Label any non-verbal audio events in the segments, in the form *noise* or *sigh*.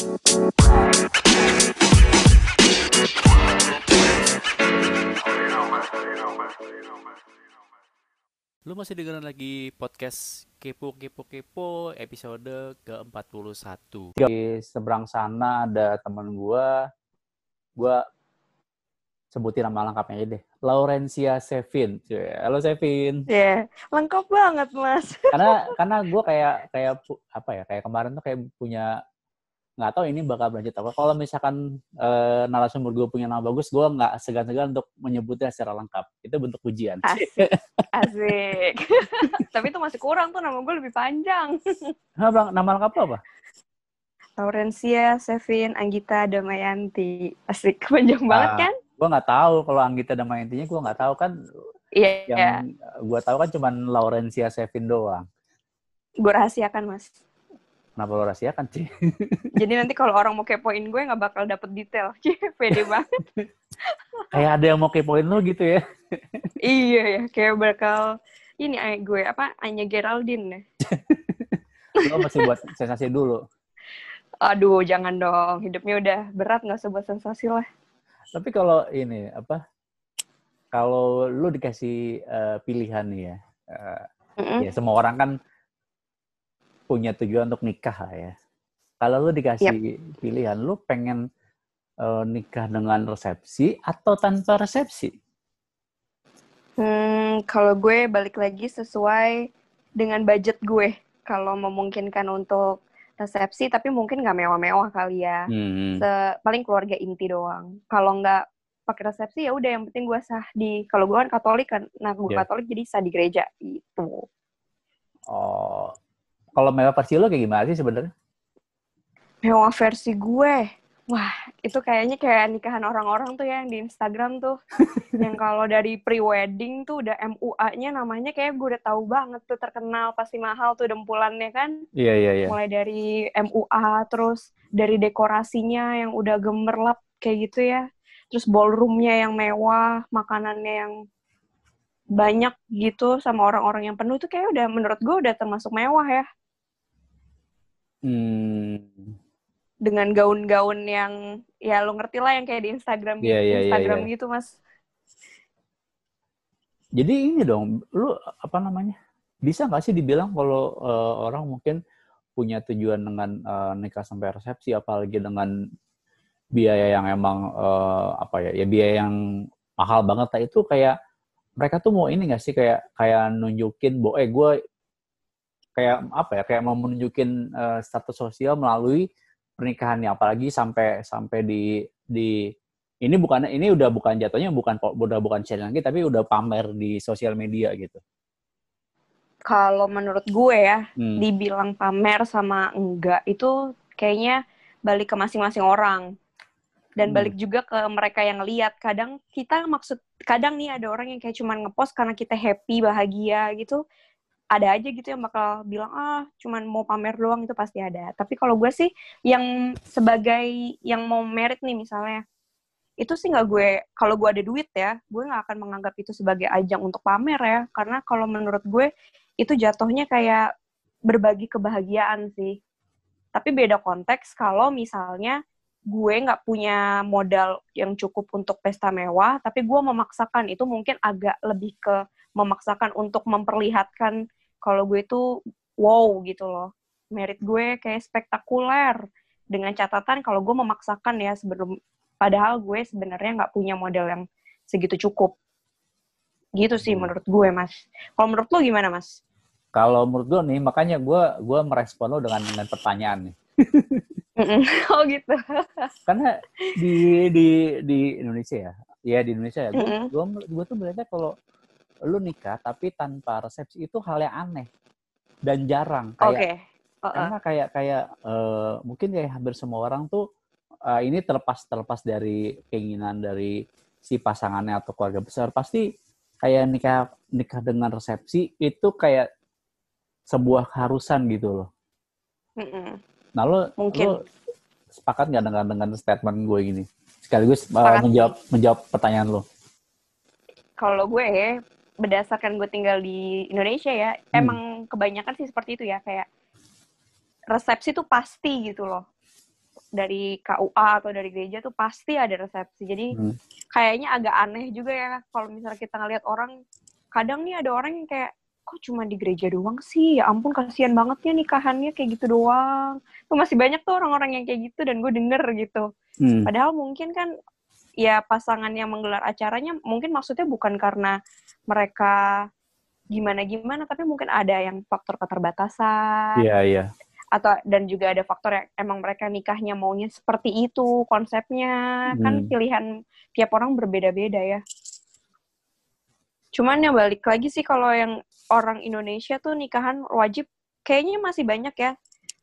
Lu masih dengerin lagi podcast Kepo Kepo Kepo episode ke-41. Di seberang sana ada teman gua, gua sebutin nama lengkapnya aja deh. Laurencia Sevin. Halo Sevin. Iya, lengkap banget mas. Karena karena gua kayak kayak apa ya? Kayak kemarin tuh kayak punya nggak tahu ini bakal berlanjut apa. Kalau misalkan eh, narasumber gue punya nama bagus, gua nggak segan-segan untuk menyebutnya secara lengkap. Itu bentuk pujian. Asik, asik. *laughs* Tapi itu masih kurang tuh nama gue lebih panjang. *laughs* Nama, nama lengkap apa? Laurencia, Sevin, Anggita, Damayanti. Asik, *laughs* panjang banget Ah, kan? Gua nggak tahu kalau Anggita nama intinya gua nggak tahu kan Iya, yang gua tahu kan cuman Laurencia Sevin doang. gue rahasiakan mas. Kenapa lo rahasiakan sih? *laughs* Jadi nanti kalau orang mau kepoin gue nggak bakal dapet detail. Cie, *laughs* Pede banget. Kayak ada yang mau kepoin lo gitu ya. *laughs* iya ya, kayak bakal ini gue apa Anya Geraldine. Lo masih buat sensasi dulu. Aduh, jangan dong. Hidupnya udah berat nggak usah buat sensasi lah. Tapi kalau ini apa? Kalau lo dikasih eh, pilihan nih ya, eh, Mm-mm. ya semua orang kan punya tujuan untuk nikah lah ya. Kalau lo dikasih pilihan, lo pengen eh, nikah dengan resepsi atau tanpa resepsi? Hmm, kalau gue balik lagi sesuai dengan budget gue. Kalau memungkinkan untuk resepsi, tapi mungkin nggak mewah-mewah kali ya. Hmm. Se- paling keluarga inti doang. Kalau nggak pakai resepsi ya udah yang penting gue sah di. Kalau gue kan Katolik kan, nah gue Iya. Katolik jadi sah di gereja itu. Oh, kalau mewah versi lo kayak gimana sih sebenarnya? Mewah versi gue. Wah, itu kayaknya kayak nikahan orang-orang tuh ya yang di Instagram tuh. *laughs* yang kalau dari pre-wedding tuh udah MUA-nya namanya kayak gue udah tahu banget tuh terkenal pasti mahal tuh dempulannya kan. Iya iya iya. mulai dari MUA terus dari dekorasinya yang udah gemerlap kayak gitu ya terus ballroomnya yang mewah makanannya yang banyak gitu sama orang-orang yang penuh tuh kayak udah menurut gue udah termasuk mewah ya Hmm. dengan gaun-gaun yang ya lo ngerti lah yang kayak di Instagram Iya, iya, iya, Instagram iya. gitu mas Jadi ini dong, lu apa namanya? Bisa nggak sih dibilang kalau eh, orang mungkin punya tujuan dengan eh, nikah sampai resepsi, apalagi dengan biaya yang emang eh, apa ya, ya biaya yang mahal banget, nah itu kayak mereka tuh mau ini nggak sih kayak kayak nunjukin bahwa eh gue kayak apa ya, kayak mau menunjukin eh, status sosial melalui pernikahannya, apalagi sampai sampai di di ini bukan ini udah bukan jatuhnya bukan udah bukan sharing lagi tapi udah pamer di sosial media gitu. kalau menurut gue ya Hmm. dibilang pamer sama enggak itu kayaknya balik ke masing-masing orang dan Hmm. balik juga ke mereka yang lihat kadang kita maksud kadang nih ada orang yang kayak cuman ngepost karena kita happy bahagia gitu ada aja gitu yang bakal bilang ah cuman mau pamer doang itu pasti ada. Tapi kalau gue sih yang sebagai yang mau merit nih misalnya itu sih nggak gue kalau gue ada duit ya gue nggak akan menganggap itu sebagai ajang untuk pamer ya. Karena kalau menurut gue itu jatuhnya kayak berbagi kebahagiaan sih. Tapi beda konteks kalau misalnya gue nggak punya modal yang cukup untuk pesta mewah, tapi gue memaksakan. Itu mungkin agak lebih ke memaksakan untuk memperlihatkan kalau gue itu wow gitu loh. Merit gue kayak spektakuler dengan catatan kalau gue memaksakan ya sebelum padahal gue sebenarnya nggak punya modal yang segitu cukup. Gitu sih Hmm. menurut gue, Mas. Kalau menurut lo gimana, Mas? Kalau menurut gue nih, makanya gue gua merespon lo dengan dengan pertanyaan nih. *laughs* Oh gitu. *laughs* Karena di di di Indonesia ya, ya di Indonesia ya, gue Mm-mm. gua, gua tuh melihatnya kalau lu nikah tapi tanpa resepsi itu hal yang aneh dan jarang. Oke. Kayak Uh-uh. karena kayak kayak eh, mungkin kayak hampir semua orang tuh eh, ini terlepas terlepas dari keinginan dari si pasangannya atau keluarga besar pasti kayak nikah nikah dengan resepsi itu kayak sebuah keharusan gitu loh. Mm-mm. Nah lo Mungkin. lo sepakat nggak dengan dengan statement gue gini? Sekaligus uh, menjawab menjawab pertanyaan lo. Kalau gue berdasarkan gue tinggal di Indonesia ya, Hmm. emang kebanyakan sih seperti itu ya kayak resepsi tuh pasti gitu loh. dari KUA atau dari gereja tuh pasti ada resepsi. Jadi Hmm. kayaknya agak aneh juga ya kalau misalnya kita ngelihat orang kadang nih ada orang yang kayak kok cuma di gereja doang sih ya ampun kasihan banget ya nikahannya kayak gitu doang tuh masih banyak tuh orang-orang yang kayak gitu dan gue denger gitu Hmm. padahal mungkin kan ya pasangan yang menggelar acaranya mungkin maksudnya bukan karena mereka gimana gimana tapi mungkin ada yang faktor keterbatasan Iya, iya. atau dan juga ada faktor yang emang mereka nikahnya maunya seperti itu konsepnya kan Hmm. pilihan tiap orang berbeda-beda ya cuman ya balik lagi sih kalau yang orang Indonesia tuh nikahan wajib kayaknya masih banyak ya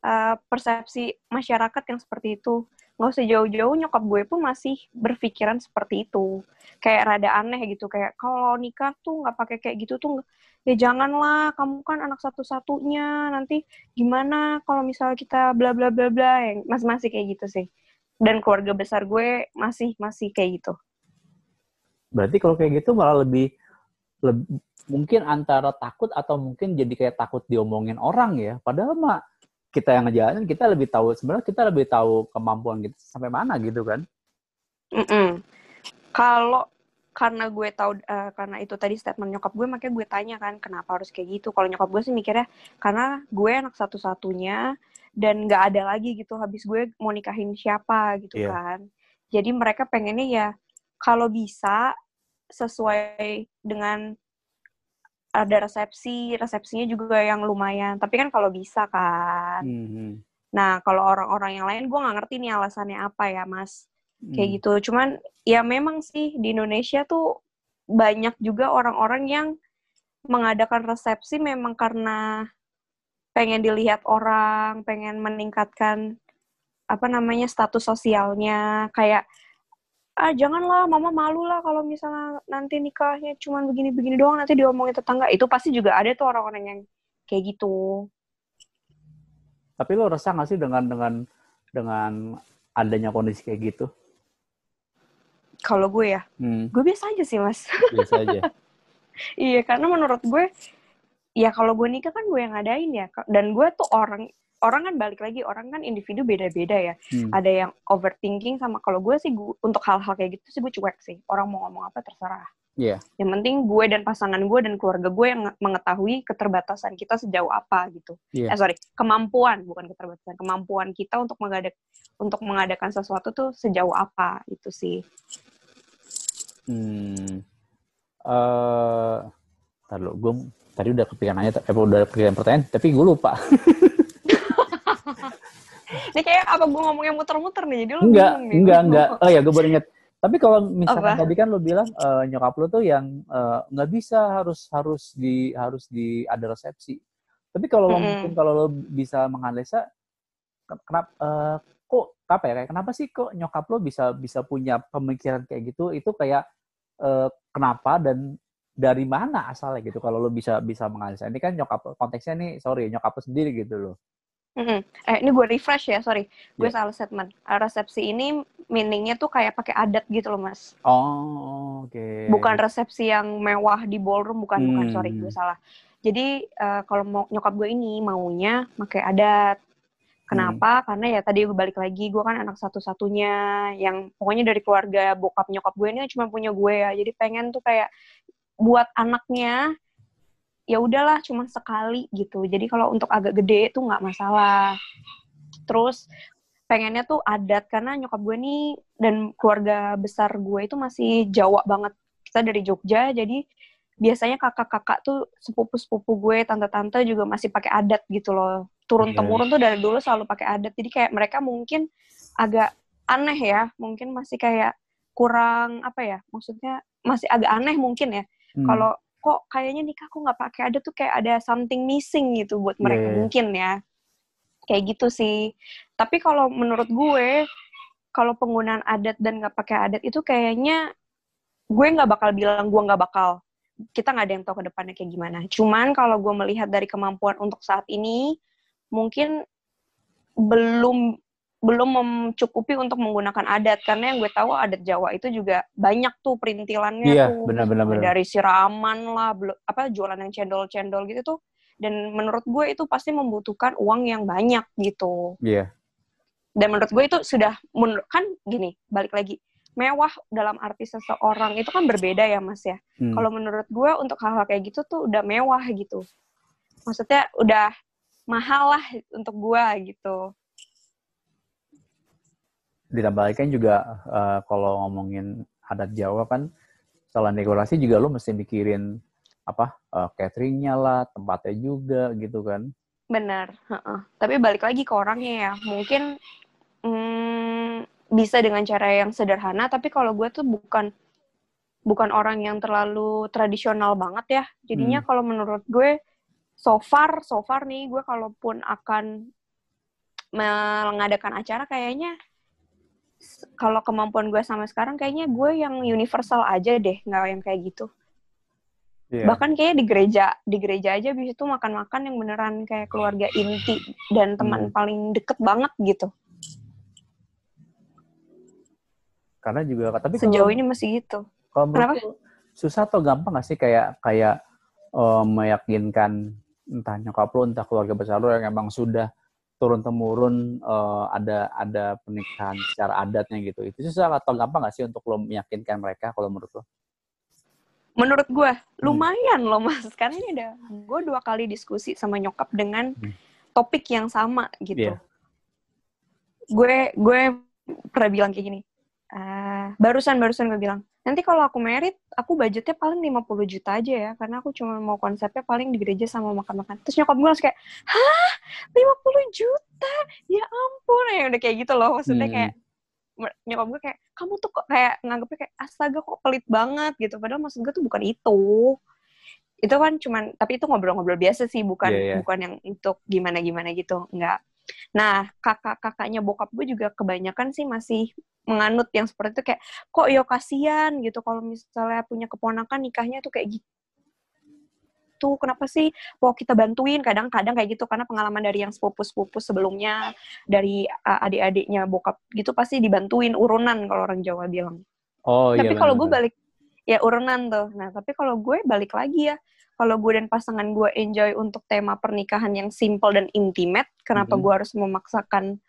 eh, persepsi masyarakat yang seperti itu nggak usah jauh-jauh nyokap gue pun masih berpikiran seperti itu. Kayak rada aneh gitu kayak kalau nikah tuh nggak pakai kayak gitu tuh ya janganlah kamu kan anak satu-satunya nanti gimana kalau misalnya kita bla bla bla bla yang masih masih kayak gitu sih. Dan keluarga besar gue masih masih kayak gitu. Berarti kalau kayak gitu malah lebih, leb- mungkin antara takut atau mungkin jadi kayak takut diomongin orang ya. Padahal mah kita yang ngejalanin kita lebih tahu sebenarnya kita lebih tahu kemampuan kita sampai mana gitu kan. Kalau karena gue tahu eh, karena itu tadi statement nyokap gue makanya gue tanya kan kenapa harus kayak gitu kalau nyokap gue sih mikirnya karena gue anak satu-satunya dan nggak ada lagi gitu habis gue mau nikahin siapa gitu Iya. kan jadi mereka pengennya ya kalau bisa sesuai dengan ada resepsi resepsinya juga yang lumayan tapi kan kalau bisa kan Hmm. nah kalau orang-orang yang lain gue nggak ngerti nih alasannya apa ya mas kayak Hmm. gitu. Cuman ya memang sih di Indonesia tuh banyak juga orang-orang yang mengadakan resepsi memang karena pengen dilihat orang, pengen meningkatkan apa namanya status sosialnya kayak ah janganlah mama malu lah kalau misalnya nanti nikahnya cuman begini-begini doang nanti diomongin tetangga itu pasti juga ada tuh orang-orang yang kayak gitu Tapi lo resah nggak sih dengan dengan dengan adanya kondisi kayak gitu? kalau gue ya Hmm, gue biasa aja sih mas biasa aja. *laughs* Iya, karena menurut gue, ya kalau gue nikah kan gue yang ngadain ya. Dan gue tuh orang, orang kan balik lagi, orang kan individu beda-beda ya. Hmm. Ada yang overthinking sama, kalau gue sih, gu- untuk hal-hal kayak gitu sih gue cuek sih. Orang mau ngomong apa terserah. Iya. Yang penting gue dan pasangan gue dan keluarga gue yang nge- mengetahui keterbatasan kita sejauh apa gitu. Iya. Eh sorry, kemampuan bukan keterbatasan, kemampuan kita untuk mengadak untuk mengadakan sesuatu tuh sejauh apa itu sih. Hmm. Eh, ntar lo, gue tadi udah kepikiran aja, eh, udah kepikiran pertanyaan, tapi gue lupa. *laughs* Ini kayak apa gue ngomongnya muter-muter nih, jadi lo enggak, bingung nih. enggak, enggak. Oh ya, gue baru inget. Tapi kalau misalkan Apa? tadi kan lo bilang eh, nyokap lo tuh yang eh, nggak bisa harus harus di harus di ada resepsi. Tapi kalau lo Mm-mm. mungkin kalau lo bisa menganalisa, kenapa kok apa ya kayak kenapa sih kok nyokap lo bisa bisa punya pemikiran kayak gitu? Itu kayak eh, kenapa dan dari mana asalnya gitu? Kalau lo bisa bisa menganalisa. Ini kan nyokap konteksnya nih, sorry nyokap lo sendiri gitu loh. Mm-mm. Eh, ini gue refresh ya, sorry. Gue Ya. salah statement. Eh, Resepsi ini meaningnya tuh kayak pakai adat gitu loh, Mas. Oh, oke. Bukan resepsi yang mewah di ballroom, bukan, bukan, sorry, Hmm. gue salah. Jadi, eh, kalau mau nyokap gue ini maunya pakai adat. Kenapa? Karena ya tadi gue balik lagi, gue kan anak satu-satunya yang pokoknya dari keluarga bokap nyokap gue ini cuma punya gue ya. Jadi pengen tuh kayak buat anaknya ya udahlah cuma sekali gitu. Jadi kalau untuk agak gede itu nggak masalah. Terus pengennya tuh adat karena nyokap gue nih dan keluarga besar gue itu masih Jawa banget. Kita dari Jogja jadi biasanya kakak-kakak tuh sepupu-sepupu gue, tante-tante juga masih pakai adat gitu loh. Turun Iya. temurun tuh dari dulu selalu pakai adat. Jadi kayak mereka mungkin agak aneh ya, mungkin masih kayak kurang apa ya? Maksudnya masih agak aneh mungkin ya Hmm. kalau kok kayaknya nikah kok nggak pakai. Adat tuh kayak ada something missing gitu buat mereka. Iya, iya. mungkin ya. Kayak gitu sih. Tapi kalau menurut gue kalau penggunaan adat dan nggak pakai adat itu kayaknya gue nggak bakal bilang gue nggak bakal. Kita nggak ada yang tahu ke depannya kayak gimana. Cuman kalau gue melihat dari kemampuan untuk saat ini mungkin belum belum mencukupi untuk menggunakan adat karena yang gue tahu adat Jawa itu juga banyak tuh perintilannya Iya, tuh benar-benar. benar. dari siraman lah apa jualan yang cendol-cendol gitu tuh dan menurut gue itu pasti membutuhkan uang yang banyak gitu Iya. Dan menurut gue itu sudah kan gini, balik lagi mewah dalam arti seseorang itu kan berbeda ya mas ya. Hmm. Kalau menurut gue untuk hal-hal kayak gitu tuh udah mewah gitu. Maksudnya udah mahal lah untuk gue gitu. Ditambah lagi kan juga eh, kalau ngomongin adat Jawa kan selain dekorasi juga lo mesti mikirin apa eh, cateringnya lah tempatnya juga gitu kan Benar. heeh. Tapi balik lagi ke orangnya ya. Mungkin mm, bisa dengan cara yang sederhana. Tapi kalau gue tuh bukan bukan orang yang terlalu tradisional banget ya. Jadinya Hmm. kalau menurut gue so far so far nih gue kalaupun akan mengadakan acara kayaknya kalau kemampuan gue sama sekarang kayaknya gue yang universal aja deh nggak yang kayak gitu Iya. bahkan kayaknya di gereja di gereja aja bisa tuh makan-makan yang beneran kayak keluarga inti dan teman Hmm. paling deket banget gitu karena juga tapi sejauh kalau, ini masih gitu kalau Kenapa? susah atau gampang gak sih kayak kayak eh, meyakinkan entah nyokap lo entah keluarga besar lo yang emang sudah turun temurun eh, ada ada pernikahan secara adatnya gitu itu susah atau gampang gak sih untuk lo meyakinkan mereka kalau menurut lo menurut gue Hmm. lumayan loh mas karena ini udah gue dua kali diskusi sama nyokap dengan Hmm. topik yang sama gitu Iya. gue gue pernah bilang kayak gini "Ah, barusan barusan gue bilang nanti kalau aku merit aku budgetnya paling 50 juta aja ya karena aku cuma mau konsepnya paling di gereja sama makan-makan. Terus nyokap gue langsung kayak hah? 50 juta? Ya ampun. Ya udah kayak gitu loh maksudnya Hmm. kayak nyokap gue kayak kamu tuh kok kayak nganggepnya kayak astaga kok pelit banget gitu. Padahal maksud gue tuh bukan itu. Itu kan cuman tapi itu ngobrol-ngobrol biasa sih bukan Iya, iya. bukan yang untuk gimana gimana gitu. Enggak nah kakak kakaknya bokap gue juga kebanyakan sih masih menganut yang seperti itu kayak kok yo kasihan gitu. Kalau misalnya punya keponakan nikahnya tuh kayak gitu. Kenapa sih mau kita bantuin? Kadang-kadang kayak gitu karena pengalaman dari yang sepupu-sepupu sebelumnya dari uh, adik-adiknya bokap gitu pasti dibantuin urunan kalau orang Jawa bilang. Oh tapi iya kalau gue balik ya urunan tuh. Nah tapi kalau gue balik lagi ya kalau gue dan pasangan gue enjoy untuk tema pernikahan yang simple dan intimate kenapa Mhm. gue harus memaksakan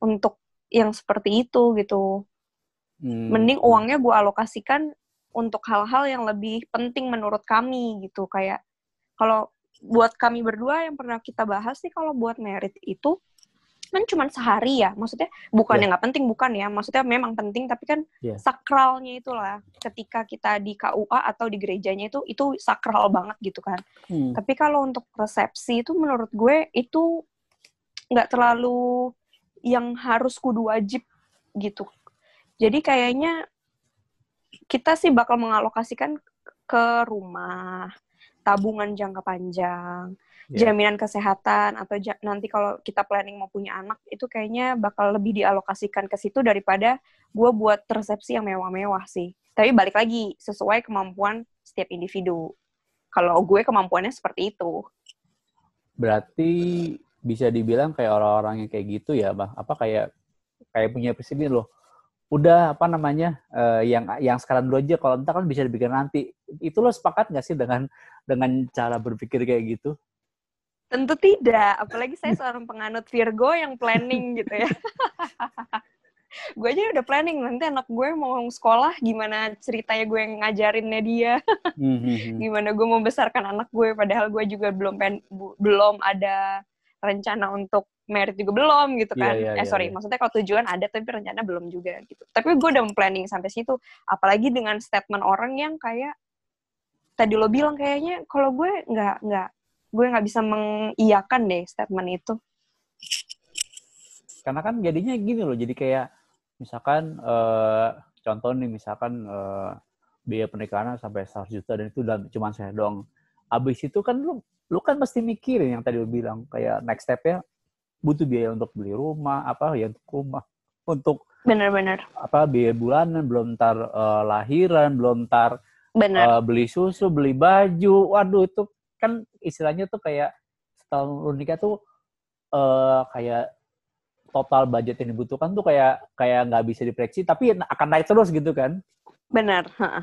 untuk yang seperti itu gitu Hmm. mending uangnya gue alokasikan untuk hal-hal yang lebih penting menurut kami gitu kayak kalau buat kami berdua yang pernah kita bahas sih kalau buat merit itu kan cuma sehari ya maksudnya bukan Iya. yang nggak penting bukan ya maksudnya memang penting tapi kan Iya. sakralnya itulah ketika kita di KUA atau di gerejanya itu itu sakral banget gitu kan Hmm. tapi kalau untuk resepsi itu menurut gue itu nggak terlalu yang harus kudu wajib gitu. Jadi kayaknya kita sih bakal mengalokasikan ke rumah, tabungan jangka panjang, Iya. jaminan kesehatan atau ja- nanti kalau kita planning mau punya anak itu kayaknya bakal lebih dialokasikan ke situ daripada gue buat resepsi yang mewah-mewah sih. Tapi balik lagi sesuai kemampuan setiap individu. Kalau gue kemampuannya seperti itu. berarti bisa dibilang kayak orang-orang yang kayak gitu ya, bang. Apa kayak kayak punya presiden loh. Udah apa namanya eh, yang yang sekarang dulu aja kalau entar kan bisa dibikin nanti. Itu lo sepakat nggak sih dengan dengan cara berpikir kayak gitu? Tentu tidak, apalagi saya seorang penganut Virgo yang planning gitu ya. *laughs* gue aja udah planning nanti anak gue mau sekolah gimana ceritanya gue ngajarinnya dia, *laughs* Hmm, hmm, hmm. gimana gue mau besarkan anak gue padahal gue juga belum pen, bu- belum ada rencana untuk merit juga belum gitu Iya, kan. iya, eh iya, sorry, iya. maksudnya kalau tujuan ada tapi rencana belum juga gitu. Tapi gue udah planning sampai situ, apalagi dengan statement orang yang kayak tadi lo bilang kayaknya kalau gue nggak nggak gue nggak bisa mengiyakan deh statement itu. Karena kan jadinya gini loh, jadi kayak misalkan eh, contoh nih misalkan eh, biaya pernikahan sampai 100 juta dan itu dalam cuma saya doang. Abis itu kan lu lu kan mesti mikirin yang tadi lu bilang kayak next step-nya butuh biaya untuk beli rumah apa ya untuk rumah untuk Bener-bener, apa biaya bulanan belum ntar eh, lahiran belum ntar bener. eh, beli susu beli baju waduh itu kan istilahnya tuh kayak setelah lu nikah tuh eh kayak total budget yang dibutuhkan tuh kayak kayak nggak bisa diprediksi tapi akan naik terus gitu kan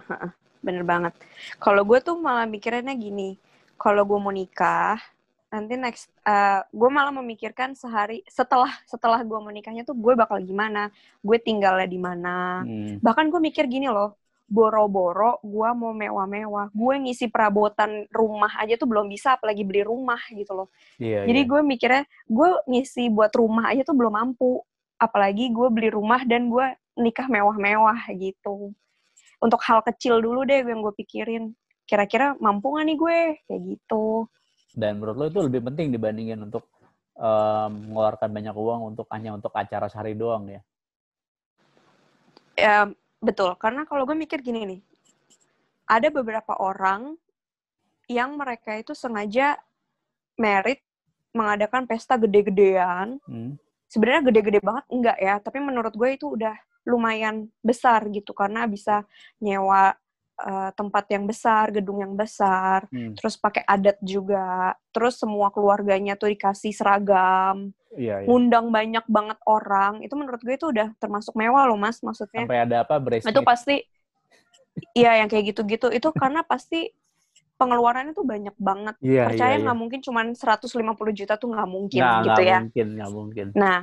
heeh. bener banget. Kalau gue tuh malah mikirannya gini, kalau gue mau nikah, nanti next gue malah memikirkan sehari setelah setelah gue menikahnya tuh gue bakal gimana gue tinggalnya di mana Hmm. bahkan gue mikir gini loh boro-boro gue mau mewah-mewah. Gue ngisi perabotan rumah aja tuh belum bisa apalagi beli rumah gitu loh. Iya, jadi iya. gue mikirnya gue ngisi buat rumah aja tuh belum mampu. Apalagi gue beli rumah dan gue nikah mewah-mewah gitu. Untuk hal kecil dulu deh yang gue pikirin. Kira-kira mampu gak nih gue? Kayak gitu. Dan menurut lo itu lebih penting dibandingin untuk em, mengeluarkan banyak uang untuk hanya untuk acara sehari doang ya. ya betul karena kalau gue mikir gini nih ada beberapa orang yang mereka itu sengaja merit mengadakan pesta gede-gedean Hmm. sebenarnya gede-gede banget enggak ya tapi menurut gue itu udah lumayan besar gitu karena bisa nyewa eh, tempat yang besar gedung yang besar Hmm. terus pakai adat juga terus semua keluarganya tuh dikasih seragam Iya, iya. ngundang banyak banget orang itu menurut gue itu udah termasuk mewah loh mas maksudnya Sampai ada apa bridesmaid. itu pasti iya yang kayak gitu-gitu itu karena pasti pengeluarannya tuh banyak banget Iya, percaya nggak iya. mungkin cuman 150 juta tuh nggak mungkin Nggak, gitu nggak ya mungkin, nggak mungkin. nah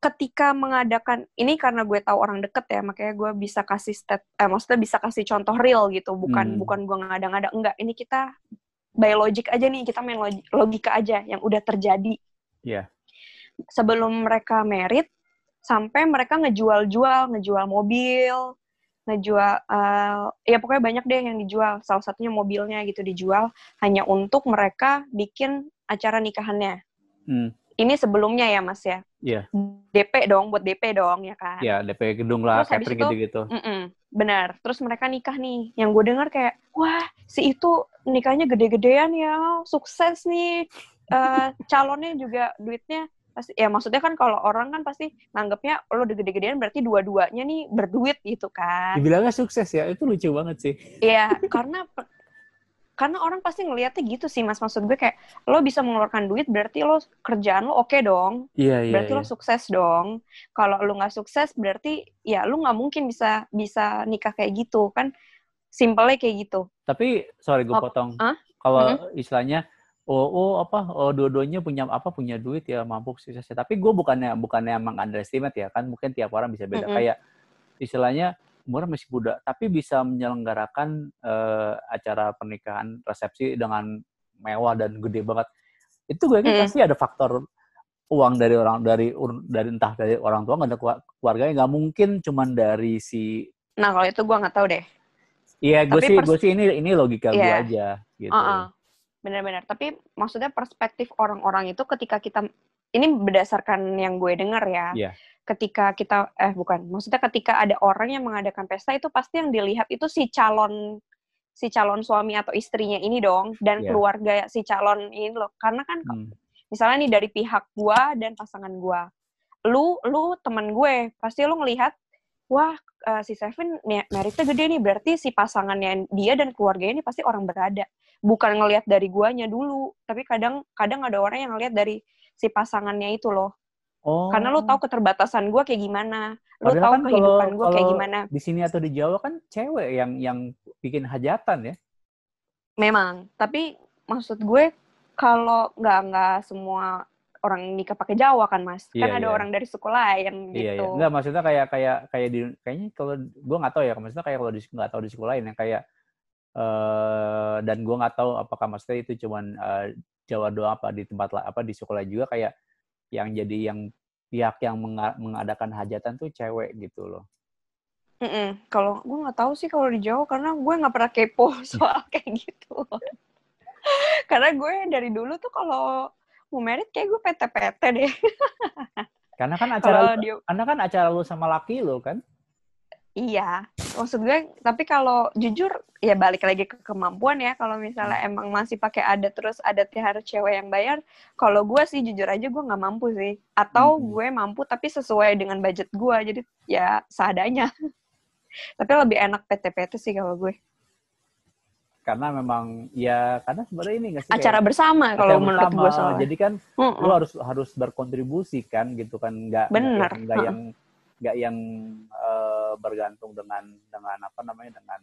ketika mengadakan ini karena gue tahu orang deket ya makanya gue bisa kasih stat eh maksudnya bisa kasih contoh real gitu bukan Hmm. bukan gue ngada-ngada enggak ini kita by logic aja nih kita main logi- logika aja yang udah terjadi Iya. sebelum mereka merit sampai mereka ngejual-jual ngejual mobil ngejual eh, ya pokoknya banyak deh yang dijual salah satunya mobilnya gitu dijual hanya untuk mereka bikin acara nikahannya Hmm. Ini sebelumnya ya mas ya Iya. DP dong buat DP dong ya kan Ya, DP gedung lah, Terus catering itu- gitu-gitu. Mm-mm, benar terus mereka nikah nih yang gue dengar kayak wah si itu nikahnya gede-gedean ya sukses nih Eh, *laughs* calonnya juga duitnya pasti ya maksudnya kan kalau orang kan pasti nganggapnya lo udah gede-gedean berarti dua-duanya nih berduit gitu kan Dibilangnya sukses ya, itu lucu banget sih. Iya, karena karena orang pasti ngelihatnya gitu sih mas maksud gue kayak lo bisa mengeluarkan duit berarti lo kerjaan lo oke dong Iya, iya, berarti iya. lo sukses dong kalau lo nggak sukses berarti ya lo nggak mungkin bisa bisa nikah kayak gitu kan simpelnya kayak gitu Tapi sorry gue Oh, potong. ah? Kalau istilahnya oh, oh apa oh dua-duanya punya apa punya duit ya mampu sukses ya. Tapi gue bukannya bukannya emang underestimate ya kan mungkin tiap orang bisa beda Mm-mm. kayak istilahnya umurnya masih muda tapi bisa menyelenggarakan eh, acara pernikahan resepsi dengan mewah dan gede banget. Itu gue yakin Mm. pasti ada faktor uang dari orang dari dari entah dari orang tua nggak ada keluar- keluarganya nggak mungkin cuman dari si nah kalau itu gue nggak tahu deh Iya, gue sih, pers- gue sih ini ini logika gue Iya. aja gitu. Heeh. benar-benar tapi maksudnya perspektif orang-orang itu ketika kita ini berdasarkan yang gue dengar ya Iya. ketika kita eh bukan maksudnya ketika ada orang yang mengadakan pesta itu pasti yang dilihat itu si calon si calon suami atau istrinya ini dong dan Iya. keluarga si calon ini loh karena kan Hmm. misalnya nih dari pihak gua dan pasangan gua lu lu temen gue pasti lu ngelihat wah eh, si Seven meritnya gede nih berarti si pasangannya dia dan keluarganya ini pasti orang berada bukan ngelihat dari guanya dulu tapi kadang kadang ada orang yang ngelihat dari si pasangannya itu loh Oh. karena lu tahu keterbatasan gua kayak gimana lu Padahal tahu kan kehidupan gua kayak gimana di sini atau di Jawa kan cewek yang yang bikin hajatan ya. memang tapi maksud gue kalau nggak nggak semua orang nikah pakai Jawa kan mas kan Iya, ada iya. orang dari suku lain gitu Iya, iya. Enggak, maksudnya kayak kayak kayak di kayaknya kalau gue nggak tahu ya, maksudnya kayak kalau di nggak tahu di sekolah lain yang kayak eh dan gue nggak tahu apakah maksudnya itu cuman eh, Jawa doang apa di tempat apa di sekolah juga kayak yang jadi yang pihak yang menga- mengadakan hajatan tuh cewek gitu loh. Mm-mm. Kalau gue nggak tahu sih kalau di Jawa karena gue nggak pernah kepo *laughs* soal kayak gitu. *laughs* karena gue dari dulu tuh kalau mau merit kayak gue PT-PT deh. *laughs* Karena kan acara lu- dia karena kan acara lu sama laki lo kan. Iya, maksud gue tapi kalau jujur ya balik lagi ke kemampuan ya. Kalau misalnya emang masih pakai adat terus adatnya harus cewek yang bayar, kalau gue sih jujur aja gue nggak mampu sih. Atau Mm-mm. gue mampu tapi sesuai dengan budget gue, jadi ya seadanya. *laughs* tapi lebih enak PT-PT sih kalau gue. Karena memang ya karena sebenarnya ini nggak sih kayak- Acara bersama kalau menurut bersama. gue soalnya. Jadi kan Mm-mm. lu harus harus berkontribusi kan gitu kan nggak nggak yang- nggak yang eh, bergantung dengan dengan apa namanya dengan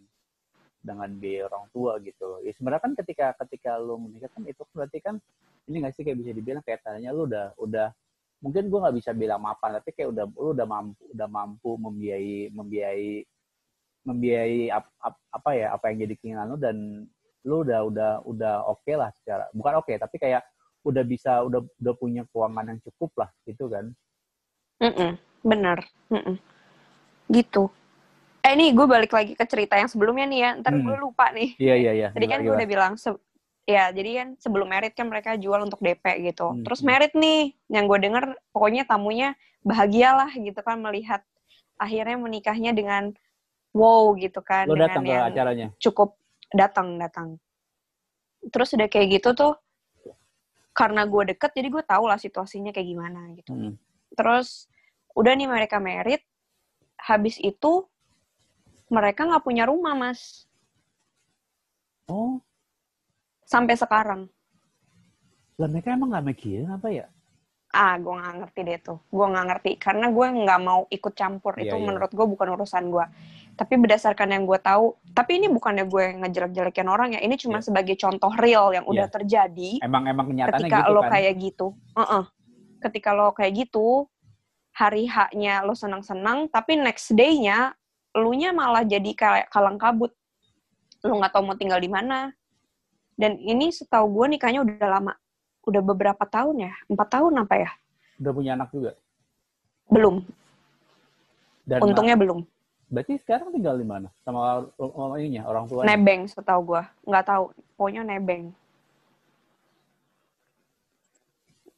dengan biaya orang tua gitu. Ya sebenarnya kan ketika ketika lu menikah kan itu berarti kan ini nggak sih kayak bisa dibilang kayak tanya lu udah udah mungkin gue nggak bisa bilang mapan tapi kayak udah lu udah mampu udah mampu membiayai membiayai membiayai ap, ap, apa ya apa yang jadi keinginan lu dan lu udah udah udah oke okay lah secara bukan oke okay, tapi kayak udah bisa udah udah punya keuangan yang cukup lah gitu kan -mm, bener -mm. gitu eh ini gue balik lagi ke cerita yang sebelumnya nih ya ntar Hmm. gue lupa nih iya iya iya Tadi kan gue Gimana, udah bilang, se- ya jadi kan sebelum merit kan mereka jual untuk DP gitu. Hmm, Terus hmm. merit nih, yang gue denger pokoknya tamunya bahagialah gitu kan melihat akhirnya menikahnya dengan wow gitu kan. dengan datang ke yang acaranya cukup datang datang. Terus udah kayak gitu tuh, karena gue deket jadi gue tau lah situasinya kayak gimana gitu. Hmm. Terus udah nih mereka merit, habis itu mereka nggak punya rumah mas oh sampai sekarang. lah mereka emang nggak mikirin apa ya ah gue nggak ngerti deh tuh gue nggak ngerti karena gue nggak mau ikut campur Iya, itu iya. menurut gue bukan urusan gue tapi berdasarkan yang gue tahu tapi ini bukannya gue ngejelek-jelekin orang ya ini cuma Iya. sebagai contoh real yang udah Iya. terjadi emang emang kenyataannya ketika gitu lo kan kayak gitu Heeh. Ketika lo kayak gitu hari haknya lo senang-senang tapi next day-nya lu nya malah jadi kayak kalang kabut. Lu nggak tahu mau tinggal di mana. Dan ini setahu gue nikahnya udah lama. Udah beberapa tahun ya? Empat tahun apa ya? Udah punya anak juga? Belum. Dan untungnya belum. Berarti sekarang tinggal di mana? Sama orang tuanya? Nebeng setahu gue nggak tahu. Pokoknya nebeng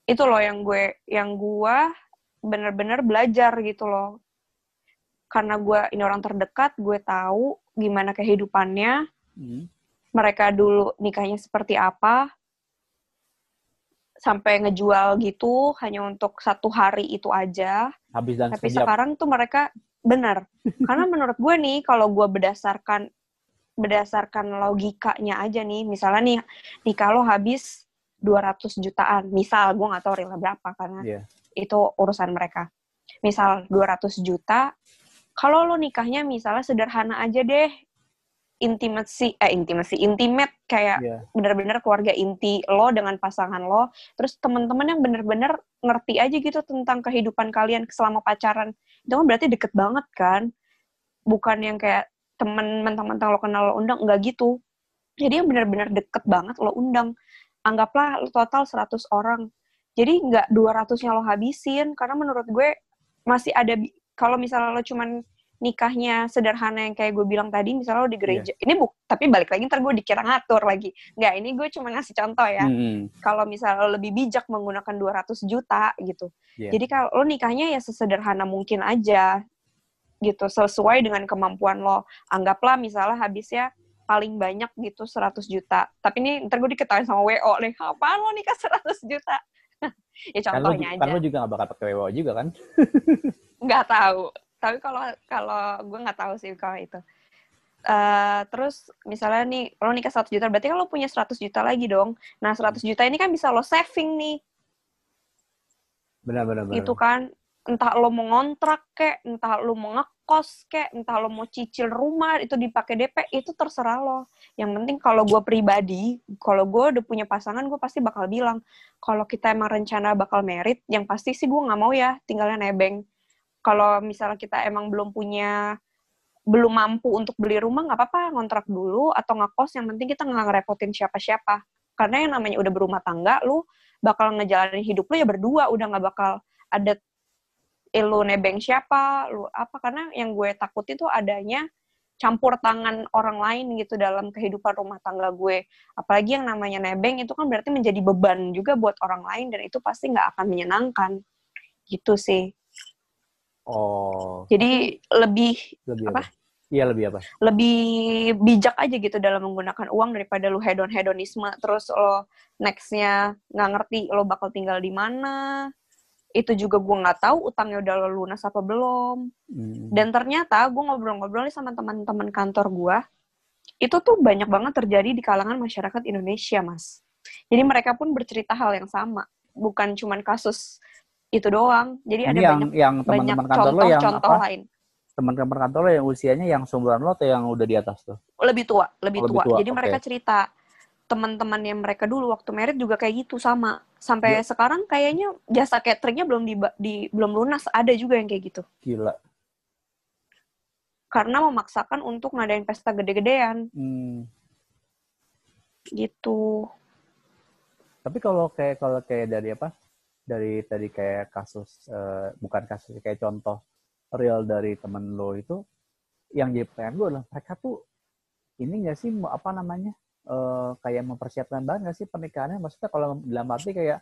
itu loh yang gue yang gue bener-bener belajar gitu loh. Karena gue ini orang terdekat gue tahu gimana kehidupannya. Hmm. mereka dulu nikahnya seperti apa. Sampai ngejual gitu hanya untuk satu hari itu aja. Habis dan tapi sekejap. sekarang tuh mereka benar *laughs* karena menurut gue nih kalau gue berdasarkan berdasarkan logikanya aja nih. Misalnya nih nikah lo habis 200 jutaan. Misal gue nggak tahu real berapa karena Iya. itu urusan mereka. Misal 200 juta kalau lo nikahnya misalnya sederhana aja deh intimasi eh intimasi intimate kayak Iya. bener-bener keluarga inti lo dengan pasangan lo terus teman-teman yang bener-bener ngerti aja gitu tentang kehidupan kalian selama pacaran itu kan berarti deket banget kan? Bukan yang kayak temen mentang-mentang lo kenal lo undang enggak gitu. Jadi yang bener-bener deket banget lo undang anggaplah total 100 orang. Jadi nggak 200-nya lo habisin karena menurut gue masih ada kalau misalnya lo cuman nikahnya sederhana yang kayak gue bilang tadi misalnya lo di gereja ini buk tapi balik lagi ntar gue dikira ngatur lagi. Nggak ini gue cuma ngasih contoh ya. Hmm. kalau misalnya lo lebih bijak menggunakan 200 juta gitu. Iya. jadi kalau lo nikahnya ya sesederhana mungkin aja gitu sesuai dengan kemampuan lo. Anggaplah misalnya habisnya paling banyak gitu 100 juta. Tapi ini ntar gue diketahui sama WO nih apaan lo nikah 100 juta? *laughs* Ya kan lo, contohnya kan aja. lo juga gak bakal pakai WO juga kan? *laughs* Nggak tahu. Tapi kalau kalau gue nggak tahu sih kalau itu. Eh, terus misalnya nih lo nikah 100 juta berarti kan lo punya 100 juta lagi dong. Nah 100 juta ini kan bisa lo saving nih. Benar benar benar gitu kan? Entah lo mau ngontrak kek entah lo mau ngekos kek. Entah lo mau cicil rumah itu dipakai DP itu terserah lo. Yang penting kalau gue pribadi kalau gue udah punya pasangan gue pasti bakal bilang kalau kita emang rencana bakal merit yang pasti sih gue nggak mau ya tinggalnya nebeng. Kalau misalnya kita emang belum punya belum mampu untuk beli rumah nggak apa-apa ngontrak dulu atau ngekos. Yang penting kita nggak ngerepotin siapa-siapa. Karena yang namanya udah berumah tangga lu bakal ngejalanin hidup lu ya berdua. Udah nggak bakal ada eh, lu nebeng siapa lu apa. Karena yang gue takutin tuh adanya campur tangan orang lain gitu dalam kehidupan rumah tangga gue. Apalagi yang namanya nebeng itu kan berarti menjadi beban juga buat orang lain dan itu pasti nggak akan menyenangkan. Gitu sih. Oh. Jadi lebih lebih Apa? apa? Iya lebih apa? Lebih bijak aja gitu dalam menggunakan uang daripada lu hedon hedonisme terus lo nextnya nggak ngerti lo bakal tinggal di mana itu juga gue nggak tahu utangnya udah lo lunas apa belum Hmm. dan ternyata gue ngobrol-ngobrol nih sama teman-teman kantor gue itu tuh banyak banget terjadi di kalangan masyarakat Indonesia mas jadi mereka pun bercerita hal yang sama bukan cuman kasus itu doang jadi ada yang banyak yang banyak teman-teman kantor lo yang contoh-contoh apa lain teman-teman kantor lo yang usianya yang seumuran lo atau yang udah di atas tuh? Lebih tua, lebih, Oh, lebih tua. tua, Jadi oke. mereka cerita teman-temannya mereka dulu waktu merit juga kayak gitu sama. Sampai Iya. sekarang kayaknya jasa cateringnya belum di, di belum lunas. Ada juga yang kayak gitu. Gila. Karena memaksakan untuk ngadain pesta gede-gedean Hmm. gitu. Tapi kalau kayak kalau kayak dari apa? Dari tadi kayak kasus eh, bukan kasus kayak contoh real dari temen lo itu yang jadi pertanyaan gue adalah mereka tuh ini nggak sih mau- apa namanya eh, kayak mempersiapkan banget nggak sih pernikahannya? Maksudnya kalau dalam arti kayak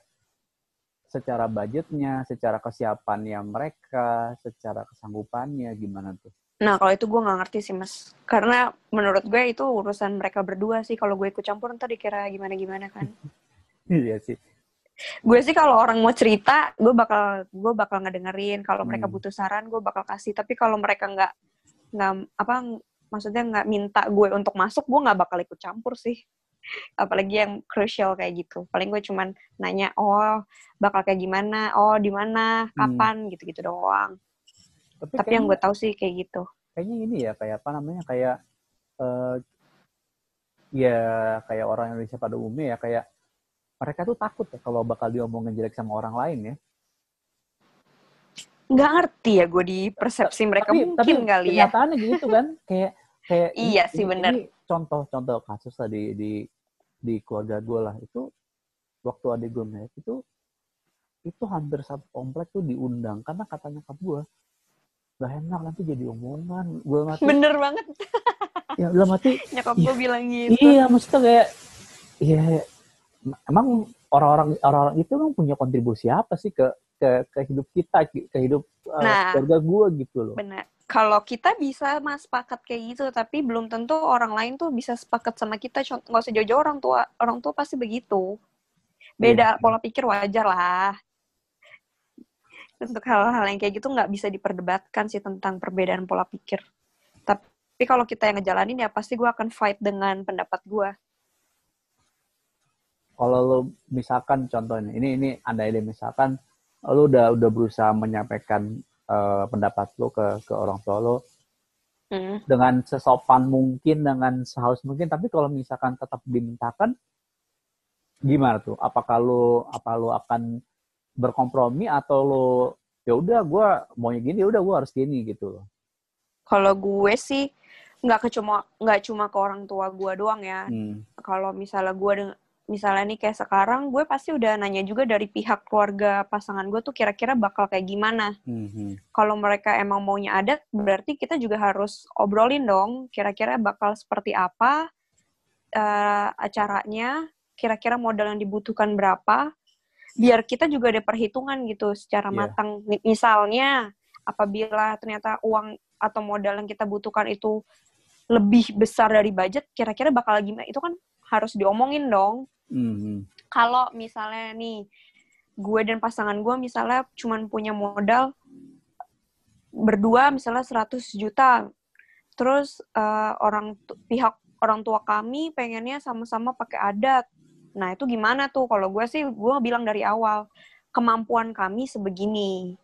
secara budgetnya, secara kesiapannya mereka, secara kesanggupannya gimana tuh? Nah, kalau itu gue nggak ngerti sih, Mas. Karena menurut gue itu urusan mereka berdua sih. Kalau gue ikut campur, ntar dikira gimana-gimana kan. *laughs* Iya sih. gue sih kalau orang mau cerita, gue bakal gue bakal ngedengerin. Kalau mereka Hmm. butuh saran, gue bakal kasih. Tapi kalau mereka nggak nggak apa maksudnya nggak minta gue untuk masuk, gue nggak bakal ikut campur sih. Apalagi yang crucial kayak gitu. Paling gue cuman nanya, oh bakal kayak gimana, oh di mana, Hmm. kapan, gitu-gitu doang. Tapi, Tapi yang gue tahu sih kayak gitu. kayaknya ini ya kayak apa namanya kayak eh ya kayak orang Indonesia pada umumnya ya kayak mereka tuh takut ya kalau bakal diomongin jelek sama orang lain ya. Nggak ngerti ya gue di persepsi mereka. tapi mungkin tapi kali ya. kenyataannya gitu kan. Kayak kayak Iya sih, ini- bener. ini contoh-contoh kasus tadi di di keluarga gue lah. Itu waktu adik gue merit itu itu hampir satu komplek tuh diundang. Karena katanya nyokap gue gak enak nanti jadi omongan. Gue mati. Bener banget. Ya dalam mati. *laughs* Nyokap gue bilang gitu. Iya, maksudnya kayak iya emang orang-orang orang-orang itu emang punya kontribusi apa sih ke ke, ke hidup kita, ke hidup uh, Nah. keluarga gue gitu loh. Benar. Kalau kita bisa mas sepakat kayak gitu, tapi belum tentu orang lain tuh bisa sepakat sama kita. Nggak usah jauh-jauh orang tua, orang tua pasti begitu. Beda Iya. pola pikir wajar lah. Untuk hal-hal yang kayak gitu nggak bisa diperdebatkan sih tentang perbedaan pola pikir. Tapi kalau kita yang ngejalanin ya pasti gue akan fight dengan pendapat gue. Kalau lo misalkan contohnya ini ini anda ini misalkan lo udah udah berusaha menyampaikan uh, pendapat lo ke ke orang tua lo Hmm. dengan sesopan mungkin dengan sehalus mungkin tapi kalau misalkan tetap dimintakan gimana tuh apakah lo apa lo akan berkompromi atau lo ya udah gue maunya gini ya udah gue harus gini gitu loh Kalau gue sih nggak cuma nggak cuma ke orang tua gue doang ya. Hmm. kalau misalnya gue misalnya nih kayak sekarang gue pasti udah nanya juga dari pihak keluarga pasangan gue tuh kira-kira bakal kayak gimana. Mhm. kalau mereka emang maunya adat berarti kita juga harus obrolin dong kira-kira bakal seperti apa eh, acaranya kira-kira modal yang dibutuhkan berapa biar kita juga ada perhitungan gitu secara Iya. matang. Mi- misalnya apabila ternyata uang atau modal yang kita butuhkan itu lebih besar dari budget kira-kira bakal gimana? Itu kan harus diomongin dong Mhm. kalau misalnya nih gue dan pasangan gue misalnya cuman punya modal berdua misalnya 100 juta. Terus eh, orang pihak orang tua kami pengennya sama-sama pakai adat. Nah itu gimana tuh? Kalau gue sih gue bilang dari awal kemampuan kami sebegini.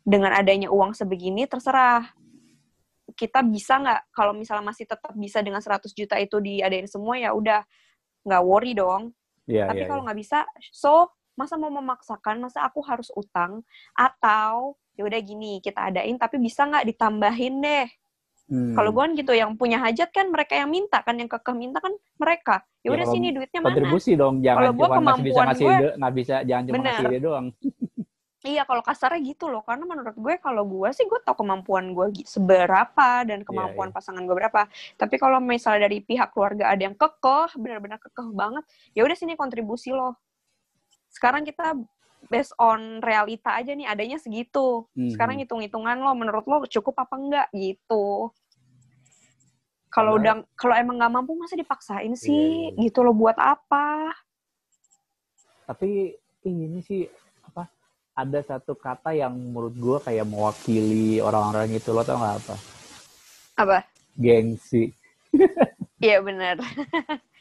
Dengan adanya uang sebegini terserah. Kita bisa nggak? Kalau misalnya masih tetap bisa dengan 100 juta itu diadain semua ya udah. Nggak worry dong Iya, tapi iya, kalau iya. nggak bisa so masa mau memaksakan masa aku harus utang atau ya udah gini kita adain tapi bisa nggak ditambahin deh Hmm. kalau gue kan gitu yang punya hajat kan mereka yang minta kan yang kekeh minta kan mereka ya Ya, udah sini duitnya mana kontribusi dong jangan Kalau gua cuma masih bisa kemampuan ngasih gue- ide nggak bisa jangan cuma Bener. ngasih ide doang *laughs* iya kalau kasarnya gitu loh karena menurut gue kalau gue sih gue tau kemampuan gue seberapa dan kemampuan iya. pasangan gue berapa. Tapi kalau misalnya dari pihak keluarga ada yang kekeh benar-benar kekeh banget ya udah sini kontribusi lo sekarang kita based on realita aja nih adanya segitu. Sekarang hitung-hitungan lo menurut lo cukup apa enggak gitu. Kalau udah kalau emang nggak mampu masa dipaksain sih? Iya, iya. gitu lo buat apa? Tapi ini sih ada satu kata yang menurut gue kayak mewakili orang-orang itu. Lo tau nggak apa? Apa? Gengsi. *laughs* Iya benar.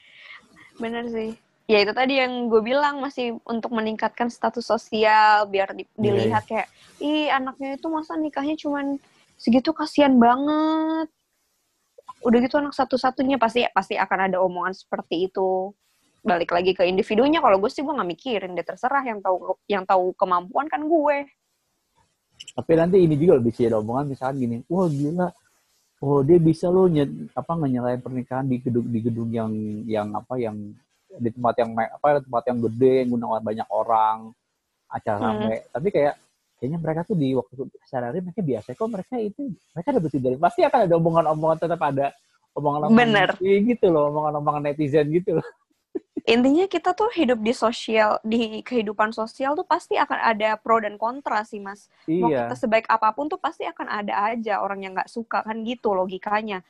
*laughs* benar sih. Ya itu tadi yang gue bilang masih untuk meningkatkan status sosial biar di- Iya, dilihat kayak ih anaknya itu masa nikahnya cuman segitu kasihan banget. Udah gitu anak satu-satunya pasti pasti akan ada omongan seperti itu balik lagi ke individunya. Kalau gue sih gue nggak mikirin dia terserah yang tahu yang tahu kemampuan kan gue. Tapi nanti ini juga lebih sih ada omongan misalkan gini wah gila. Oh dia bisa loh nyet, apa nyelain pernikahan di gedung di gedung yang yang apa yang di tempat yang apa tempat yang gede yang gunakan banyak orang acara Hmm. tapi kayak kayaknya mereka tuh di waktu sehari-hari mereka biasa kok mereka itu mereka dapat dari pasti akan ada omongan-omongan tetap ada omongan-omongan Bener. Gitu loh omongan-omongan netizen gitu loh intinya kita tuh hidup di sosial di kehidupan sosial tuh pasti akan ada pro dan kontra sih mas. Mau iya. kita sebaik apa pun tuh pasti akan ada aja orang yang nggak suka kan gitu logikanya.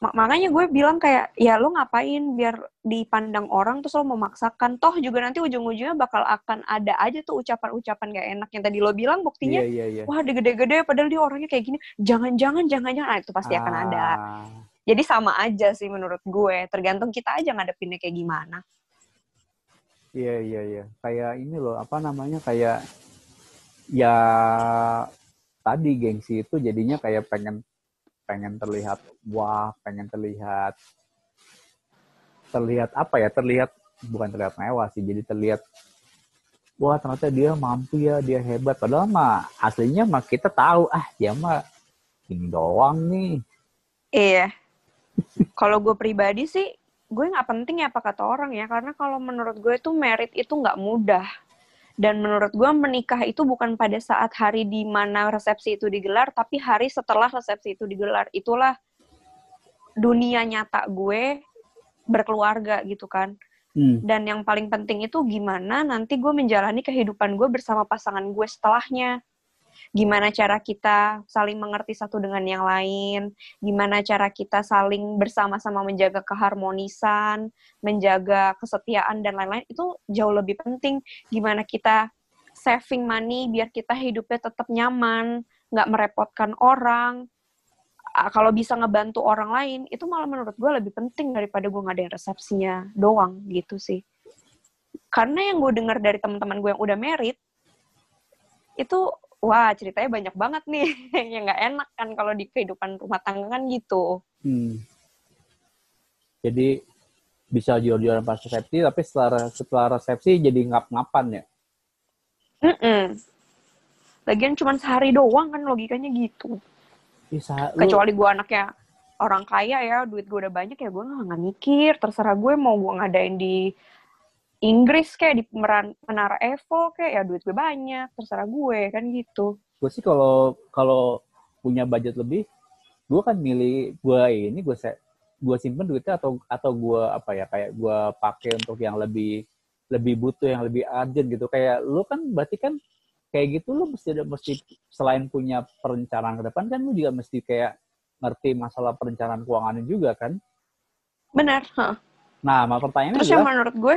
Ma- makanya gue bilang kayak ya lo ngapain biar dipandang orang terus lo memaksakan? Toh juga nanti ujung-ujungnya bakal akan ada aja tuh ucapan-ucapan gak enak yang tadi lo bilang buktinya iya iya iya. Wah gede-gede padahal dia orangnya kayak gini. Jangan-jangan jangan-jangan ah, itu pasti akan ada. Ah, jadi sama aja sih menurut gue tergantung kita aja ngadepinnya kayak gimana Iya iya iya. Kayak ini loh, apa namanya kayak ya tadi gengsi itu jadinya kayak pengen pengen terlihat wah, pengen terlihat terlihat apa ya? Terlihat bukan terlihat mewah sih, jadi terlihat wah ternyata dia mampu ya, dia hebat. Padahal mah aslinya mah kita tahu ah dia mah ini doang nih. Iya. Kalau gue pribadi sih, gue nggak penting ya apa kata orang ya, karena kalau menurut gue itu merit itu nggak mudah. Dan menurut gue menikah itu bukan pada saat hari di mana resepsi itu digelar, tapi hari setelah resepsi itu digelar. Itulah dunia nyata gue berkeluarga gitu kan. Hmm. Dan yang paling penting itu gimana nanti gue menjalani kehidupan gue bersama pasangan gue setelahnya. Gimana cara kita saling mengerti satu dengan yang lain, gimana cara kita saling bersama-sama menjaga keharmonisan, menjaga kesetiaan dan lain-lain itu jauh lebih penting. Gimana kita saving money biar kita hidupnya tetap nyaman, nggak merepotkan orang. Ah, Kalau bisa ngebantu orang lain, itu malah menurut gue lebih penting daripada gue ngadain resepsinya doang gitu sih. Karena yang gue dengar dari teman-teman gue yang udah merit, itu wah ceritanya banyak banget nih *laughs* yang nggak enak kan kalau di kehidupan rumah tangga kan gitu. Hmm. Jadi bisa jual-jualan pas resepsi, tapi setelah setelah resepsi jadi ngap-ngapan ya. Mm-mm. Lagian cuma sehari doang kan logikanya gitu. Bisa, lu, Kecuali gue anaknya orang kaya ya, duit gue udah banyak ya gue nggak mikir. Terserah gue mau gue ngadain di Inggris kayak di Meran- Menara Eiffel kayak ya duit gue banyak. Terserah gue kan gitu. gue sih kalau kalau punya budget lebih, gue kan milih gue ini gue se gue simpen duitnya atau atau gue apa ya kayak gue pakai untuk yang lebih lebih butuh yang lebih urgent gitu kayak lu kan berarti kan kayak gitu lu mesti ada mesti selain punya perencanaan ke depan kan lu juga mesti kayak ngerti masalah perencanaan keuangan juga kan Benar. heeh. nah pertanyaannya Terus yang menurut gue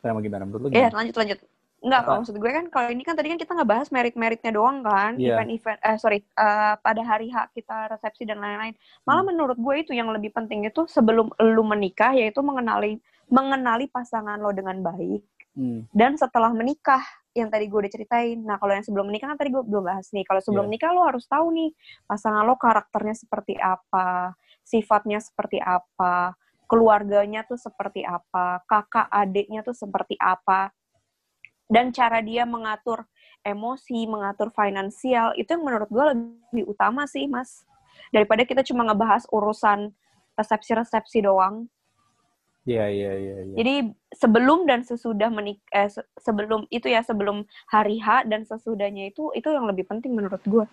Sama gimana menurut lu Iya, lanjut lanjut. Enggak, kalau maksud gue kan kalau ini kan tadi kan kita nggak bahas merit-meritnya doang kan, Iya. event-event eh sorry, eh, pada hari H kita resepsi dan lain-lain. Malah Hmm. menurut gue itu yang lebih penting itu sebelum lu menikah yaitu mengenali mengenali pasangan lo dengan baik Hmm. dan setelah menikah yang tadi gue udah ceritain. Nah, kalau yang sebelum menikah kan tadi gue belum bahas nih. Kalau sebelum Iya. menikah lo harus tahu nih pasangan lo karakternya seperti apa, sifatnya seperti apa, keluarganya tuh seperti apa, kakak adiknya tuh seperti apa. Dan cara dia mengatur emosi, mengatur finansial, itu yang menurut gue lebih utama sih, Mas. Daripada kita cuma ngebahas urusan resepsi-resepsi doang. Iya iya iya. iya. Jadi sebelum dan sesudah menik eh, se- sebelum itu ya sebelum hari H dan sesudahnya itu itu yang lebih penting menurut gue.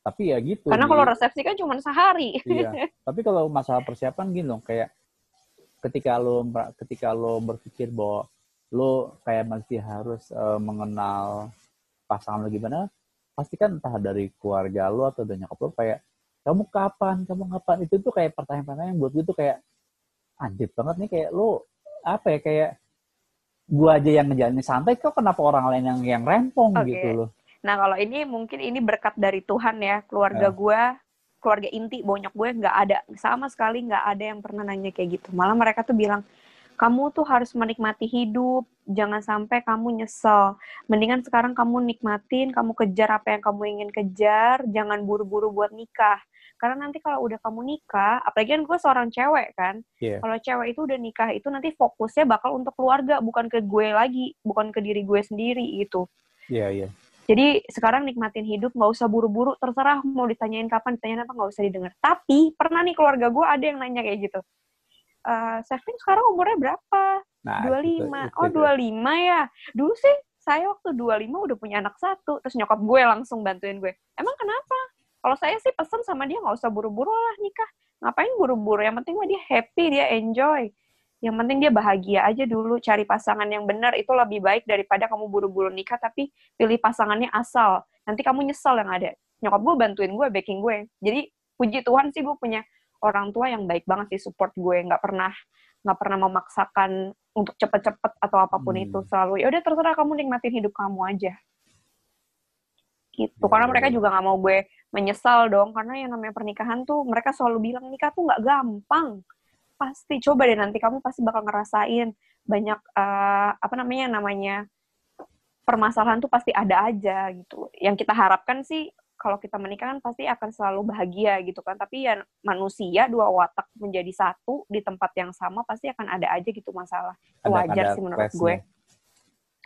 Tapi ya gitu. Karena kalau resepsi kan cuma sehari. Iya. *laughs* Tapi kalau masalah persiapan gini dong, kayak ketika lo ketika lo berpikir bahwa lo kayak masih harus eh, mengenal pasangan lo gimana, pasti kan entah dari keluarga lo atau dari nyokap lo kayak kamu kapan, kamu kapan itu tuh kayak pertanyaan-pertanyaan yang buat gue tuh kayak anjir banget nih kayak lo apa ya kayak gua aja yang ngejalanin santai kok kenapa orang lain yang yang rempong Oke. gitu loh. Nah kalau ini mungkin ini berkat dari Tuhan ya keluarga Ya. gue, keluarga inti bonyok gue nggak ada sama sekali nggak ada yang pernah nanya kayak gitu. Malah mereka tuh bilang kamu tuh harus menikmati hidup, Jangan sampai kamu nyesel. Mendingan sekarang kamu nikmatin, kamu kejar apa yang kamu ingin kejar, jangan buru-buru buat nikah. Karena nanti kalau udah kamu nikah, apalagi kan gue seorang cewek kan, Iya. kalau cewek itu udah nikah itu nanti fokusnya bakal untuk keluarga, bukan ke gue lagi, bukan ke diri gue sendiri gitu. Iya, iya. Jadi sekarang nikmatin hidup, nggak usah buru-buru, terserah mau ditanyain kapan, ditanyain apa, nggak usah didengar. Tapi pernah nih keluarga gue ada yang nanya kayak gitu. Eh, Sevin sekarang umurnya berapa? Nah, 25. itu- Oh, itu- 25 ya. Dulu sih saya waktu 25 udah punya anak satu. Terus nyokap gue langsung bantuin gue. Emang kenapa? Kalau saya sih pesen sama dia nggak usah buru-buru lah nikah. Ngapain buru-buru? Yang penting mah dia happy, dia enjoy. Yang penting dia bahagia aja dulu. Cari pasangan yang benar itu lebih baik daripada kamu buru-buru nikah tapi pilih pasangannya asal. Nanti kamu nyesel yang ada. Nyokap gue bantuin gue, backing gue. Jadi puji Tuhan sih gue punya orang tua yang baik banget sih support gue. Nggak pernah nggak pernah memaksakan untuk cepet-cepet atau apa pun Hmm. itu selalu ya udah terserah kamu nikmatin hidup kamu aja gitu karena ya, mereka ya. juga nggak mau gue menyesal dong karena yang namanya pernikahan tuh mereka selalu bilang nikah tuh nggak gampang pasti coba deh nanti kamu pasti bakal ngerasain banyak eh, apa namanya namanya permasalahan tuh pasti ada aja gitu. Yang kita harapkan sih kalau kita menikah kan pasti akan selalu bahagia gitu kan. Tapi ya manusia dua watak menjadi satu di tempat yang sama pasti akan ada aja gitu masalah. Ada- wajar ada sih menurut gue.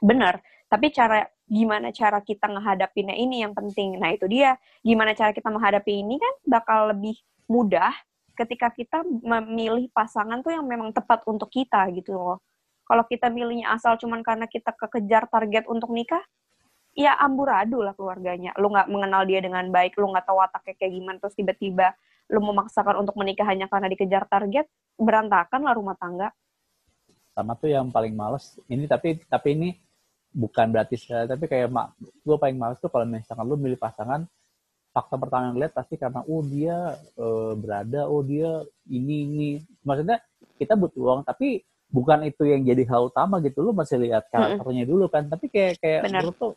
Benar. Tapi cara gimana cara kita ngehadapinnya ini yang penting. Nah itu dia. Gimana cara kita menghadapi ini kan bakal lebih mudah ketika kita memilih pasangan tuh yang memang tepat untuk kita gitu loh. Kalau kita milihnya asal cuman karena kita kekejar target untuk nikah ya amburadul lah keluarganya. Lu nggak mengenal dia dengan baik lu nggak tahu wataknya kayak gimana terus tiba-tiba lu memaksakan untuk menikah hanya karena dikejar target berantakan lah rumah tangga. Sama tuh yang paling males ini tapi tapi ini bukan berarti tapi kayak mak gue paling males tuh kalau misalkan lu milih pasangan fakta pertama yang lihat pasti karena oh dia eh, berada oh dia ini ini. Maksudnya kita butuh uang tapi bukan itu yang jadi hal utama gitu. Lu masih lihat karakternya dulu kan. Tapi kayak kayak Benar. menurut tuh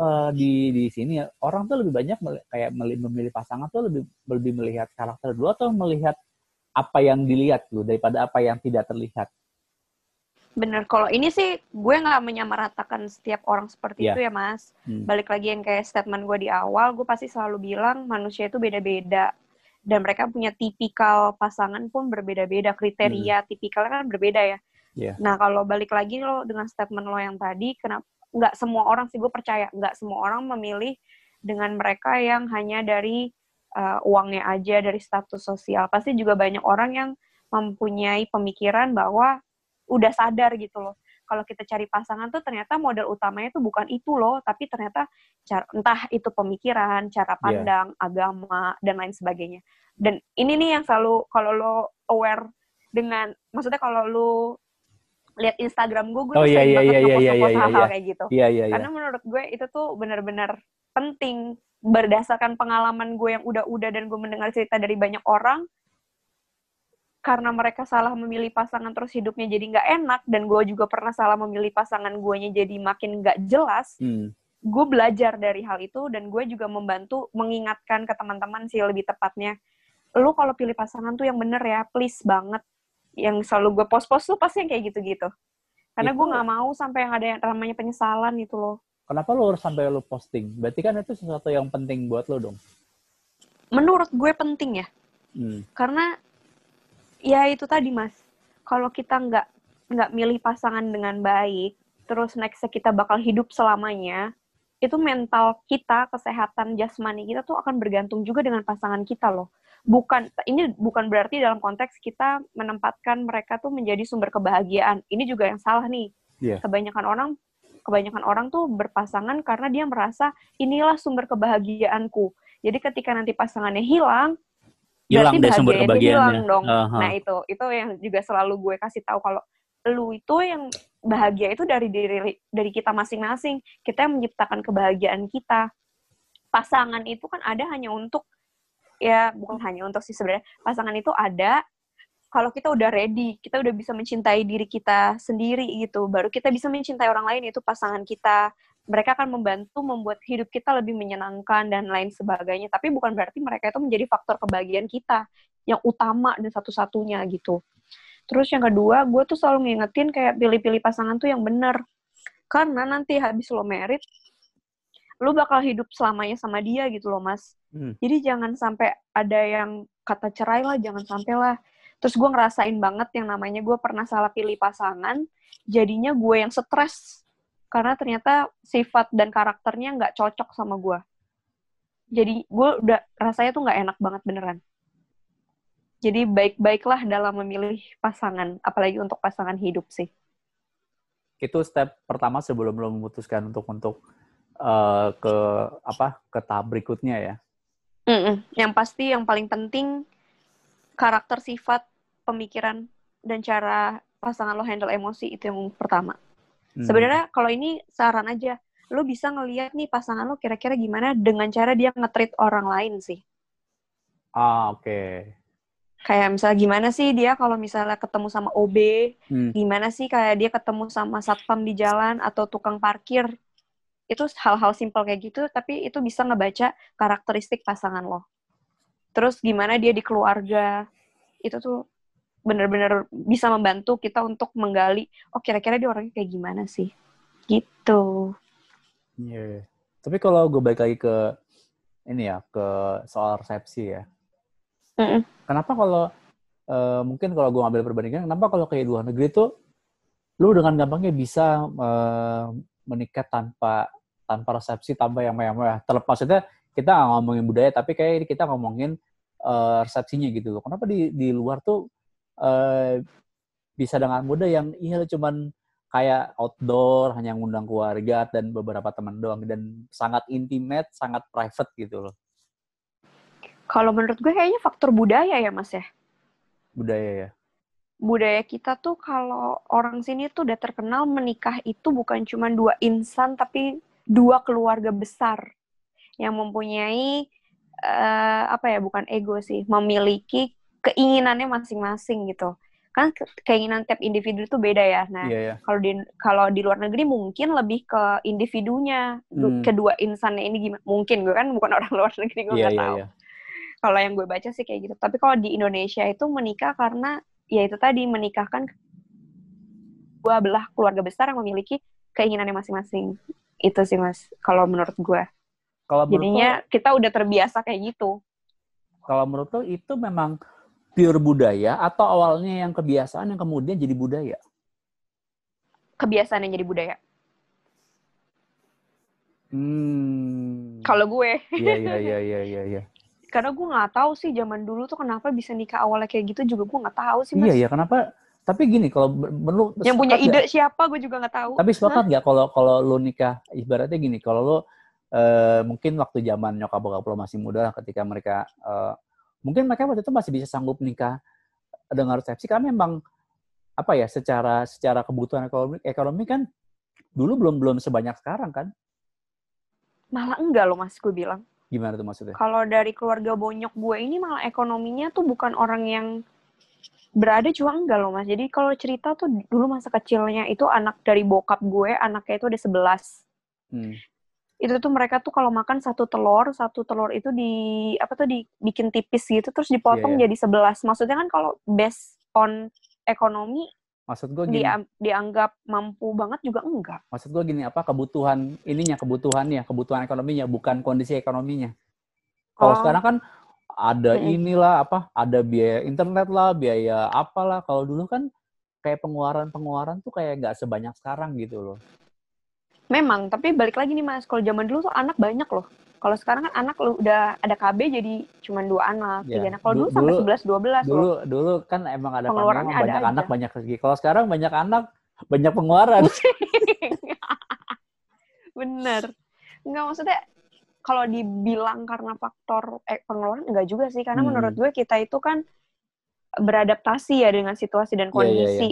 eh, di di sini ya, orang tuh lebih banyak meli- kayak meli- memilih pasangan tuh lebih lebih melihat karakter dulu atau melihat apa yang dilihat dulu daripada apa yang tidak terlihat Bener, kalau ini sih gue nggak menyamaratakan setiap orang seperti Iya. itu ya mas. Hmm. Balik lagi yang kayak statement gue di awal, gue pasti selalu bilang manusia itu beda-beda. Dan mereka punya tipikal pasangan pun berbeda-beda, kriteria tipikalnya kan berbeda ya. Iya. Nah kalau balik lagi lo dengan statement lo yang tadi, kenapa nggak semua orang sih gue percaya nggak semua orang memilih dengan mereka yang hanya dari uh, uangnya aja, dari status sosial. Pasti juga banyak orang yang mempunyai pemikiran bahwa udah sadar gitu loh. Kalau kita cari pasangan tuh ternyata modal utamanya tuh bukan itu loh, tapi ternyata cara, entah itu pemikiran, cara pandang, agama dan lain sebagainya. Dan ini nih yang selalu kalau lo aware dengan maksudnya kalau lo lihat Instagram gue, gue Oh, tuh iya, sering iya, banget iya, iya, ngepost-ngepost iya, iya, hal-hal iya. kayak gitu. Iya iya iya. Karena menurut gue itu tuh benar-benar penting berdasarkan pengalaman gue yang udah-udah dan gue mendengar cerita dari banyak orang karena mereka salah memilih pasangan terus hidupnya jadi nggak enak dan gue juga pernah salah memilih pasangan guanya jadi makin nggak jelas Hmm. gue belajar dari hal itu dan gue juga membantu mengingatkan ke teman-teman sih lebih tepatnya lu kalau pilih pasangan tuh yang bener ya please banget yang selalu gue post-post tuh pasti yang kayak gitu-gitu karena gue Itu- nggak mau sampai yang ada yang namanya penyesalan gitu loh Kenapa lo harus sampai lo posting? Berarti kan itu sesuatu yang penting buat lo dong. menurut gue penting ya Hmm. karena ya itu tadi mas. Kalau kita nggak nggak milih pasangan dengan baik terus nextnya kita bakal hidup selamanya itu mental kita kesehatan jasmani kita tuh akan bergantung juga dengan pasangan kita loh. Bukan ini bukan berarti dalam konteks kita menempatkan mereka tuh menjadi sumber kebahagiaan. Ini juga yang salah nih. Iya. kebanyakan orang kebanyakan orang tuh berpasangan karena dia merasa inilah sumber kebahagiaanku. Jadi ketika nanti pasangannya hilang Hilang deh sumber kebahagiaannya. dong. Aha. Nah itu itu yang juga selalu gue kasih tahu kalau lu itu yang bahagia itu dari diri dari kita masing-masing. Kita yang menciptakan kebahagiaan kita. Pasangan itu kan ada hanya untuk ya bukan hanya untuk sih sebenarnya. Pasangan itu ada kalau kita udah ready, kita udah bisa mencintai diri kita sendiri gitu. Baru kita bisa mencintai orang lain itu pasangan kita. Mereka akan membantu membuat hidup kita lebih menyenangkan dan lain sebagainya. Tapi bukan berarti mereka itu menjadi faktor kebahagiaan kita yang utama dan satu-satunya gitu. Terus yang kedua, gue tuh selalu ngingetin kayak pilih-pilih pasangan tuh yang bener. Karena nanti habis lo merit, lo bakal hidup selamanya sama dia gitu loh, Mas. Hmm. Jadi jangan sampai ada yang kata cerai lah, jangan sampai lah. Terus gue ngerasain banget yang namanya gue pernah salah pilih pasangan, jadinya gue yang stres. Karena ternyata sifat dan karakternya nggak cocok sama gue. Jadi gue udah rasanya tuh nggak enak banget beneran. Jadi baik-baiklah dalam memilih pasangan, apalagi untuk pasangan hidup sih. Itu step pertama sebelum lo memutuskan untuk untuk eh, ke apa ke tahap berikutnya ya. Mm-mm. Yang pasti yang paling penting karakter sifat, pemikiran dan cara pasangan lo handle emosi itu yang pertama. Hmm. Sebenarnya kalau ini saran aja, lo bisa ngeliat nih pasangan lo kira-kira gimana dengan cara dia nge-treat orang lain sih. Ah oke. Kayak misalnya gimana sih dia kalau misalnya ketemu sama OB, Hmm. gimana sih kayak dia ketemu sama satpam di jalan atau tukang parkir. Itu hal-hal simpel kayak gitu, tapi itu bisa ngebaca karakteristik pasangan lo. Terus gimana dia di keluarga. Itu tuh bener-bener bisa membantu kita untuk menggali, oh kira-kira dia orangnya kayak gimana sih. Gitu. Iya. Tapi kalau gue balik lagi ke ini ya ke soal resepsi ya. Mm-mm. Kenapa kalau eh, mungkin kalau gue ngambil perbandingan, kenapa kalau kayak luar negeri tuh lu dengan gampangnya bisa eh, menikah tanpa tanpa resepsi, tanpa yang mewah-mewah. Terlepas maksudnya kita nggak ngomongin budaya, tapi kayak ini kita ngomongin eh, resepsinya gitu loh. Kenapa di di luar tuh eh, bisa dengan mudah yang iya cuman kayak outdoor hanya ngundang keluarga dan beberapa teman doang dan sangat intimate, sangat private gitu loh Kalau menurut gue kayaknya faktor budaya ya mas ya. budaya ya. budaya kita tuh kalau orang sini tuh udah terkenal menikah itu bukan cuma dua insan tapi dua keluarga besar yang mempunyai eh, apa ya bukan ego sih memiliki keinginannya masing-masing gitu kan ke- keinginan tiap individu itu beda ya nah Iya ya. kalau di kalau di luar negeri mungkin lebih ke individunya Du- Hmm. kedua insannya ini gimana mungkin gue kan bukan *laughs* orang luar negeri gue Iya nggak iya tahu iya. kalau yang gue baca sih kayak gitu. Tapi kalau di Indonesia itu menikah karena ya itu tadi menikahkan dua belah keluarga besar yang memiliki keinginannya masing-masing. Itu sih mas, kalau menurut gue. Kalau lo, Jadinya kita udah terbiasa kayak gitu. kalau menurut lo itu memang pure budaya atau awalnya yang kebiasaan yang kemudian jadi budaya? Kebiasaan yang jadi budaya. Hmm. Kalau gue, Iya iya iya iya iya. iya. *laughs* karena gue nggak tahu sih zaman dulu tuh kenapa bisa nikah awalnya kayak gitu juga gue nggak tahu sih mas. Iya ya kenapa? Tapi gini kalau perlu Yang punya ide nggak? siapa gue juga nggak tahu. Tapi sepakat nggak kalau kalau lu nikah ibaratnya gini kalau lu eh, mungkin waktu zaman nyokap bokap lo masih muda lah ketika mereka eh, mungkin mereka waktu itu masih bisa sanggup nikah dengan resepsi karena memang apa ya secara secara kebutuhan ekonomi ekonomi kan dulu belum belum sebanyak sekarang kan Malah enggak loh mas, gue bilang. gimana tuh maksudnya kalau dari keluarga bonyok gue ini malah ekonominya tuh bukan orang yang berada juga enggak loh mas. Jadi kalau cerita tuh dulu masa kecilnya itu anak dari bokap gue, anaknya itu ada 11. Hmm. Itu tuh mereka tuh kalau makan satu telur, satu telur itu di apa tuh dibikin tipis gitu terus dipotong Iya, jadi 11. Maksudnya kan kalau based on ekonomi maksud gue gini dia, dianggap mampu banget juga enggak. maksud gue gini apa kebutuhan ininya kebutuhannya kebutuhan ekonominya bukan kondisi ekonominya kalau Oh. sekarang kan ada Mm-mm. inilah apa ada biaya internet lah biaya apalah kalau dulu kan kayak pengeluaran pengeluaran tuh kayak nggak sebanyak sekarang gitu loh Memang, tapi balik lagi nih mas, kalau zaman dulu tuh anak banyak loh. Kalau sekarang kan anak lu udah ada KB jadi cuma dua anak, Ya, tiga anak. Kalau du- dulu sampai dulu- 11 12 loh. dulu dulu kan emang ada ada banyak aja. anak banyak rezeki kalau sekarang banyak anak banyak pengeluaran *laughs* Bener. Enggak maksudnya kalau dibilang karena faktor eh, pengeluaran enggak juga sih karena Hmm. menurut gue kita itu kan beradaptasi ya dengan situasi Iya, dan iya, kondisi.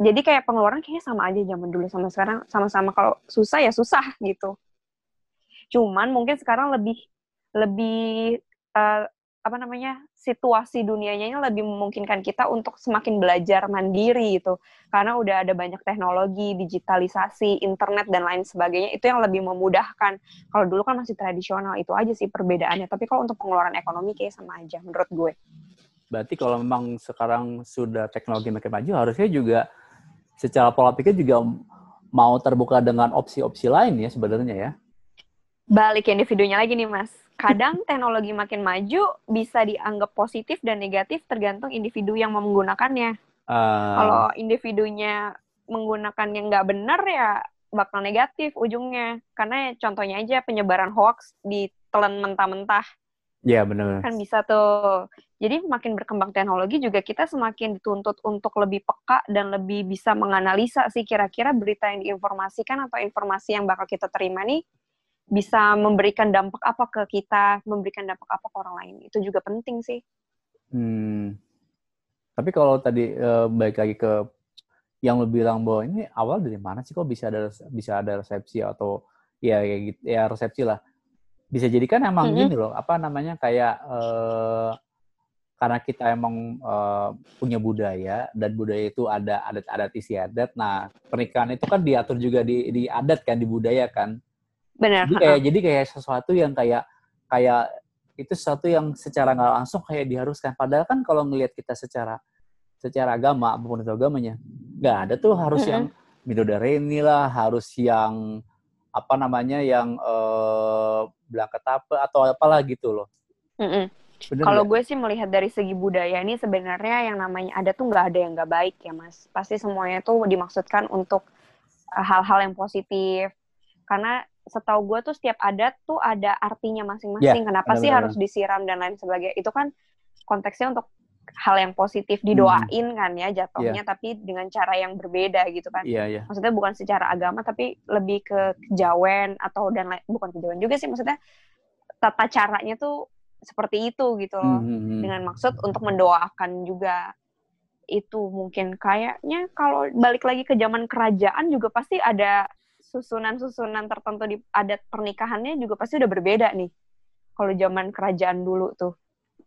Jadi kayak pengeluaran kayaknya sama aja zaman dulu sama sekarang. Sama-sama kalau susah ya susah gitu. Cuman mungkin sekarang lebih lebih eh, apa namanya situasi dunianya ini lebih memungkinkan kita untuk semakin belajar mandiri gitu. Karena udah ada banyak teknologi digitalisasi internet dan lain sebagainya itu yang lebih memudahkan. Kalau dulu kan masih tradisional itu aja sih perbedaannya. Tapi kalau untuk pengeluaran ekonomi kayak sama aja menurut gue. Berarti kalau memang sekarang sudah teknologi makin maju, harusnya juga secara pola pikir juga mau terbuka dengan opsi-opsi lain ya sebenarnya ya. Balik individunya lagi nih mas. Kadang *laughs* teknologi makin maju bisa dianggap positif dan negatif tergantung individu yang menggunakannya. Uh, Kalau individunya menggunakan yang nggak benar ya bakal negatif ujungnya. Karena contohnya aja penyebaran hoax ditelan mentah-mentah. Ya benar. Kan bisa tuh. Jadi makin berkembang teknologi juga kita semakin dituntut untuk lebih peka dan lebih bisa menganalisa sih kira-kira berita yang diinformasikan atau informasi yang bakal kita terima nih bisa memberikan dampak apa ke kita, memberikan dampak apa ke orang lain. Itu juga penting sih. Hmm. Tapi kalau tadi uh, balik lagi ke yang lo bilang bahwa ini awal dari mana sih kok bisa ada bisa ada resepsi atau ya kayak gitu ya resepsi lah bisa jadi kan emang mm -hmm. gini loh apa namanya kayak uh, karena kita emang uh, punya budaya dan budaya itu ada adat-adat istiadat. Nah, pernikahan itu kan diatur juga di di adat kan di budaya kan. Benar. Jadi kayak jadi kayak sesuatu yang kayak kayak itu sesuatu yang secara nggak langsung kayak diharuskan. Padahal kan kalau ngelihat kita secara secara agama apa pun itu agamanya, nggak ada tuh harus mm -hmm. yang midodareni lah, harus yang apa namanya yang uh, belangkat apa atau apalah gitu loh. Mm. Kalau gue sih melihat dari segi budaya ini sebenarnya yang namanya ada tuh nggak ada yang nggak baik ya mas. Pasti semuanya tuh dimaksudkan untuk hal-hal uh, yang positif. Karena setahu gue tuh setiap adat tuh ada artinya masing-masing. Yeah, Kenapa sih harus disiram dan lain sebagainya? Itu kan konteksnya untuk hal yang positif didoain hmm. kan ya jatuhnya, yeah. tapi dengan cara yang berbeda gitu kan. Yeah, yeah. Maksudnya bukan secara agama tapi lebih ke kejawen atau dan bukan kejawen juga sih maksudnya tata caranya tuh seperti itu gitu loh hmm. dengan maksud untuk mendoakan juga itu mungkin kayaknya kalau balik lagi ke zaman kerajaan juga pasti ada susunan-susunan tertentu di adat pernikahannya juga pasti udah berbeda nih kalau zaman kerajaan dulu tuh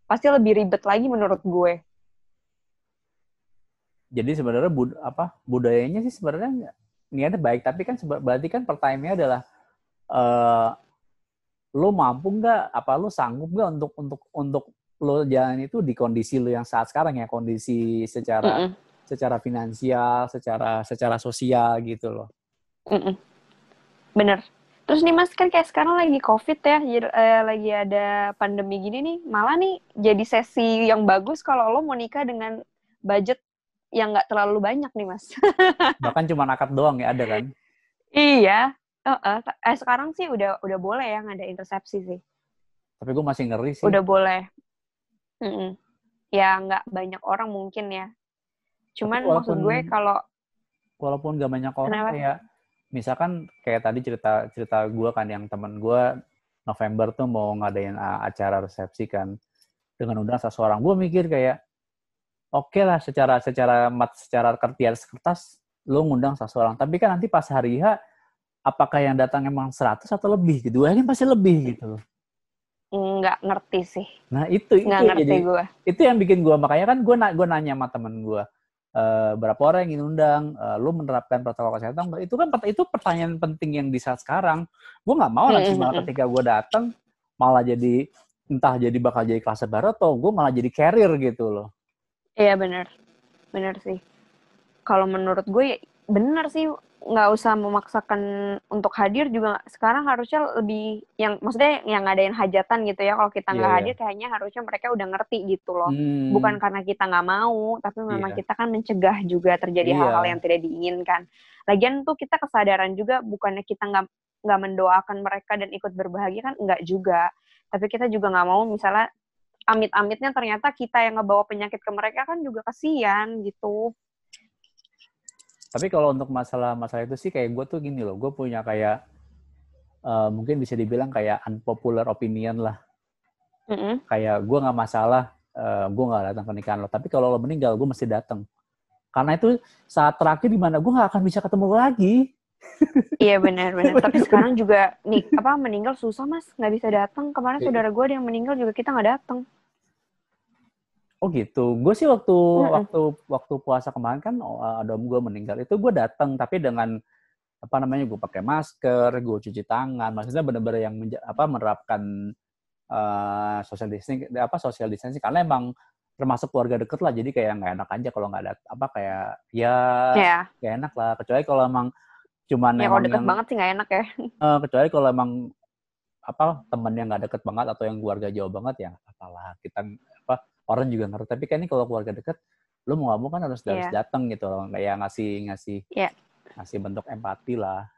pasti lebih ribet lagi menurut gue. Jadi sebenarnya bud apa budayanya sih sebenarnya niatnya baik. Tapi kan berarti kan pertanyaannya adalah uh, lo mampu nggak? Apa lo sanggup nggak untuk untuk untuk lo jalan itu di kondisi lo yang saat sekarang ya? Kondisi secara mm -mm. secara finansial secara secara sosial gitu loh. Mm -mm. bener terus nih mas kan kayak sekarang lagi covid ya jadi, eh, lagi ada pandemi gini nih malah nih jadi sesi yang bagus kalau lo mau nikah dengan budget yang nggak terlalu banyak nih mas *laughs* bahkan cuma akad doang ya ada kan iya Uh, uh, eh, sekarang sih udah udah boleh ya ada intersepsi sih. Tapi gue masih ngeri sih. Udah boleh. Mm -mm. Ya nggak banyak orang mungkin ya. Cuman walaupun, maksud gue kalau walaupun gak banyak orang kenapa? kayak misalkan kayak tadi cerita cerita gue kan yang temen gue November tuh mau ngadain acara resepsi kan dengan undang seseorang gue mikir kayak oke okay lah secara secara mat secara kertas kertas lo ngundang seseorang tapi kan nanti pas hari H apakah yang datang emang 100 atau lebih gitu? Gue yakin pasti lebih gitu loh. Nggak ngerti sih. Nah itu Nggak itu ngerti jadi gue. itu yang bikin gue makanya kan gue na gue nanya sama temen gue uh, berapa orang yang ingin undang, uh, lu menerapkan protokol kesehatan? Itu kan itu pertanyaan penting yang di saat sekarang. Gue nggak mau nanti malah ketika gue datang malah jadi entah jadi bakal jadi kelas baru atau gue malah jadi carrier gitu loh. Iya benar, benar sih. Kalau menurut gue benar sih nggak usah memaksakan untuk hadir juga sekarang harusnya lebih yang maksudnya yang ngadain hajatan gitu ya kalau kita nggak yeah. hadir kayaknya harusnya mereka udah ngerti gitu loh hmm. bukan karena kita nggak mau tapi memang yeah. kita kan mencegah juga terjadi iya. hal-hal yeah. yang tidak diinginkan lagian tuh kita kesadaran juga bukannya kita nggak nggak mendoakan mereka dan ikut berbahagia kan nggak juga tapi kita juga nggak mau misalnya amit-amitnya ternyata kita yang ngebawa penyakit ke mereka kan juga kasihan gitu tapi kalau untuk masalah-masalah itu sih kayak gue tuh gini loh, gue punya kayak uh, mungkin bisa dibilang kayak unpopular opinion lah. Mm-hmm. Kayak gue nggak masalah, uh, eh, gue nggak datang pernikahan lo. Tapi kalau lo meninggal, gue mesti datang. Karena itu saat terakhir di mana gue nggak akan bisa ketemu lagi. iya benar-benar. *laughs* Tapi sekarang juga nih apa meninggal susah mas, nggak bisa datang. Kemarin iya. saudara gue ada yang meninggal juga kita nggak datang. Oh gitu. Gue sih waktu waktu waktu puasa kemarin kan oh, ada gue meninggal itu gue datang tapi dengan apa namanya gue pakai masker, gue cuci tangan, maksudnya benar-benar yang menja, apa menerapkan uh, social distancing apa social distancing karena emang termasuk keluarga deket lah jadi kayak nggak enak aja kalau nggak ada apa kayak ya nggak enak lah. Kecuali kalau emang cuman ya kalau deket yang- banget sih nggak enak ya. *laughs* Eh, kecuali kalau emang apa temen yang nggak deket banget atau yang keluarga jauh banget ya nggak apa lah. Kita orang juga ngerti tapi kan ini kalau keluarga deket lu mau nggak mau kan harus harus Iya. datang gitu loh kayak ngasih ngasih Iya. ngasih bentuk empati lah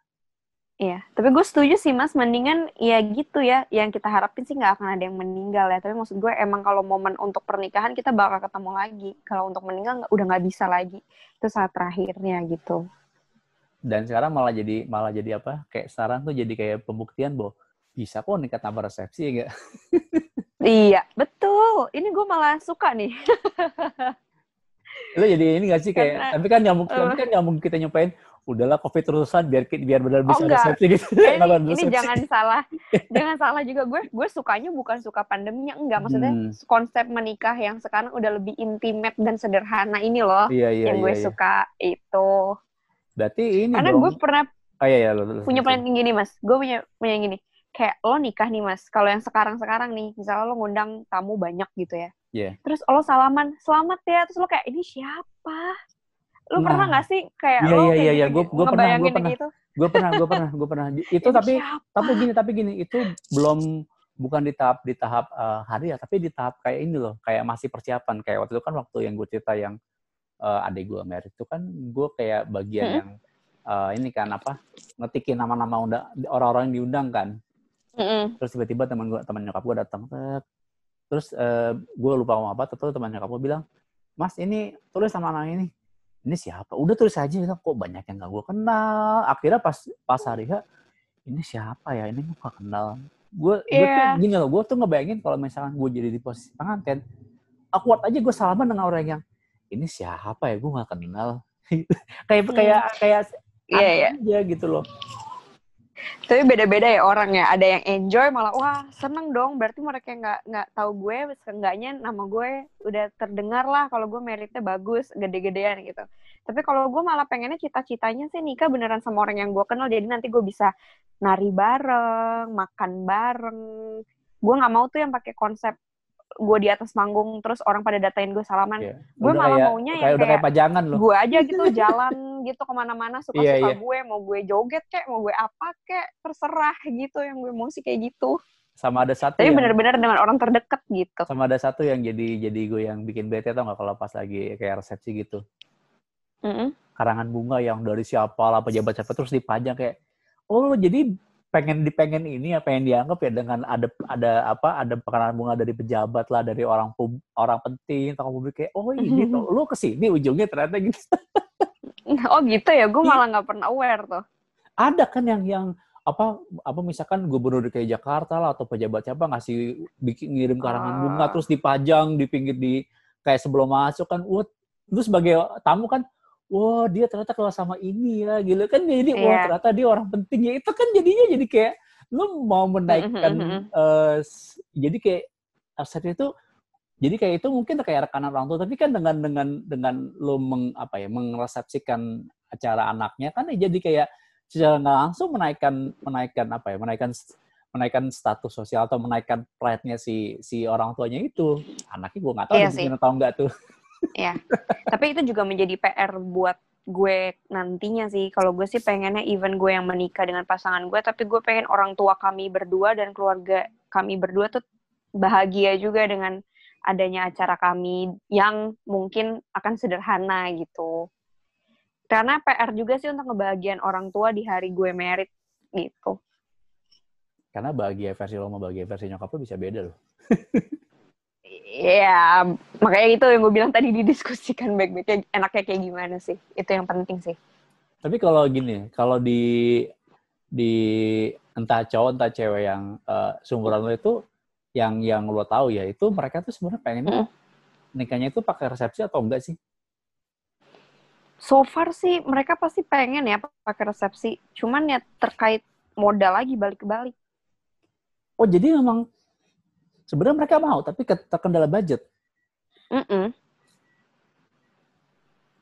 Iya, tapi gue setuju sih mas, mendingan ya gitu ya, yang kita harapin sih nggak akan ada yang meninggal ya. Tapi maksud gue emang kalau momen untuk pernikahan kita bakal ketemu lagi. Kalau untuk meninggal udah nggak bisa lagi. Itu saat terakhirnya gitu. dan sekarang malah jadi malah jadi apa kayak sekarang tuh jadi kayak pembuktian bahwa bisa kok nikah tanpa resepsi ya nggak? *laughs* Iya, betul. Ini gue malah suka nih. lo jadi ini gak sih kayak Karena- tapi kan nyambung tapi eh. kan nyambung kita nyumpain udahlah covid terusan biar biar benar bisa enggak. resepsi gitu Eh, *laughs* ini, ini resepsi. jangan salah, *laughs* jangan salah juga gue. Gue sukanya bukan suka pandeminya, enggak. Maksudnya Hmm. konsep menikah yang sekarang udah lebih intimate dan sederhana ini loh, iya iya yang iya, gue iya. suka itu. berarti ini Karena dong gue pernah oh, iya, iya, punya planning gini mas gue punya punya yang gini kayak lo nikah nih mas kalau yang sekarang sekarang nih misalnya lo ngundang tamu banyak gitu ya Iya. terus lo salaman selamat ya terus lo kayak ini siapa lo pernah Nah. nggak sih kayak Iya, lo iya, kayak gitu, Gua- gua pernah, gua pernah. gitu gue pernah gue pernah gue pernah itu tapi siapa? tapi gini tapi gini itu belum bukan di tahap di tahap eh, hari ya tapi di tahap kayak ini loh kayak masih persiapan kayak waktu itu kan waktu yang gue cerita yang eh, adik gue merit itu kan gue kayak bagian Mm-mm. yang eh, ini kan apa ngetikin nama-nama orang-orang yang diundang kan Mm-mm. terus tiba-tiba teman gue teman nyokap gue datang terus gue lupa ngomong apa terus teman nyokap gue bilang mas ini tulis sama anak ini ini siapa? Udah tulis aja gitu kok banyak yang gak gue kenal? Akhirnya pas pas hari H ini siapa ya? Ini gue gak kenal. Gue gue tuh Iya. gini loh gue tuh ngebayangin kalau misalkan gue jadi di posisi pengantin awkward aja gue salaman dengan orang yang ini siapa ya? Gue gak kenal. *laughs* Kayak Hmm. kayak kayak Iya, iya. aja gitu loh Tapi beda-beda ya orang ya. Ada yang enjoy malah wah seneng dong. Berarti mereka nggak nggak tahu gue, seenggaknya nama gue udah terdengar lah kalau gue meritnya bagus, gede-gedean gitu. Tapi kalau gue malah pengennya cita-citanya sih nikah beneran sama orang yang gue kenal. Jadi nanti gue bisa nari bareng, makan bareng. Gue nggak mau tuh yang pakai konsep gue di atas panggung terus orang pada datain gue salaman. Iya. Gue malah kayak- maunya yang kayak udah kayak kayak pajangan loh gue aja gitu *laughs* jalan gitu ke mana-mana suka-suka Iya, iya. gue mau gue joget kek mau gue apa kek terserah gitu yang gue mau sih kayak gitu sama ada satu tapi yang benar-benar dengan orang terdekat gitu sama ada satu yang jadi jadi gue yang bikin bete tau nggak kalau pas lagi kayak resepsi gitu Mm-mm. karangan bunga yang dari siapa lah pejabat siapa terus dipajang kayak oh jadi pengen dipengen ini ya pengen dianggap ya dengan ada ada apa ada karangan bunga dari pejabat lah dari orang pub, orang penting tokoh publik kayak oh ini tuh lu ke sini ujungnya ternyata gitu *laughs* oh gitu ya gue Iya. malah nggak pernah aware tuh ada kan yang yang apa apa misalkan gubernur DKI Jakarta lah atau pejabat siapa ngasih bikin ngirim karangan Ah. bunga terus dipajang di pinggir di kayak sebelum masuk kan wah terus sebagai tamu kan wah dia ternyata kenal sama ini ya gitu kan. Jadi wah Iya. ternyata dia orang penting. Ya itu kan jadinya jadi kayak lu mau menaikkan eh, s- jadi kayak aset itu jadi kayak itu mungkin kayak rekanan orang tua. Tapi kan dengan dengan dengan lo meng apa ya meresepsikan acara anaknya kan ya jadi kayak secara nggak langsung menaikkan menaikkan apa ya menaikkan menaikkan status sosial atau menaikkan pride-nya si si orang tuanya itu. Anaknya gue nggak tahu Iya atau enggak tuh *laughs* ya tapi itu juga menjadi PR buat gue nantinya sih. Kalau gue sih pengennya even gue yang menikah dengan pasangan gue tapi gue pengen orang tua kami berdua dan keluarga kami berdua tuh bahagia juga dengan adanya acara kami yang mungkin akan sederhana gitu. Karena PR juga sih untuk ngebahagiain orang tua di hari gue merit gitu. Karena bahagia versi lo sama bahagia versi nyokap lo bisa beda loh *laughs* Iya, makanya itu yang gue bilang tadi didiskusikan baik-baik enaknya kayak gimana sih. Itu yang penting sih. Tapi kalau gini, kalau di di entah cowok entah cewek yang eh, seumuran lo itu yang yang lo tahu ya itu mereka tuh sebenarnya pengen Mm. nikahnya itu pakai resepsi atau enggak sih? So far sih mereka pasti pengen ya pakai resepsi. Cuman ya terkait modal lagi balik ke balik. Oh jadi memang sebenarnya mereka mau tapi ke- terkendala budget. Mm-mm.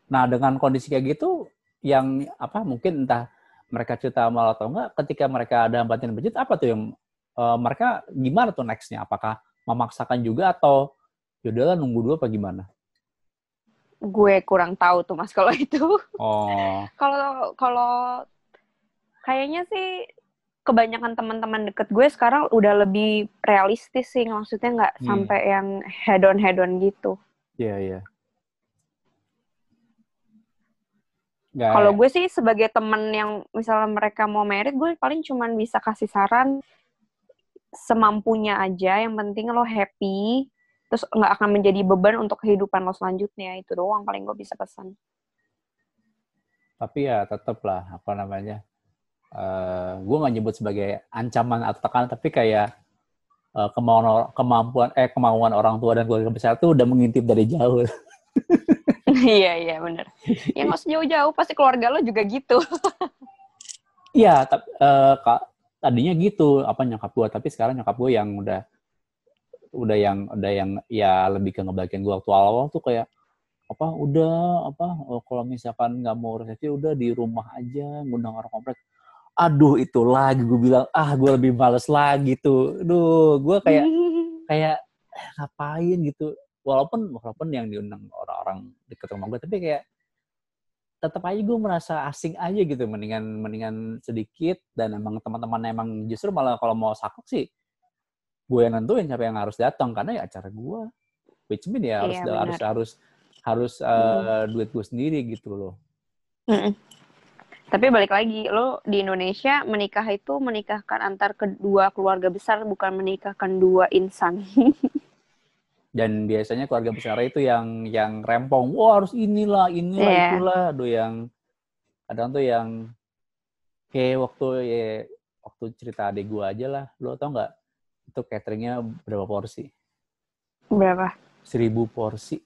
Nah dengan kondisi kayak gitu yang apa mungkin entah mereka cerita sama lo atau enggak ketika mereka ada hambatan budget apa tuh yang eh, mereka gimana tuh nextnya? Apakah memaksakan juga atau Yaudahlah nunggu dulu apa gimana? Gue kurang tahu tuh mas kalau *laughs* itu. Oh, Kalau kalau kayaknya sih kebanyakan teman-teman deket gue sekarang udah lebih realistis sih, maksudnya nggak Hmm. sampai yang head on head on gitu. iya iya. Nggak- Kalau gue sih sebagai temen yang misalnya mereka mau merit, gue paling cuman bisa kasih saran semampunya aja. Yang penting lo happy, terus nggak akan menjadi beban untuk kehidupan lo selanjutnya. Itu doang paling gue bisa pesan. tapi ya tetap lah apa namanya eh gue nggak nyebut sebagai ancaman atau tekanan tapi kayak eh, kemauan kemampuan eh kemauan orang tua dan keluarga besar tuh udah mengintip dari jauh *laughs* Iya iya bener. Ya *laughs* nggak usah jauh-jauh, pasti keluarga lo juga gitu. *laughs* iya tapi kak tadinya gitu apa nyokap gue tapi sekarang nyokap gue yang udah udah yang udah yang ya lebih ke ngebagian gue waktu awal tuh kayak apa udah apa oh, kalau misalkan nggak mau resepsi udah di rumah aja ngundang orang komplek aduh itu lagi. Gue bilang ah gue lebih males lagi tuh. Duh gue kayak *laughs* kayak eh, ngapain gitu? Walaupun walaupun yang diundang orang-orang deket rumah gue tapi kayak tetap aja gue merasa asing aja gitu. Mendingan mendingan sedikit. Dan emang teman-teman emang justru malah kalau mau sakit sih gue yang nentuin siapa yang harus datang. Karena ya acara gue which mean ya harus Iya, benar. harus harus harus eh, duit gue sendiri gitu loh. Mm-mm. Tapi balik lagi, lo di Indonesia menikah itu menikahkan antar kedua keluarga besar, bukan menikahkan dua insan. *laughs* dan biasanya keluarga besar itu yang yang rempong wah harus inilah inilah Iya. itulah aduh yang kadang tuh yang kayak waktu ya waktu cerita adik gua aja lah lo tau nggak itu cateringnya berapa porsi Berapa? seribu porsi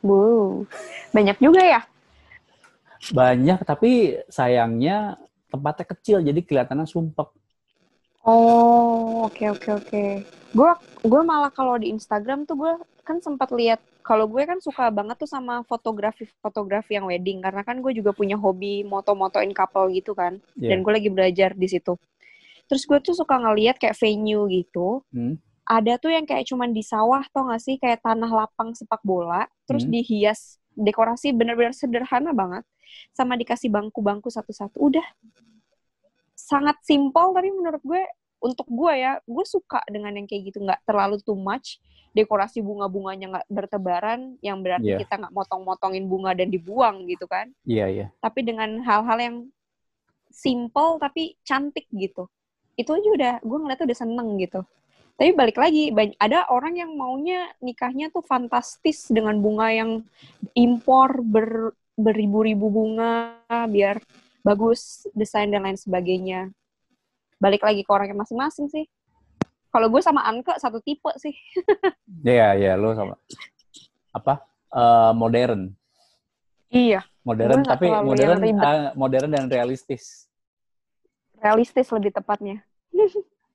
Bu, banyak juga ya? Banyak tapi sayangnya tempatnya kecil jadi kelihatannya sumpek Oh, oke oke oke. Gue gue malah kalau di Instagram tuh gue kan sempat lihat kalau gue kan suka banget tuh sama fotografi fotografi yang wedding karena kan gue juga punya hobi moto-motoin couple gitu kan. Iya. Dan gue lagi belajar di situ. Terus gue tuh suka ngeliat kayak venue gitu. Hmm. Ada tuh yang kayak cuman di sawah tau gak sih kayak tanah lapang sepak bola, terus Hmm. dihias dekorasi bener-bener sederhana banget, sama dikasih bangku-bangku satu-satu. Udah. Sangat simpel tapi menurut gue untuk gue ya gue suka dengan yang kayak gitu. Nggak terlalu too much. Dekorasi bunga-bunganya nggak bertebaran yang berarti Iya. kita nggak motong-motongin bunga dan dibuang gitu kan. Iya iya. Tapi dengan hal-hal yang simple tapi cantik gitu. Itu aja udah gue ngeliatnya udah seneng gitu. Tapi balik lagi ada orang yang maunya nikahnya tuh fantastis dengan bunga yang impor ber, beribu-ribu bunga biar bagus desain dan lain sebagainya. Balik lagi ke orangnya masing-masing sih. Kalau gue sama Anke satu tipe sih. *laughs* Iya iya lo sama. Apa? Eh, modern. Iya. Modern tapi modern ah, modern dan realistis. Realistis lebih tepatnya. *laughs*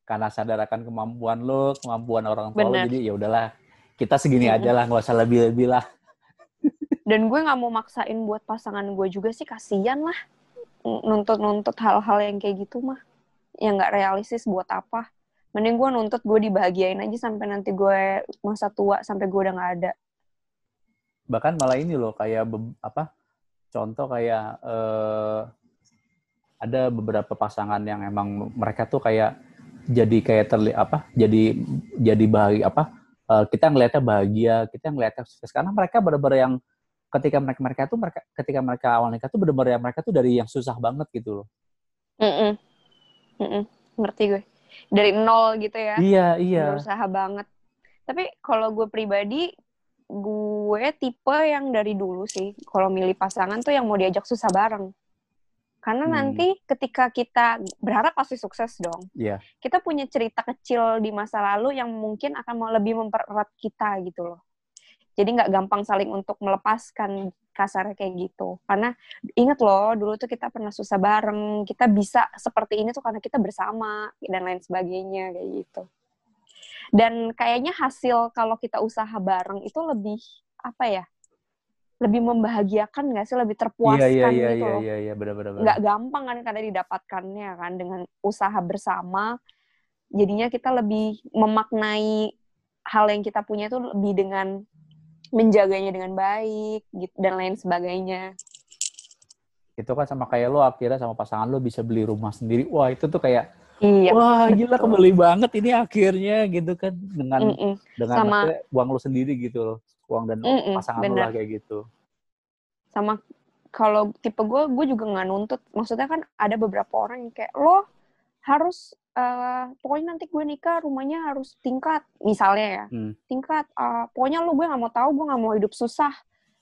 Karena sadar akan kemampuan lo, kemampuan orang tua lo, jadi ya udahlah kita segini aja lah, nggak usah lebih-lebih lah. Dan gue nggak mau maksain buat pasangan gue juga sih kasihan lah nuntut-nuntut hal-hal yang kayak gitu mah yang nggak realistis buat apa mending gue nuntut gue dibahagiain aja sampai nanti gue masa tua sampai gue udah nggak ada Bahkan malah ini loh, kayak be- apa? Contoh kayak eh, ada beberapa pasangan yang emang mereka tuh kayak jadi kayak terli apa? Jadi jadi bahagia apa? eh, kita ngelihatnya bahagia, kita ngelihatnya sukses karena mereka benar-benar yang ketika mereka mereka tuh mereka ketika mereka awal nikah tuh benar-benar yang mereka tuh dari yang susah banget gitu loh. Mm-mm. Mm-mm. ngerti gue dari nol gitu ya Iya, iya. berusaha banget tapi kalau gue pribadi gue tipe yang dari dulu sih kalau milih pasangan tuh yang mau diajak susah bareng karena Hmm. nanti ketika kita berharap pasti sukses dong Iya. kita punya cerita kecil di masa lalu yang mungkin akan mau lebih mempererat kita gitu loh jadi nggak gampang saling untuk melepaskan kasarnya kayak gitu. Karena inget loh dulu tuh kita pernah susah bareng kita bisa seperti ini tuh karena kita bersama dan lain sebagainya kayak gitu. Dan kayaknya hasil kalau kita usaha bareng itu lebih apa ya lebih membahagiakan nggak sih? Lebih terpuaskan Iya, iya, iya, gitu iya, loh. iya, iya, benar-benar. nggak gampang kan karena didapatkannya kan dengan usaha bersama. Jadinya kita lebih memaknai hal yang kita punya itu lebih dengan menjaganya dengan baik gitu dan lain sebagainya. Itu kan sama kayak lo akhirnya sama pasangan lo bisa beli rumah sendiri. Wah, itu tuh kayak Iya. wah gila betul. kembali banget ini akhirnya gitu kan dengan Mm-mm. dengan Sama- uang lo sendiri gitu loh. Uang dan Mm-mm, pasangan lo bener. lah kayak gitu. sama kalau tipe gue gue juga nggak nuntut maksudnya kan ada beberapa orang yang kayak lo harus eh, pokoknya nanti gue nikah rumahnya harus tingkat misalnya ya Hmm. tingkat eh, pokoknya lo gue nggak mau tahu gue nggak mau hidup susah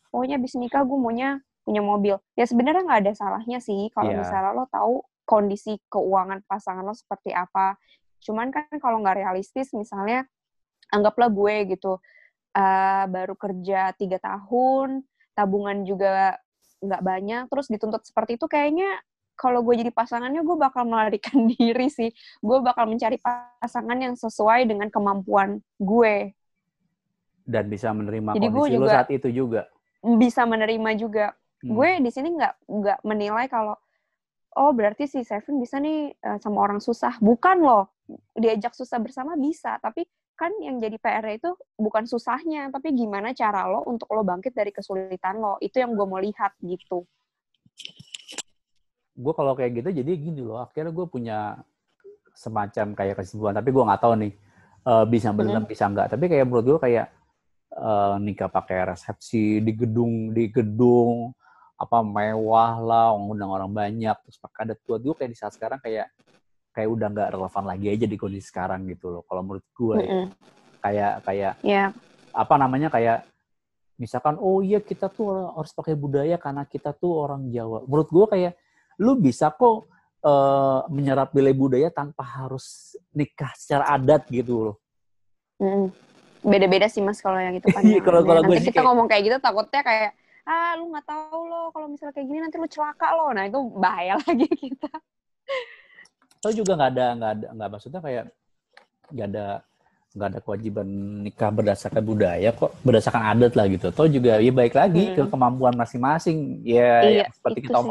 pokoknya abis nikah gue maunya punya mobil ya sebenarnya nggak ada salahnya sih kalau Iya. misalnya lo tahu kondisi keuangan pasangan lo seperti apa cuman kan kalau nggak realistis misalnya anggaplah gue gitu eh, baru kerja tiga tahun tabungan juga nggak banyak terus dituntut seperti itu kayaknya kalau gue jadi pasangannya gue bakal melarikan *laughs* diri sih. Gue bakal mencari pasangan yang sesuai dengan kemampuan gue. Dan bisa menerima Jadi gue kondisi lo juga- saat itu juga. bisa menerima juga. Hmm. gue di sini nggak nggak menilai kalau oh berarti si Seven bisa nih eh, sama orang susah. Bukan loh. Diajak susah bersama bisa. Tapi kan yang jadi PR itu bukan susahnya. Tapi gimana cara lo untuk lo bangkit dari kesulitan lo? Itu yang gue mau lihat gitu gue kalau kayak gitu jadi gini loh akhirnya gue punya semacam kayak kesimpulan tapi gue nggak tahu nih eh, bisa benar bisa nggak tapi kayak menurut gue kayak eh, nikah pakai resepsi di gedung di gedung apa mewah lah undang orang banyak terus pakai adat buat gue kayak di saat sekarang kayak kayak udah nggak relevan lagi aja di kondisi sekarang gitu loh kalau menurut gue ya. Mm-mm. kayak kayak ya apa namanya kayak misalkan oh iya kita tuh harus pakai budaya karena kita tuh orang Jawa. Menurut gue kayak lu bisa kok eh, menyerap nilai budaya tanpa harus nikah secara adat gitu loh. mm-mm. beda-beda sih mas kalau yang itu kan Iya, kalau- kalau gue nanti sih kita kayak- ngomong kayak gitu takutnya kayak ah lu nggak tahu lo kalau misalnya kayak gini nanti lu celaka lo nah itu bahaya *laughs* lagi kita Atau juga nggak ada nggak ada nggak maksudnya kayak nggak ada nggak ada kewajiban nikah berdasarkan budaya kok berdasarkan adat lah gitu. Atau juga ya baik lagi ke Hmm. kemampuan masing-masing. Ya Iya, yang seperti kita sih.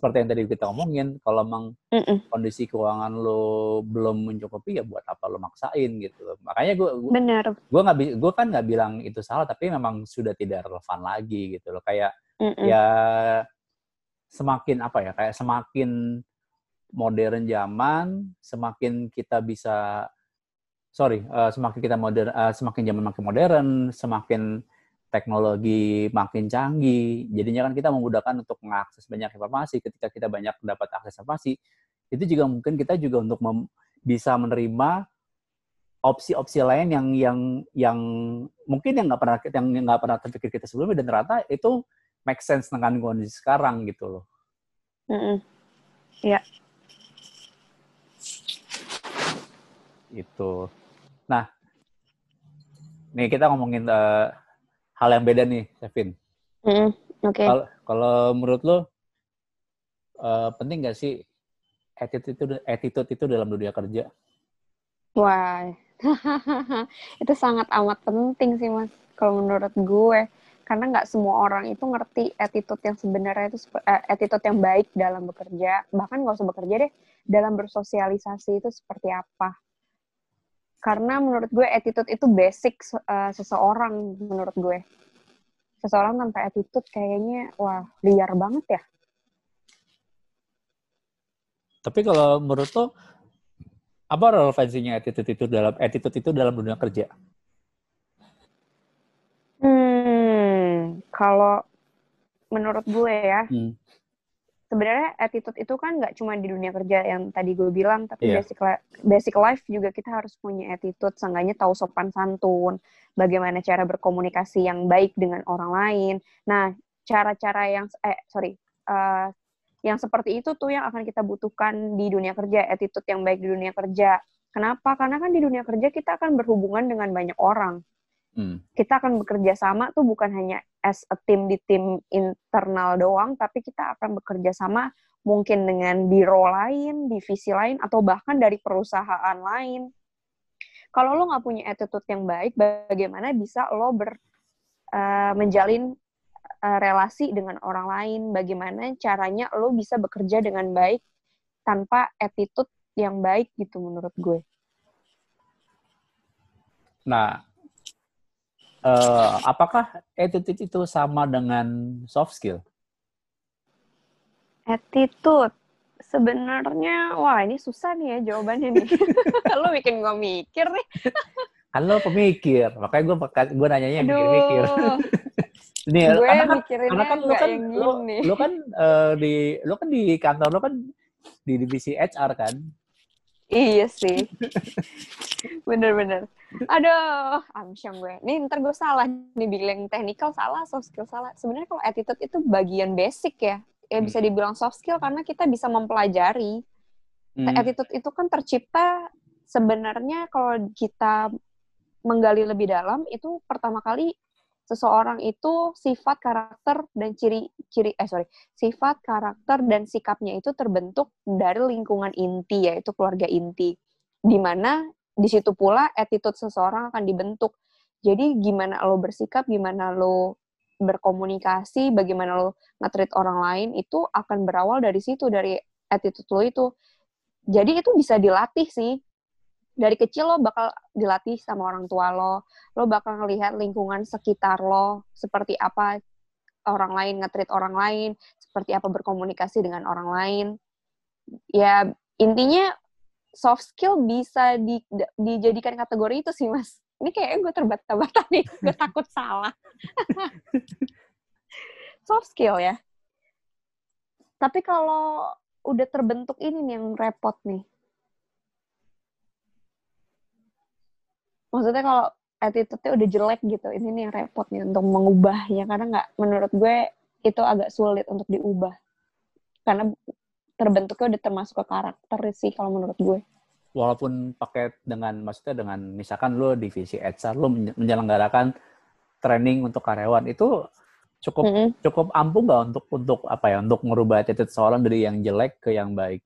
Seperti yang tadi kita omongin kalau emang Mm-mm. kondisi keuangan lo belum mencukupi ya buat apa lo maksain gitu makanya gue bener gue nggak gue kan nggak bilang itu salah tapi memang sudah tidak relevan lagi gitu loh kayak Mm-mm. ya semakin apa ya kayak semakin modern zaman semakin kita bisa sorry eh, semakin kita modern eh, semakin zaman makin modern semakin teknologi makin canggih jadinya kan kita memudahkan untuk mengakses banyak informasi ketika kita banyak dapat akses informasi itu juga mungkin kita juga untuk mem- bisa menerima opsi-opsi lain yang yang yang mungkin yang nggak pernah yang nggak pernah terpikir kita sebelumnya dan ternyata itu make sense dengan kondisi sekarang gitu loh. Mm-mm. Itu. Nah, nih kita ngomongin eh, hal yang beda nih, Kevin. Mm-mm. Oke. Kalau kalau menurut lo eh, penting nggak sih attitude itu attitude itu dalam dunia kerja? Wah, *laughs* itu sangat amat penting sih mas. Kalau menurut gue, karena nggak semua orang itu ngerti attitude yang sebenarnya itu eh, attitude yang baik dalam bekerja. Bahkan nggak usah bekerja deh, dalam bersosialisasi itu seperti apa. Karena menurut gue attitude itu basic eh, seseorang menurut gue. Seseorang tanpa attitude kayaknya wah liar banget ya. Tapi kalau menurut lo apa relevansinya attitude itu dalam attitude itu dalam dunia kerja? Hmm, kalau menurut gue ya, Hmm. Sebenarnya attitude itu kan nggak cuma di dunia kerja yang tadi gue bilang, tapi Iya. basic li- basic life juga kita harus punya attitude, seenggaknya tahu sopan santun, bagaimana cara berkomunikasi yang baik dengan orang lain. Nah, cara-cara yang eh sorry, eh, yang seperti itu tuh yang akan kita butuhkan di dunia kerja, attitude yang baik di dunia kerja. Kenapa? Karena kan di dunia kerja kita akan berhubungan dengan banyak orang Hmm. kita akan bekerja sama tuh bukan hanya as a team di tim internal doang, tapi kita akan bekerja sama mungkin dengan biro lain, divisi lain, atau bahkan dari perusahaan lain. Kalau lo nggak punya attitude yang baik, bagaimana bisa lo ber, eh, menjalin eh, relasi dengan orang lain? Bagaimana caranya lo bisa bekerja dengan baik tanpa attitude yang baik gitu menurut gue. Nah, uh, apakah attitude itu sama dengan soft skill? Attitude sebenarnya wah ini susah nih ya jawabannya nih. *laughs* lo bikin gue mikir nih. kan lo pemikir, makanya gue gue nanyanya yang mikir-mikir. *laughs* Ini gue karena kan, karena kan lo kan lo, lo kan uh, di lo kan di kantor lo kan di divisi HR kan? Iya sih. *laughs* Bener-bener. Aduh, amsyong gue. Nih ntar gue salah nih bilang technical salah, soft skill salah. Sebenarnya kalau attitude itu bagian basic ya. Ya hmm. bisa dibilang soft skill karena kita bisa mempelajari. Hmm. Attitude itu kan tercipta sebenarnya kalau kita menggali lebih dalam itu pertama kali seseorang itu sifat karakter dan ciri-ciri eh sorry sifat karakter dan sikapnya itu terbentuk dari lingkungan inti yaitu keluarga inti. Di mana di situ pula attitude seseorang akan dibentuk. Jadi gimana lo bersikap gimana lo berkomunikasi bagaimana lo nge orang lain itu akan berawal dari situ dari attitude lo itu. Jadi itu bisa dilatih sih dari kecil lo bakal dilatih sama orang tua lo, lo bakal ngelihat lingkungan sekitar lo, seperti apa orang lain ngetrit orang lain, seperti apa berkomunikasi dengan orang lain. Ya, intinya soft skill bisa di, dijadikan kategori itu sih, Mas. Ini kayaknya gue terbata-bata nih, *laughs* gue takut salah. *laughs* soft skill ya. Tapi kalau udah terbentuk ini nih yang repot nih, maksudnya kalau attitude-nya udah jelek gitu ini nih yang repot nih untuk mengubahnya karena nggak menurut gue itu agak sulit untuk diubah. Karena terbentuknya udah termasuk ke karakter sih kalau menurut gue. Walaupun pakai dengan maksudnya dengan misalkan lo divisi HR lo menyelenggarakan training untuk karyawan itu cukup mm -hmm. cukup ampuh nggak untuk untuk apa ya untuk merubah attitude seorang dari yang jelek ke yang baik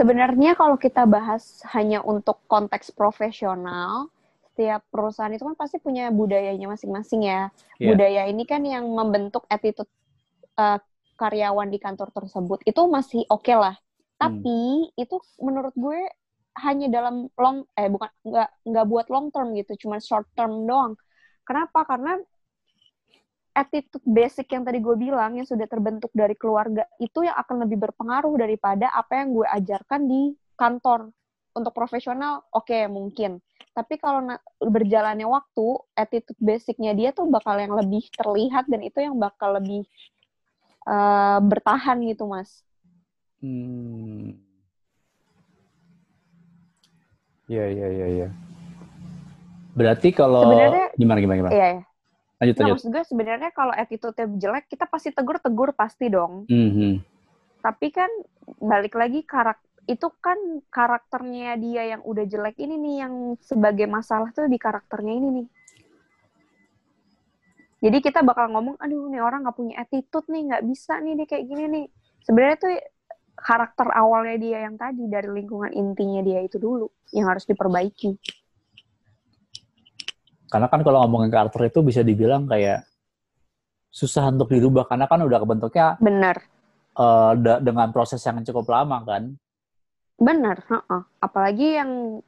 Sebenarnya kalau kita bahas hanya untuk konteks profesional, setiap perusahaan itu kan pasti punya budayanya masing-masing ya. Yeah. Budaya ini kan yang membentuk attitude uh, karyawan di kantor tersebut itu masih oke okay lah. Hmm. Tapi itu menurut gue hanya dalam long eh bukan nggak nggak buat long term gitu, cuma short term doang. Kenapa? Karena attitude basic yang tadi gue bilang yang sudah terbentuk dari keluarga itu yang akan lebih berpengaruh daripada apa yang gue ajarkan di kantor. Untuk profesional oke okay, mungkin. Tapi kalau berjalannya waktu attitude basicnya dia tuh bakal yang lebih terlihat dan itu yang bakal lebih uh, bertahan gitu mas. Hmm. Ya ya ya ya. Berarti kalau gimana gimana gimana? iya, iya lanjut, nah, lanjut. maksud gue sebenarnya kalau attitude-nya jelek, kita pasti tegur-tegur pasti dong. Mm -hmm. Tapi kan balik lagi karakter itu kan karakternya dia yang udah jelek ini nih yang sebagai masalah tuh di karakternya ini nih. Jadi kita bakal ngomong, aduh nih orang nggak punya attitude nih, nggak bisa nih dia kayak gini nih. Sebenarnya tuh karakter awalnya dia yang tadi dari lingkungan intinya dia itu dulu yang harus diperbaiki. Karena kan kalau ngomongin karakter itu bisa dibilang kayak susah untuk dirubah karena kan udah kebentuknya benar uh, dengan proses yang cukup lama kan. Benar, uh -uh. apalagi yang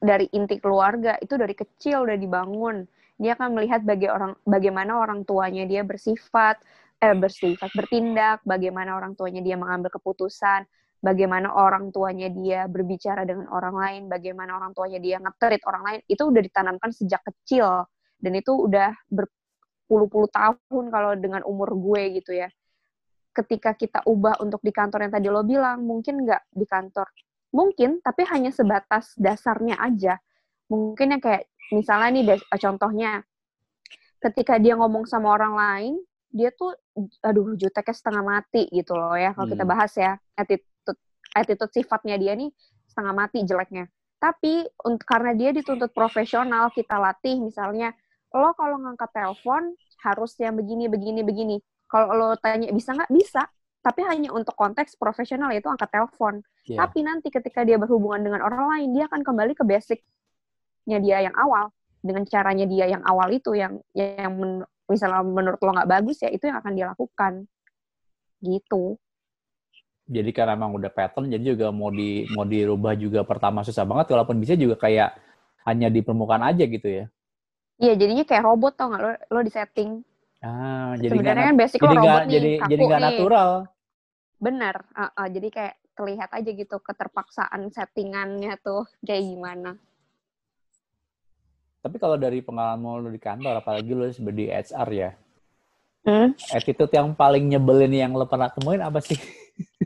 dari inti keluarga itu dari kecil udah dibangun. Dia akan melihat bagi orang bagaimana orang tuanya dia bersifat, eh bersifat bertindak, bagaimana orang tuanya dia mengambil keputusan, bagaimana orang tuanya dia berbicara dengan orang lain, bagaimana orang tuanya dia ngeterit orang lain, itu udah ditanamkan sejak kecil. Dan itu udah berpuluh-puluh tahun kalau dengan umur gue gitu ya. Ketika kita ubah untuk di kantor yang tadi lo bilang, mungkin nggak di kantor. Mungkin, tapi hanya sebatas dasarnya aja. Mungkin yang kayak, misalnya nih contohnya, ketika dia ngomong sama orang lain, dia tuh aduh juteknya setengah mati gitu loh ya kalau hmm. kita bahas ya attitude sifatnya dia nih setengah mati jeleknya. Tapi untuk karena dia dituntut profesional, kita latih misalnya lo kalau ngangkat telepon harus yang begini begini begini. Kalau lo tanya bisa nggak bisa, tapi hanya untuk konteks profesional yaitu angkat telepon. Yeah. Tapi nanti ketika dia berhubungan dengan orang lain, dia akan kembali ke basicnya dia yang awal dengan caranya dia yang awal itu yang yang men, misalnya menurut lo nggak bagus ya itu yang akan dia lakukan gitu jadi karena emang udah pattern jadi juga mau di mau dirubah juga pertama susah banget walaupun bisa juga kayak hanya di permukaan aja gitu ya Iya, jadinya kayak robot tau nggak lo, lo di setting. Ah, jadi Sebenarnya kan basic lo jadi nggak robot nih, jadi kaku jadi nggak nih. natural. Bener, uh, uh, jadi kayak terlihat aja gitu keterpaksaan settingannya tuh kayak gimana. Tapi kalau dari pengalaman lo di kantor, apalagi lo sebagai HR ya, Hmm? attitude yang paling nyebelin yang lo pernah temuin apa sih? *laughs*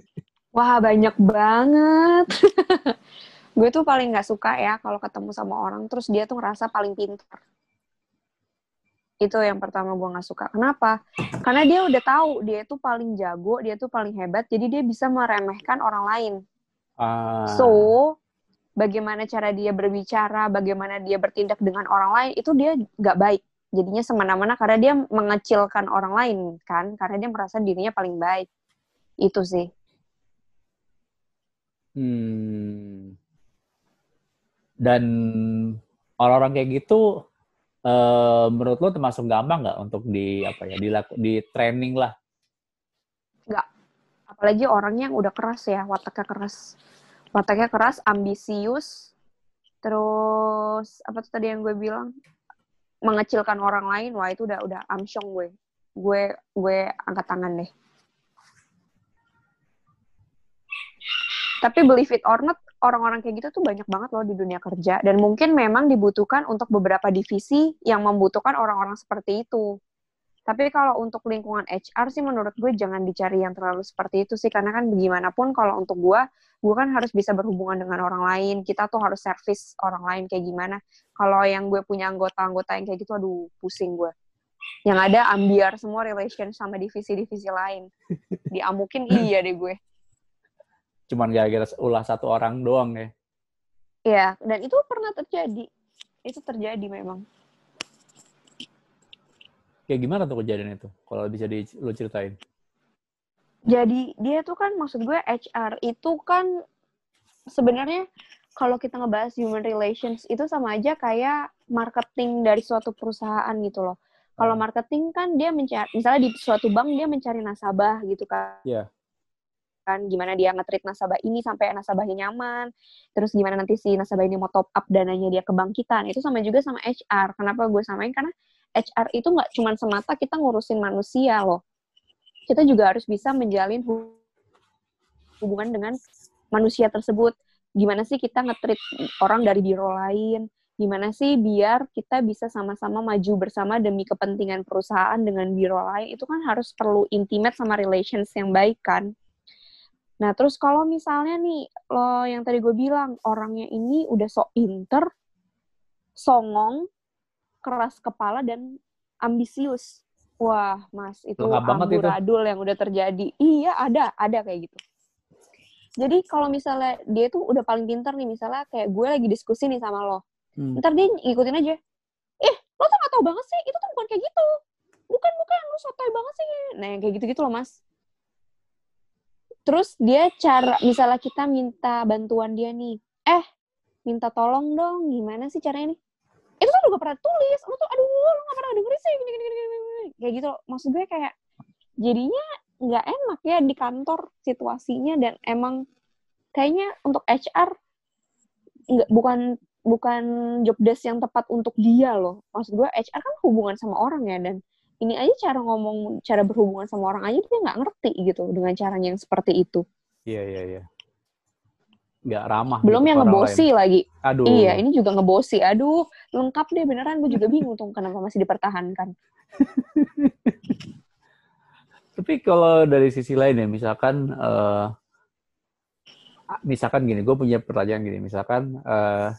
Wah, banyak banget. *laughs* gue tuh paling nggak suka ya kalau ketemu sama orang terus dia tuh ngerasa paling pintar. Itu yang pertama gue nggak suka. Kenapa? Karena dia udah tahu dia tuh paling jago, dia tuh paling hebat, jadi dia bisa meremehkan orang lain. Ah, So, bagaimana cara dia berbicara, bagaimana dia bertindak dengan orang lain, itu dia nggak baik. Jadinya semena-mena karena dia mengecilkan orang lain, kan? Karena dia merasa dirinya paling baik. Itu sih. Hmm. Dan orang-orang kayak gitu, eh, menurut lo termasuk gampang nggak untuk di apa ya, dilaku, di training lah? Apalagi orangnya yang udah keras ya, wataknya keras. Wataknya keras, ambisius, terus apa tuh tadi yang gue bilang? Mengecilkan orang lain, wah itu udah udah amsyong gue. Gue gue angkat tangan deh. Tapi believe it or not, orang-orang kayak gitu tuh banyak banget loh di dunia kerja. Dan mungkin memang dibutuhkan untuk beberapa divisi yang membutuhkan orang-orang seperti itu. Tapi kalau untuk lingkungan HR sih menurut gue jangan dicari yang terlalu seperti itu sih. Karena kan bagaimanapun kalau untuk gue, gue kan harus bisa berhubungan dengan orang lain. Kita tuh harus service orang lain kayak gimana. Kalau yang gue punya anggota-anggota yang kayak gitu, aduh pusing gue. Yang ada ambiar semua relation sama divisi-divisi lain. *laughs* Diamukin iya deh gue. Cuman gara-gara ulah satu orang doang ya? Iya, dan itu pernah terjadi. Itu terjadi memang. Kayak gimana tuh kejadian itu? Kalau bisa di, lo ceritain. Jadi dia tuh kan maksud gue HR itu kan sebenarnya kalau kita ngebahas human relations itu sama aja kayak marketing dari suatu perusahaan gitu loh. Kalau Hmm. marketing kan dia mencari misalnya di suatu bank dia mencari nasabah gitu kan. Iya. Kan gimana dia nge-treat nasabah ini sampai nasabahnya nyaman. Terus gimana nanti si nasabah ini mau top up dananya dia ke bank kita. Itu sama juga sama HR. Kenapa gue samain? Karena HR itu nggak cuma semata kita ngurusin manusia loh. Kita juga harus bisa menjalin hu- hubungan dengan manusia tersebut. Gimana sih kita nge-treat orang dari biro lain? Gimana sih biar kita bisa sama-sama maju bersama demi kepentingan perusahaan dengan biro lain? Itu kan harus perlu intimate sama relations yang baik kan? Nah, terus kalau misalnya nih, lo yang tadi gue bilang, orangnya ini udah sok pinter, songong, keras kepala, dan ambisius. Wah, mas, itu. amburadul yang udah terjadi. Iya, ada, ada kayak gitu. Jadi kalau misalnya dia tuh udah paling pinter nih, misalnya kayak gue lagi diskusi nih sama lo. Hmm. Ntar dia ngikutin aja. Eh, lo tuh gak tau banget sih, itu tuh bukan kayak gitu. Bukan, bukan, lo sotoy banget sih. Nah, yang kayak gitu-gitu loh, mas. Terus dia cara, misalnya kita minta bantuan dia nih. Eh, minta tolong dong, gimana sih caranya nih? Itu tuh gak pernah tulis. Lo tuh, aduh, lo gak pernah dengerin sih. Gini, gini, gini, gini. Kayak gitu. loh. Maksud gue kayak, jadinya nggak enak ya di kantor situasinya. Dan emang kayaknya untuk HR, nggak bukan bukan job desk yang tepat untuk dia loh. Maksud gue HR kan hubungan sama orang ya dan ini aja cara ngomong, cara berhubungan sama orang aja dia nggak ngerti gitu dengan caranya yang seperti itu. Iya, iya, iya. Nggak ramah. Belum gitu yang ngebosi lain. lagi. Aduh. Iya, ini juga ngebosi. Aduh, lengkap deh beneran. Gue juga bingung tuh kenapa masih dipertahankan. *laughs* Tapi kalau dari sisi lain ya, misalkan, eh, misalkan gini, gue punya pertanyaan gini, misalkan, eh,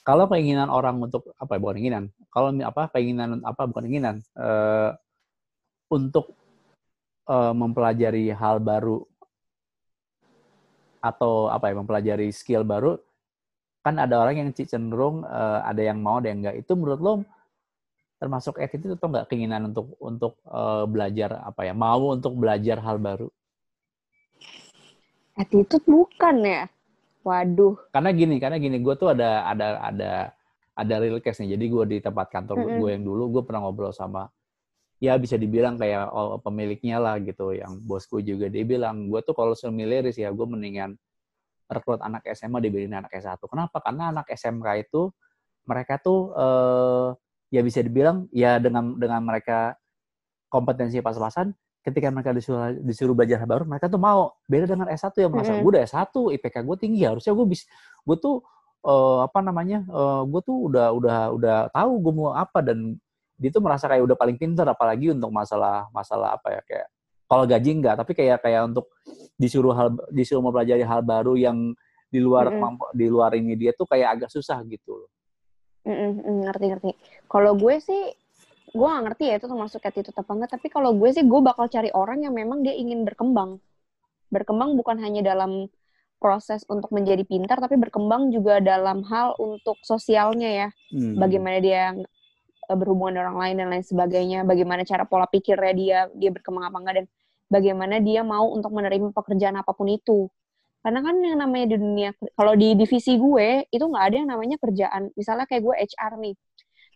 kalau keinginan orang untuk apa? ya, Bukan keinginan. Kalau apa? Keinginan apa? Bukan keinginan. eh, untuk eh, mempelajari hal baru atau apa ya? Mempelajari skill baru, kan ada orang yang cenderung eh, ada yang mau, ada yang enggak. Itu menurut lo termasuk attitude atau enggak keinginan untuk untuk eh, belajar apa ya? Mau untuk belajar hal baru? Attitude bukan ya? Waduh. karena gini karena gini gue tuh ada ada ada ada real case nih jadi gue di tempat kantor Mm-mm. gue yang dulu gue pernah ngobrol sama ya bisa dibilang kayak oh, pemiliknya lah gitu yang bosku juga dia bilang gue tuh kalau semileris ya gue mendingan rekrut anak SMA dibanding anak S1 kenapa karena anak SMK itu mereka tuh eh, ya bisa dibilang ya dengan dengan mereka kompetensi pas-pasan ketika mereka disuruh disuruh belajar hal baru mereka tuh mau beda dengan S1 yang merasa gue udah S1 IPK gue tinggi harusnya gue bisa gue tuh eh, apa namanya eh, gue tuh udah udah udah tahu gue mau apa dan dia tuh merasa kayak udah paling pinter apalagi untuk masalah masalah apa ya kayak kalau gaji enggak tapi kayak kayak untuk disuruh hal disuruh mempelajari hal baru yang di luar kemampu- di luar ini dia tuh kayak agak susah gitu loh. Mm, ngerti ngerti. Kalau gue sih, gue gak ngerti ya itu termasuk attitude apa enggak. Tapi kalau gue sih, gue bakal cari orang yang memang dia ingin berkembang. Berkembang bukan hanya dalam proses untuk menjadi pintar, tapi berkembang juga dalam hal untuk sosialnya ya. Hmm. Bagaimana dia eh, berhubungan dengan orang lain dan lain sebagainya. Bagaimana cara pola pikirnya dia, dia berkembang apa enggak dan bagaimana dia mau untuk menerima pekerjaan apa pun itu. Karena kan yang namanya di dunia, kalau di divisi gue, itu nggak ada yang namanya kerjaan. Misalnya kayak gue HR nih.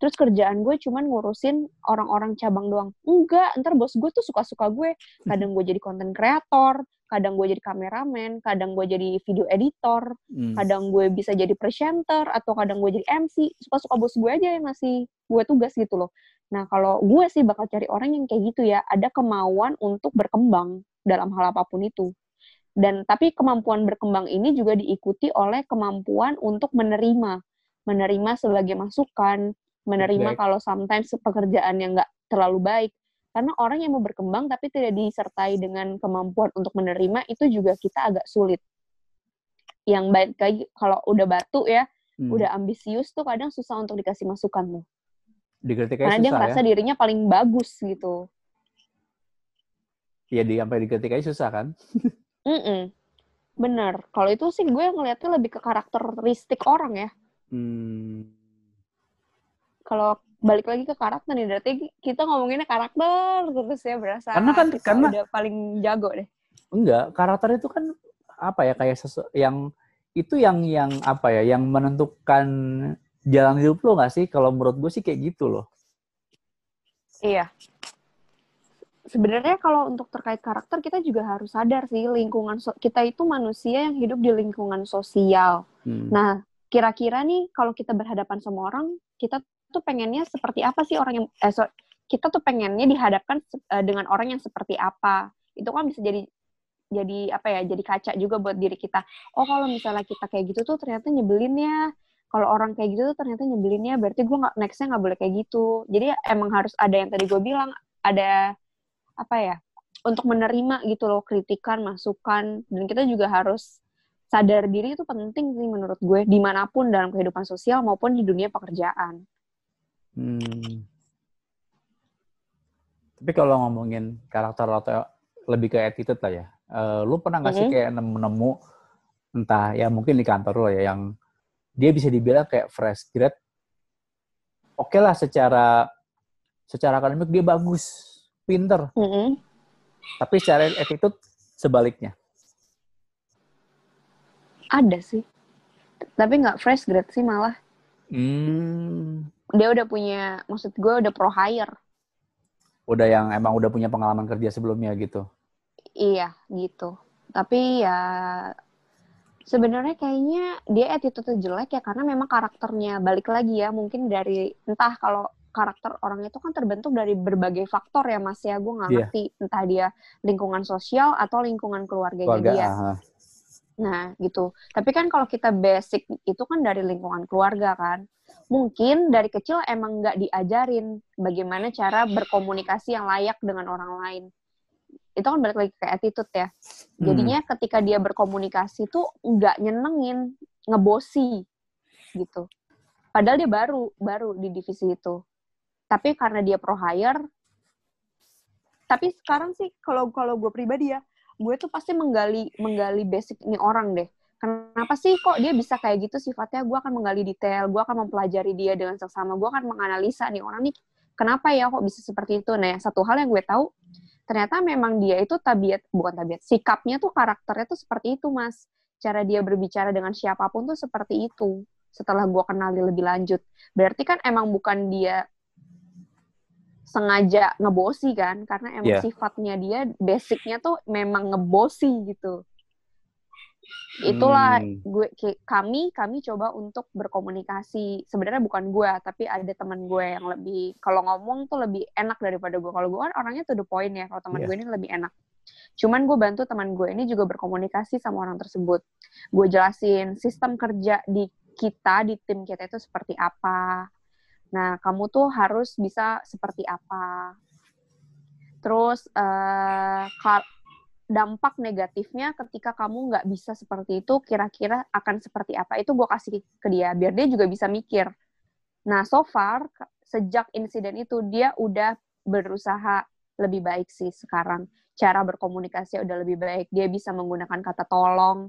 Terus kerjaan gue cuman ngurusin orang-orang cabang doang. Enggak, ntar bos gue tuh suka-suka gue. Kadang gue jadi content creator, kadang gue jadi kameramen, kadang gue jadi video editor, Hmm. kadang gue bisa jadi presenter, atau kadang gue jadi MC. Suka-suka bos gue aja yang ngasih gue tugas gitu loh. Nah, kalau gue sih bakal cari orang yang kayak gitu ya, ada kemauan untuk berkembang dalam hal apa pun itu. Dan tapi kemampuan berkembang ini juga diikuti oleh kemampuan untuk menerima, menerima sebagai masukan, menerima Feedback. kalau sometimes pekerjaan yang nggak terlalu baik. Karena orang yang mau berkembang tapi tidak disertai dengan kemampuan untuk menerima itu juga kita agak sulit. Yang baik lagi kalau udah batu ya, Hmm. udah ambisius tuh kadang susah untuk dikasih masukan tuh. Dikritik Karena aja dia susah ngerasa ya. dirinya paling bagus gitu. Iya di sampai dikritik aja susah kan. *laughs* Mm-mm. Bener. Kalau itu sih gue ngeliatnya lebih ke karakteristik orang ya. Hmm. Kalau balik lagi ke karakter nih, berarti kita ngomonginnya karakter terus ya berasa Karena kan- karena- udah paling jago deh. Enggak, karakter itu kan apa ya kayak sesu yang itu yang yang apa ya yang menentukan jalan hidup lo nggak sih? Kalau menurut gue sih kayak gitu loh. Iya. Sebenarnya kalau untuk terkait karakter kita juga harus sadar sih lingkungan so- kita itu manusia yang hidup di lingkungan sosial. Hmm. Nah, kira-kira nih kalau kita berhadapan sama orang, kita tuh pengennya seperti apa sih orang yang eh so- kita tuh pengennya dihadapkan eh, dengan orang yang seperti apa. Itu kan bisa jadi jadi apa ya? Jadi kaca juga buat diri kita. Oh, kalau misalnya kita kayak gitu tuh ternyata nyebelin ya. Kalau orang kayak gitu tuh ternyata nyebelin ya, berarti gue nggak nextnya nggak boleh kayak gitu. Jadi emang harus ada yang tadi gue bilang, ada apa ya? Untuk menerima gitu loh kritikan, masukan, dan kita juga harus sadar diri itu penting sih menurut gue di mana pun dalam kehidupan sosial maupun di dunia pekerjaan. Hmm. Tapi kalau ngomongin karakter atau lebih ke attitude lah ya, eh, lu pernah nggak sih Mhm. kayak nemu-nemu entah ya mungkin di kantor lo ya yang dia bisa dibilang kayak fresh grade, oke lah secara secara akademik dia bagus, pinter, Mm-mm. tapi secara attitude sebaliknya. Ada sih, tapi nggak fresh grade sih malah. Hmm. Dia udah punya, maksud gue udah pro hire. Udah yang emang udah punya pengalaman kerja sebelumnya gitu. Iya gitu. Tapi ya sebenarnya kayaknya dia attitude jelek ya karena memang karakternya balik lagi ya mungkin dari entah kalau karakter orang itu kan terbentuk dari berbagai faktor ya mas ya gue nggak Iya. ngerti entah dia lingkungan sosial atau lingkungan keluarganya Keluarga, dia. aha. Nah, gitu. Tapi kan kalau kita basic itu kan dari lingkungan keluarga kan. Mungkin dari kecil emang nggak diajarin bagaimana cara berkomunikasi yang layak dengan orang lain. Itu kan balik lagi ke attitude ya. Jadinya ketika dia berkomunikasi tuh nggak nyenengin, ngebosi gitu. Padahal dia baru, baru di divisi itu. Tapi karena dia pro hire, tapi sekarang sih kalau kalau gue pribadi ya, gue tuh pasti menggali menggali basic nih orang deh. Kenapa sih kok dia bisa kayak gitu sifatnya? Gue akan menggali detail, gue akan mempelajari dia dengan seksama, gue akan menganalisa nih orang nih kenapa ya kok bisa seperti itu. Nah, satu hal yang gue tahu ternyata memang dia itu tabiat bukan tabiat, sikapnya tuh karakternya tuh seperti itu, Mas. Cara dia berbicara dengan siapa pun tuh seperti itu. Setelah gue kenali lebih lanjut, berarti kan emang bukan dia sengaja ngebosi kan karena emang Iya. sifatnya dia basicnya tuh memang ngebosi gitu Itulah Hmm. gue kami kami coba untuk berkomunikasi. Sebenarnya bukan gue, tapi ada teman gue yang lebih kalau ngomong tuh lebih enak daripada gue. Kalau gue kan orangnya to the point ya. Kalau teman Iya. gue ini lebih enak. Cuman gue bantu teman gue ini juga berkomunikasi sama orang tersebut. Gue jelasin sistem kerja di kita di tim kita itu seperti apa. Nah, kamu tuh harus bisa seperti apa. Terus kal- dampak negatifnya ketika kamu nggak bisa seperti itu, kira-kira akan seperti apa? Itu gue kasih ke dia, biar dia juga bisa mikir. Nah, so far, sejak insiden itu, dia udah berusaha lebih baik sih sekarang. Cara berkomunikasi udah lebih baik. Dia bisa menggunakan kata tolong,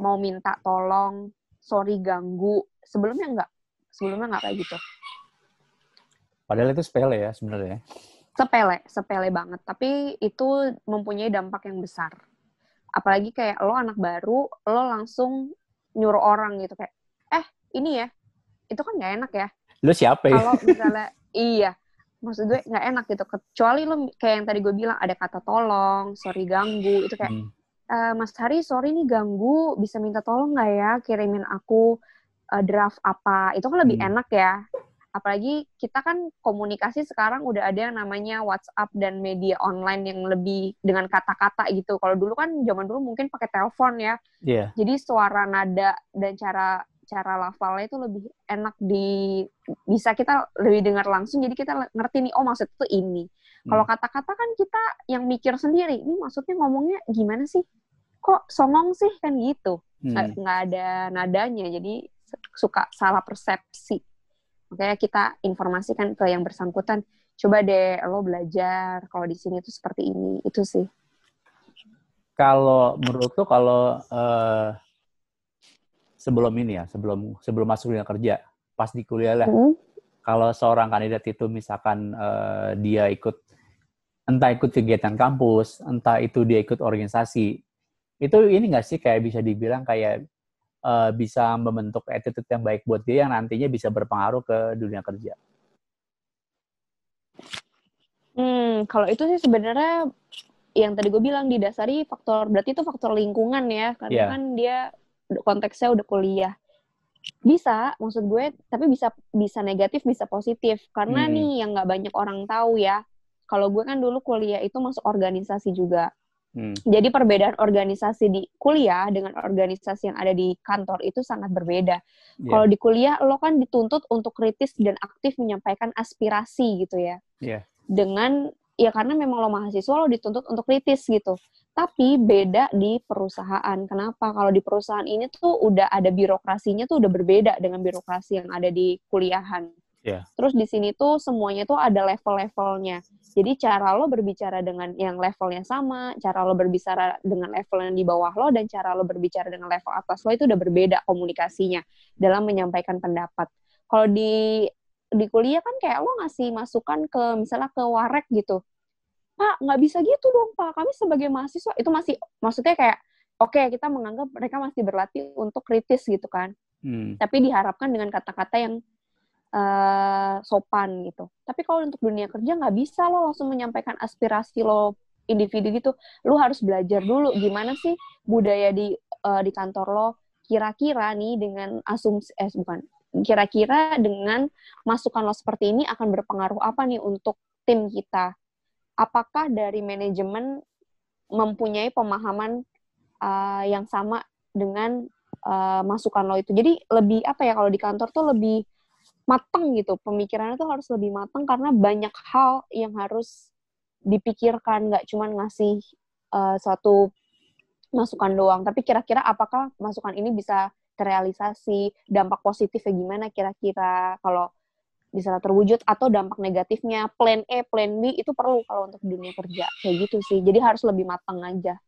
mau minta tolong, sorry ganggu. Sebelumnya nggak. Sebelumnya nggak kayak gitu. Padahal itu sepele ya sebenarnya. Sepele, sepele banget. Tapi itu mempunyai dampak yang besar. Apalagi kayak lo anak baru, lo langsung nyuruh orang gitu kayak, eh ini ya, itu kan nggak enak ya. Lu siapa ya? Kalau misalnya, iya, maksud gue nggak enak gitu. Kecuali lo kayak yang tadi gue bilang ada kata tolong, sorry ganggu, itu kayak, Hmm. "Eh, Mas Hari, sorry nih ganggu, bisa minta tolong nggak ya kirimin aku eh, draft apa? Itu kan lebih Hmm. enak ya. Apalagi kita kan komunikasi sekarang udah ada yang namanya WhatsApp dan media online yang lebih dengan kata-kata gitu. Kalau dulu kan zaman dulu mungkin pakai telepon ya. Iya. Jadi suara nada dan cara cara lafalnya itu lebih enak di bisa kita lebih dengar langsung jadi kita ngerti nih oh maksud itu ini. Kalau Hmm. kata-kata kan kita yang mikir sendiri, ini maksudnya ngomongnya gimana sih? Kok songong sih kan gitu. Nggak Hmm. nggak ada nadanya jadi suka salah persepsi. Makanya kita informasikan ke yang bersangkutan, coba deh lo belajar kalau di sini tuh seperti ini. Itu sih. Kalau menurut lu kalau eh, sebelum ini ya, sebelum sebelum masuk dunia kerja, pas di kuliah lah, Hmm. kalau seorang kandidat itu misalkan eh, dia ikut entah ikut kegiatan kampus, entah itu dia ikut organisasi, itu ini nggak sih kayak bisa dibilang kayak eh, bisa membentuk attitude yang baik buat dia yang nantinya bisa berpengaruh ke dunia kerja. Hmm, kalau itu sih sebenarnya yang tadi gue bilang didasari faktor berarti itu faktor lingkungan ya karena Iya. kan dia konteksnya udah kuliah bisa maksud gue tapi bisa bisa negatif bisa positif karena Hmm. nih yang nggak banyak orang tahu ya kalau gue kan dulu kuliah itu masuk organisasi juga Hmm. jadi perbedaan organisasi di kuliah dengan organisasi yang ada di kantor itu sangat berbeda Iya. kalau di kuliah lo kan dituntut untuk kritis dan aktif menyampaikan aspirasi gitu ya Iya. dengan ya karena memang lo mahasiswa lo dituntut untuk kritis gitu. Tapi beda di perusahaan. Kenapa? Kalau di perusahaan ini tuh udah ada birokrasinya tuh udah berbeda dengan birokrasi yang ada di kuliahan. Iya. Terus di sini tuh semuanya tuh ada level-levelnya. Jadi cara lo berbicara dengan yang levelnya sama, cara lo berbicara dengan level yang di bawah lo, dan cara lo berbicara dengan level atas lo itu udah berbeda komunikasinya dalam menyampaikan pendapat. Kalau di di kuliah kan kayak lo ngasih masukan ke misalnya ke warek gitu pak nggak bisa gitu dong pak kami sebagai mahasiswa itu masih maksudnya kayak oke kita menganggap mereka masih berlatih untuk kritis gitu kan Hmm. tapi diharapkan dengan kata-kata yang eh, sopan gitu tapi kalau untuk dunia kerja nggak bisa lo langsung menyampaikan aspirasi lo individu gitu lo harus belajar dulu gimana sih budaya di eh, di kantor lo kira-kira nih dengan asumsi eh bukan kira-kira dengan masukan lo seperti ini akan berpengaruh apa nih untuk tim kita? Apakah dari manajemen mempunyai pemahaman uh, yang sama dengan uh, masukan lo itu? Jadi lebih apa ya kalau di kantor tuh lebih mateng gitu, pemikirannya tuh harus lebih mateng karena banyak hal yang harus dipikirkan, nggak cuma ngasih uh, suatu masukan doang, tapi kira-kira apakah masukan ini bisa terrealisasi, dampak positifnya gimana kira-kira? Kalau bisa terwujud atau dampak negatifnya? Plan E, plan B itu perlu kalau untuk dunia kerja. Kayak gitu sih. Jadi harus lebih matang aja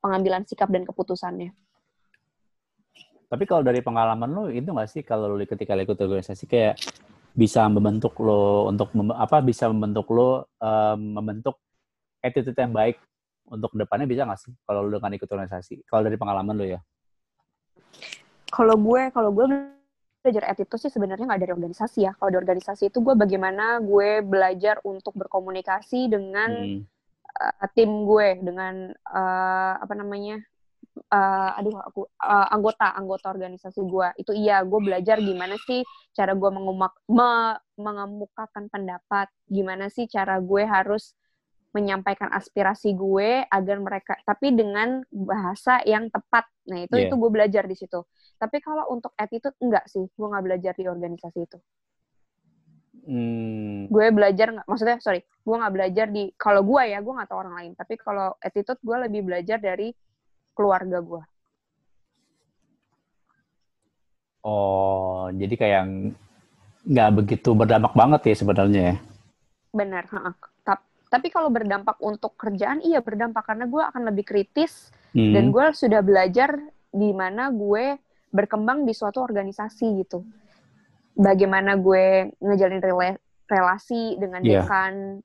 pengambilan sikap dan keputusannya. Tapi kalau dari pengalaman lo itu nggak sih kalau lo ketika lo ikut organisasi kayak bisa membentuk lo untuk mem- apa bisa membentuk lo em, membentuk attitude yang baik untuk ke depannya bisa nggak sih kalau lo dengan ikut organisasi? Kalau dari pengalaman lo ya? Kalau gue, kalau gue belajar attitude sih sebenarnya nggak dari organisasi ya. Kalau di organisasi itu gue bagaimana gue belajar untuk berkomunikasi dengan Hmm. uh, tim gue, dengan uh, apa namanya uh, aduh aku uh, anggota anggota organisasi gue itu iya gue belajar gimana sih cara gue mengumak me, mengemukakan pendapat. Gimana sih cara gue harus menyampaikan aspirasi gue agar mereka tapi dengan bahasa yang tepat. Nah itu Yeah. itu gue belajar di situ. Tapi kalau untuk attitude enggak sih. Gue nggak belajar di organisasi itu. Hmm, gue belajar nggak maksudnya sorry. Gue nggak belajar di kalau gue ya gue nggak tahu orang lain. Tapi kalau attitude gue lebih belajar dari keluarga gue oh, jadi kayak nggak begitu berdampak banget ya sebenarnya ya. benar tapi kalau berdampak untuk kerjaan iya berdampak karena gue akan lebih kritis Hmm. dan gue sudah belajar di mana gue berkembang di suatu organisasi gitu bagaimana gue ngejalin rela- relasi dengan Iya. dekan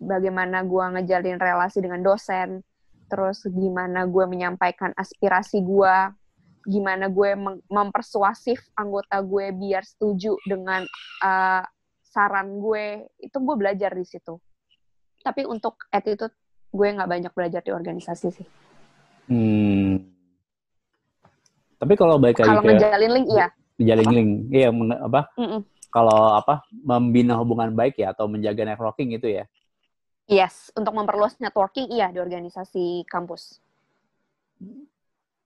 bagaimana gue ngejalin relasi dengan dosen terus gimana gue menyampaikan aspirasi gue gimana gue mem- mempersuasif anggota gue biar setuju dengan uh, saran gue itu gue belajar di situ tapi untuk attitude gue nggak banyak belajar di organisasi sih Hmm. Tapi kalau lagi kalau ngejalin link iya jalin apa? link, iya apa? Mm-mm. Kalau apa membina hubungan baik ya atau menjaga networking itu ya. Yes untuk memperluas networking iya di organisasi kampus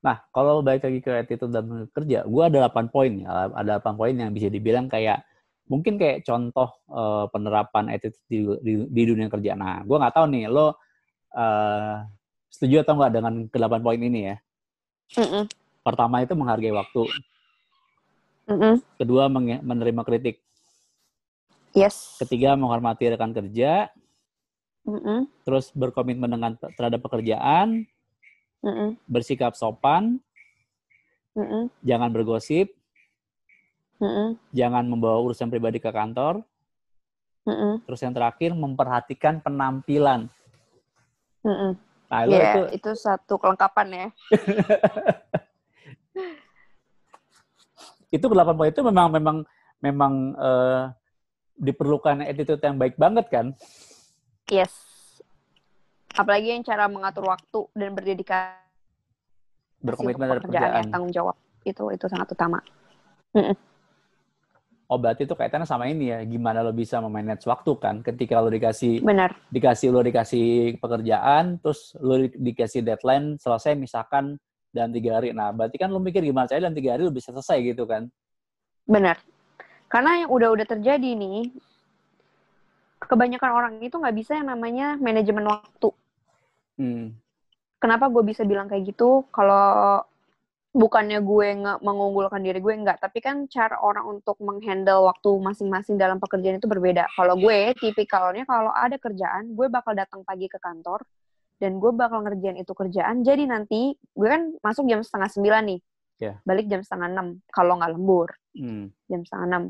Nah, kalau balik lagi ke attitude dan kerja, gue ada 8 poin ya. Ada 8 poin yang bisa dibilang kayak mungkin kayak contoh eh, penerapan attitude di, di, di dunia kerja. Nah, gue nggak tahu nih, lo eh, setuju atau nggak dengan ke 8 poin ini ya? Mm-mm. Pertama itu menghargai waktu. Mm-mm. Kedua, menge- menerima kritik. yes Ketiga, menghormati rekan kerja. Mm-mm. Terus berkomitmen dengan terhadap pekerjaan. Mm-mm. Bersikap sopan. Mm-mm. Jangan bergosip. Mm-mm. Jangan membawa urusan pribadi ke kantor. Mm-mm. Terus yang terakhir, memperhatikan penampilan. Mm-mm. Nah, lo Iya, itu itu satu kelengkapan ya *laughs* itu delapan poin itu memang memang memang eh, diperlukan attitude yang baik banget kan? Yes. Apalagi yang cara mengatur waktu dan berdedikasi Berkomitmen dari pekerjaan yang tanggung jawab. Itu itu sangat utama. Oh berarti itu kaitannya sama ini ya, gimana lo bisa memanage waktu kan? Ketika lo dikasih benar. dikasih lo dikasih pekerjaan, terus lo di- dikasih deadline selesai misalkan dalam tiga hari. Nah berarti kan lo mikir gimana caranya dalam tiga hari lo bisa selesai gitu kan? benar. Karena yang udah-udah terjadi nih kebanyakan orang itu nggak bisa yang namanya manajemen waktu. Hmm. kenapa gue bisa bilang kayak gitu? Kalau bukannya gue nggak mengunggulkan diri gue nggak. Tapi kan cara orang untuk menghandle waktu masing-masing dalam pekerjaan itu berbeda. Kalau gue tipikalnya kalau ada kerjaan gue bakal datang pagi ke kantor dan gue bakal ngerjain itu kerjaan. Jadi nanti gue kan masuk jam setengah sembilan nih. Ya. balik jam setengah enam kalau nggak lembur. Hmm. jam setengah enam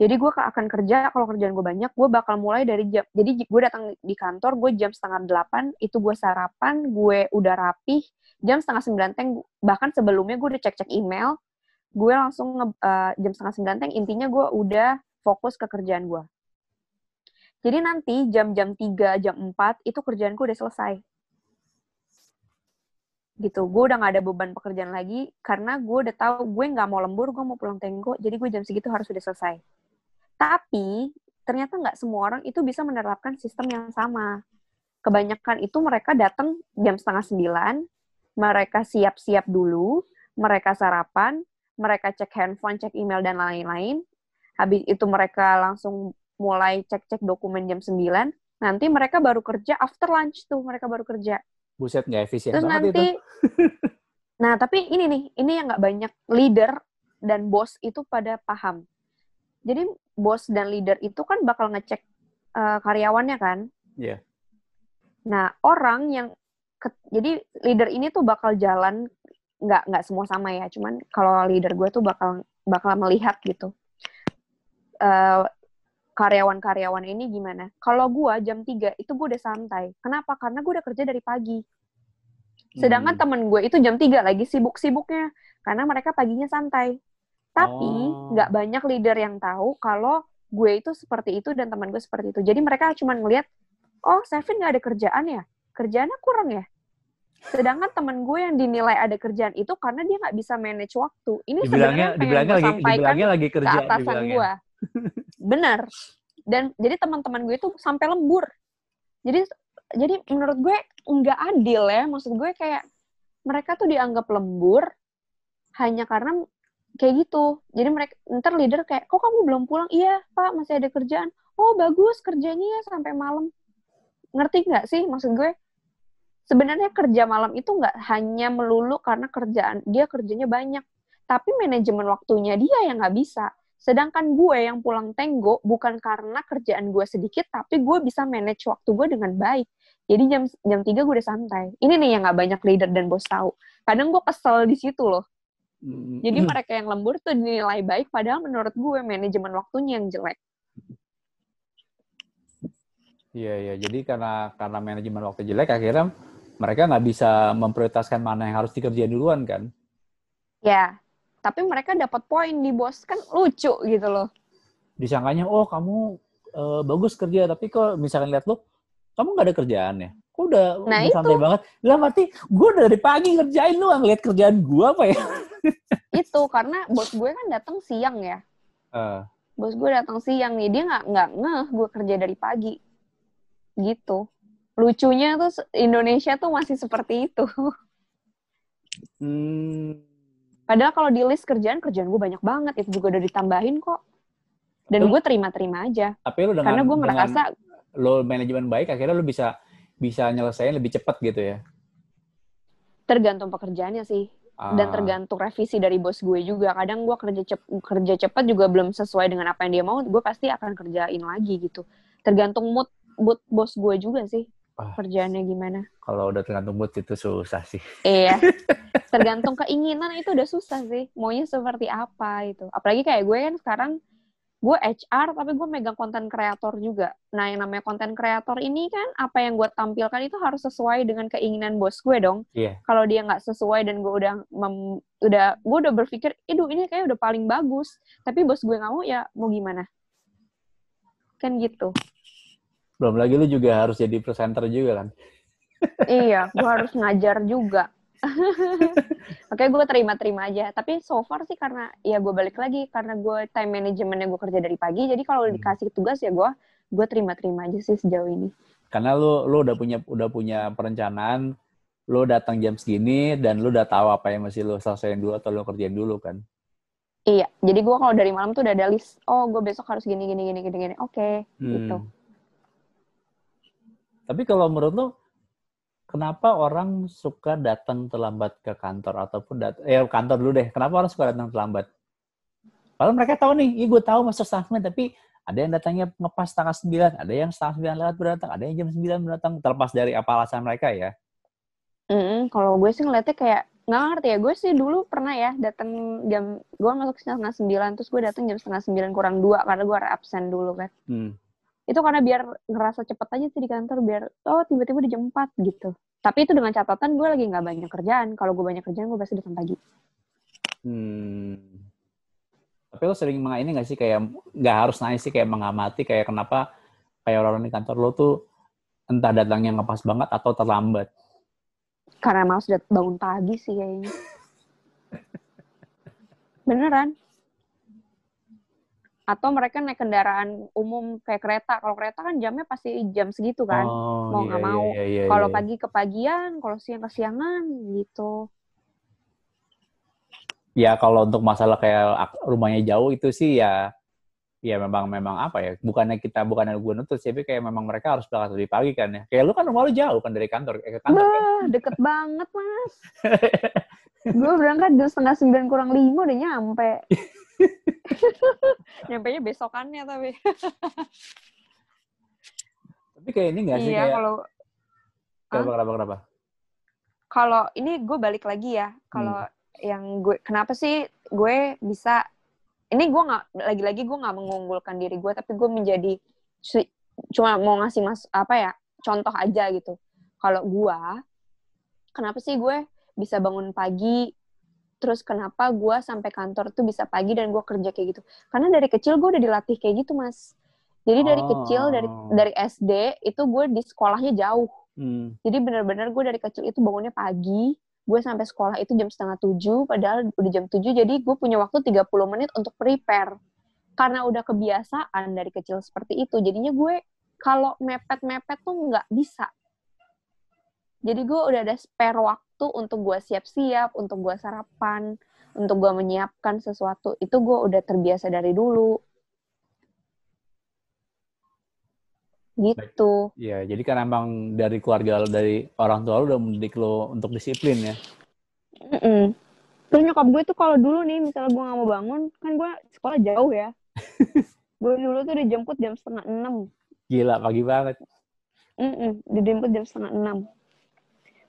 jadi gue akan kerja kalau kerjaan gue banyak gue bakal mulai dari jam jadi gue datang di kantor gue jam setengah delapan itu gue sarapan gue udah rapih jam setengah sembilan teng bahkan sebelumnya gue udah cek cek email gue langsung nge, eh, jam setengah sembilan teng intinya gue udah fokus ke kerjaan gue jadi nanti jam-jam 3, jam 4 itu kerjaan gue udah selesai. Gitu gue udah gak ada beban pekerjaan lagi karena gue udah tahu gue nggak mau lembur gue mau pulang tenggo jadi gue jam segitu harus udah selesai tapi ternyata nggak semua orang itu bisa menerapkan sistem yang sama kebanyakan itu mereka datang jam setengah sembilan mereka siap-siap dulu mereka sarapan mereka cek handphone cek email dan lain-lain habis itu mereka langsung mulai cek-cek dokumen jam 9 nanti mereka baru kerja after lunch tuh mereka baru kerja Buset nggak efisien Terus banget nanti, itu. *laughs* nah tapi ini nih, ini yang nggak banyak leader dan bos itu pada paham. Jadi bos dan leader itu kan bakal ngecek eh, karyawannya kan. Iya. Nah orang yang, ke- jadi leader ini tuh bakal jalan nggak nggak semua sama ya, cuman kalau leader gue tuh bakal bakal melihat gitu. Eh, karyawan-karyawan ini gimana? Kalau gue jam 3 itu gue udah santai. Kenapa? Karena gue udah kerja dari pagi. Sedangkan Hmm. temen gue itu jam 3 lagi sibuk-sibuknya. Karena mereka paginya santai. Tapi Oh. nggak banyak leader yang tahu kalau gue itu seperti itu dan teman gue seperti itu. Jadi mereka cuma ngelihat, oh Sevin nggak ada kerjaan ya? Kerjaannya kurang ya? Sedangkan temen gue yang dinilai ada kerjaan itu karena dia nggak bisa manage waktu. Ini Dibilangnya, sebenarnya dibilangnya lagi, dibilangnya lagi ke kerja. atasan dibilangnya. gue. Bener. Dan jadi teman-teman gue itu sampai lembur. Jadi jadi menurut gue nggak adil ya. Maksud gue kayak mereka tuh dianggap lembur hanya karena kayak gitu. Jadi mereka ntar leader kayak, kok kamu belum pulang? Iya pak, masih ada kerjaan. Oh bagus kerjanya ya sampai malam. Ngerti nggak sih maksud gue? Sebenarnya kerja malam itu nggak hanya melulu karena kerjaan dia kerjanya banyak, tapi manajemen waktunya dia yang nggak bisa. Sedangkan gue yang pulang tenggo bukan karena kerjaan gue sedikit, tapi gue bisa manage waktu gue dengan baik. Jadi jam jam 3 gue udah santai. Ini nih yang nggak banyak leader dan bos tahu. Kadang gue kesel di situ loh. Hmm. Jadi *clears throat* mereka yang lembur tuh dinilai baik, padahal menurut gue manajemen waktunya yang jelek. Iya iya. Jadi karena karena manajemen waktu jelek akhirnya mereka nggak bisa memprioritaskan mana yang harus dikerjain duluan kan? Ya, tapi mereka dapat poin di bos kan lucu gitu loh. Disangkanya oh kamu eh, bagus kerja tapi kok misalkan lihat lo kamu nggak ada kerjaan ya? Kok udah, Nah, udah santai banget? Lah berarti gue dari pagi ngerjain lu nggak ngeliat kerjaan gue apa ya? Itu karena bos gue kan datang siang ya. Eh, Bos gue datang siang nih, dia nggak nggak ngeh gue kerja dari pagi. Gitu. Lucunya tuh Indonesia tuh masih seperti itu. hmm, Padahal kalau di list kerjaan, kerjaan gue banyak banget. Itu juga udah ditambahin kok. Dan gue terima-terima aja. tapi lu dengan Karena gue ngerasa, lo manajemen baik akhirnya lu bisa bisa nyelesain lebih cepat gitu ya? tergantung pekerjaannya sih. Dan Ah, tergantung revisi dari bos gue juga. Kadang gue kerja cep kerja cepat juga belum sesuai dengan apa yang dia mau, gue pasti akan kerjain lagi gitu. Tergantung mood, mood bos gue juga sih. Ah. Kerjaannya gimana. Kalau udah tergantung mood itu susah sih. Iya. *laughs* Tergantung keinginan itu udah susah sih. Maunya seperti apa itu. Apalagi kayak gue kan sekarang gue HR tapi gue megang konten kreator juga. Nah, yang namanya konten kreator ini kan apa yang gue tampilkan itu harus sesuai dengan keinginan bos gue dong. Iya. Kalau dia nggak sesuai dan gue udah mem- udah gue udah berpikir, "Iduh, ini kayak udah paling bagus." Tapi bos gue nggak mau ya mau gimana? Kan gitu. Belum lagi lu juga harus jadi presenter juga kan? iya, gue harus ngajar juga. *laughs* Oke, gue terima-terima aja. Tapi so far sih karena ya gue balik lagi karena gue time managementnya gue kerja dari pagi. Jadi kalau Hmm. dikasih tugas ya gue gue terima-terima aja sih sejauh ini. Karena lu lu udah punya udah punya perencanaan, lu datang jam segini dan lu udah tahu apa yang mesti lu selesaiin dulu atau lu kerjain dulu kan? Iya, jadi gue kalau dari malam tuh udah ada list. Oh, gue besok harus gini gini gini gini gini. Oke, Hmm. gitu. Tapi kalau menurut lu kenapa orang suka datang terlambat ke kantor ataupun dat eh kantor dulu deh. Kenapa orang suka datang terlambat? Padahal mereka tahu nih, iya gue tahu masuk sembilan, tapi ada yang datangnya ngepas setengah sembilan, ada yang setengah sembilan lewat berdatang, ada yang jam sembilan berdatang, terlepas dari apa alasan mereka ya. Mm-mm, kalau gue sih ngeliatnya kayak nggak ngerti ya. Gue sih dulu pernah ya datang jam gue masuk setengah sembilan terus gue datang jam setengah sembilan kurang dua karena gue absen dulu kan. Hmm. Itu karena biar ngerasa cepet aja sih di kantor biar oh tiba-tiba di jam 4 gitu. Tapi itu dengan catatan gue lagi nggak banyak kerjaan. Kalau gue banyak kerjaan gue pasti datang pagi. Hmm. Tapi lo sering meng ini nggak sih kayak nggak harus nanya sih kayak mengamati kayak kenapa kayak orang-orang di kantor lo tuh entah datangnya ngepas banget atau terlambat. karena malas udah bangun pagi sih kayaknya. *laughs* Beneran atau mereka naik kendaraan umum kayak kereta. Kalau kereta kan jamnya pasti jam segitu kan. Oh, mau nggak iya, mau. iya, iya, kalau iya. pagi kepagian kalau siang kesiangan gitu. Ya kalau untuk masalah kayak ak- rumahnya jauh itu sih ya ya memang memang apa ya bukannya kita bukannya gue nuntut sih tapi kayak memang mereka harus berangkat lebih pagi kan ya. Kayak lu kan rumah lu jauh kan dari kantor eh, ke kantor kan? Bah, deket banget mas. Gue berangkat jam setengah sembilan kurang lima udah nyampe *laughs* nyampe nya besokannya tapi. Tapi kayak ini nggak sih iya kayak kalau kenapa kenapa kenapa? Kalau ini gue balik lagi ya kalau Hmm. yang gue kenapa sih gue bisa ini gue nggak lagi-lagi gue nggak mengunggulkan diri gue tapi gue menjadi cuma mau ngasih mas apa ya contoh aja gitu. Kalau gue kenapa sih gue bisa bangun pagi terus kenapa gue sampai kantor tuh bisa pagi dan gue kerja kayak gitu karena dari kecil gue udah dilatih kayak gitu mas Jadi dari Oh. kecil dari dari SD itu gue di sekolahnya jauh. Hmm. Jadi benar-benar gue dari kecil itu bangunnya pagi, gue sampai sekolah itu jam setengah tujuh, padahal udah jam tujuh, jadi gue punya waktu 30 menit untuk prepare. Karena udah kebiasaan dari kecil seperti itu, jadinya gue kalau mepet-mepet tuh nggak bisa. Jadi gue udah ada spare waktu untuk gue siap-siap, untuk gue sarapan, untuk gue menyiapkan sesuatu. Itu gue udah terbiasa dari dulu. Gitu. Iya, jadi kan emang dari keluarga lo, dari orang tua lo udah mendidik lo untuk disiplin ya. Mm-mm. Terus nyokap gue tuh kalau dulu nih, misalnya gue gak mau bangun, kan gue sekolah jauh ya. *laughs* gue dulu tuh dijemput jam setengah enam. Gila, pagi banget. Mm-mm, dijemput jam setengah enam.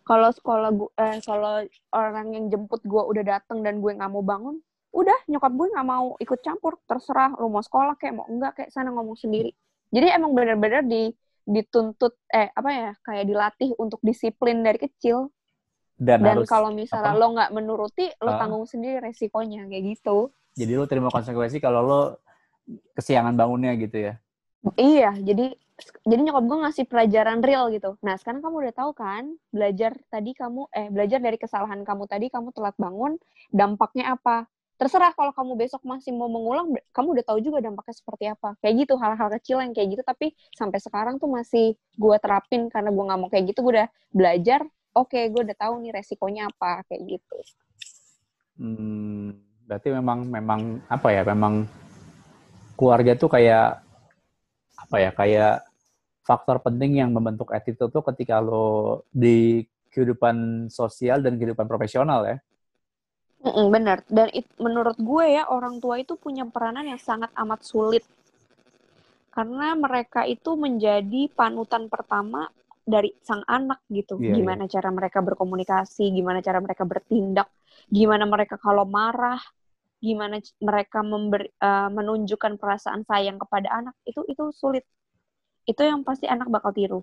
Kalau sekolah gue, eh, kalau orang yang jemput gue udah dateng dan gue nggak mau bangun, udah nyokap gue nggak mau ikut campur, terserah lu mau sekolah kayak mau enggak kayak sana ngomong sendiri. Jadi emang benar-benar di dituntut eh apa ya kayak dilatih untuk disiplin dari kecil Dan, dan harus, kalau misalnya apa? lo nggak menuruti lo Ah. tanggung sendiri resikonya kayak gitu. jadi lo terima konsekuensi kalau lo kesiangan bangunnya gitu ya. Iya, jadi jadi nyokap gue ngasih pelajaran real gitu. Nah, sekarang kamu udah tahu kan, belajar tadi kamu eh belajar dari kesalahan kamu tadi kamu telat bangun, dampaknya apa? Terserah kalau kamu besok masih mau mengulang, kamu udah tahu juga dampaknya seperti apa. Kayak gitu hal-hal kecil yang kayak gitu tapi sampai sekarang tuh masih gue terapin karena gue nggak mau kayak gitu, gue udah belajar. Oke, gue udah tahu nih resikonya apa kayak gitu. Hmm, berarti memang memang apa ya? Memang keluarga tuh kayak apa ya? Kayak faktor penting yang membentuk attitude tuh ketika lo di kehidupan sosial dan kehidupan profesional ya. Mm-mm, bener. Dan it- menurut gue ya, orang tua itu punya peranan yang sangat amat sulit. Karena mereka itu menjadi panutan pertama dari sang anak gitu. Iya, gimana cara mereka berkomunikasi, gimana cara mereka bertindak, gimana mereka kalau marah, gimana mereka memberi, eh, menunjukkan perasaan sayang kepada anak. Itu itu sulit. Itu yang pasti anak bakal tiru.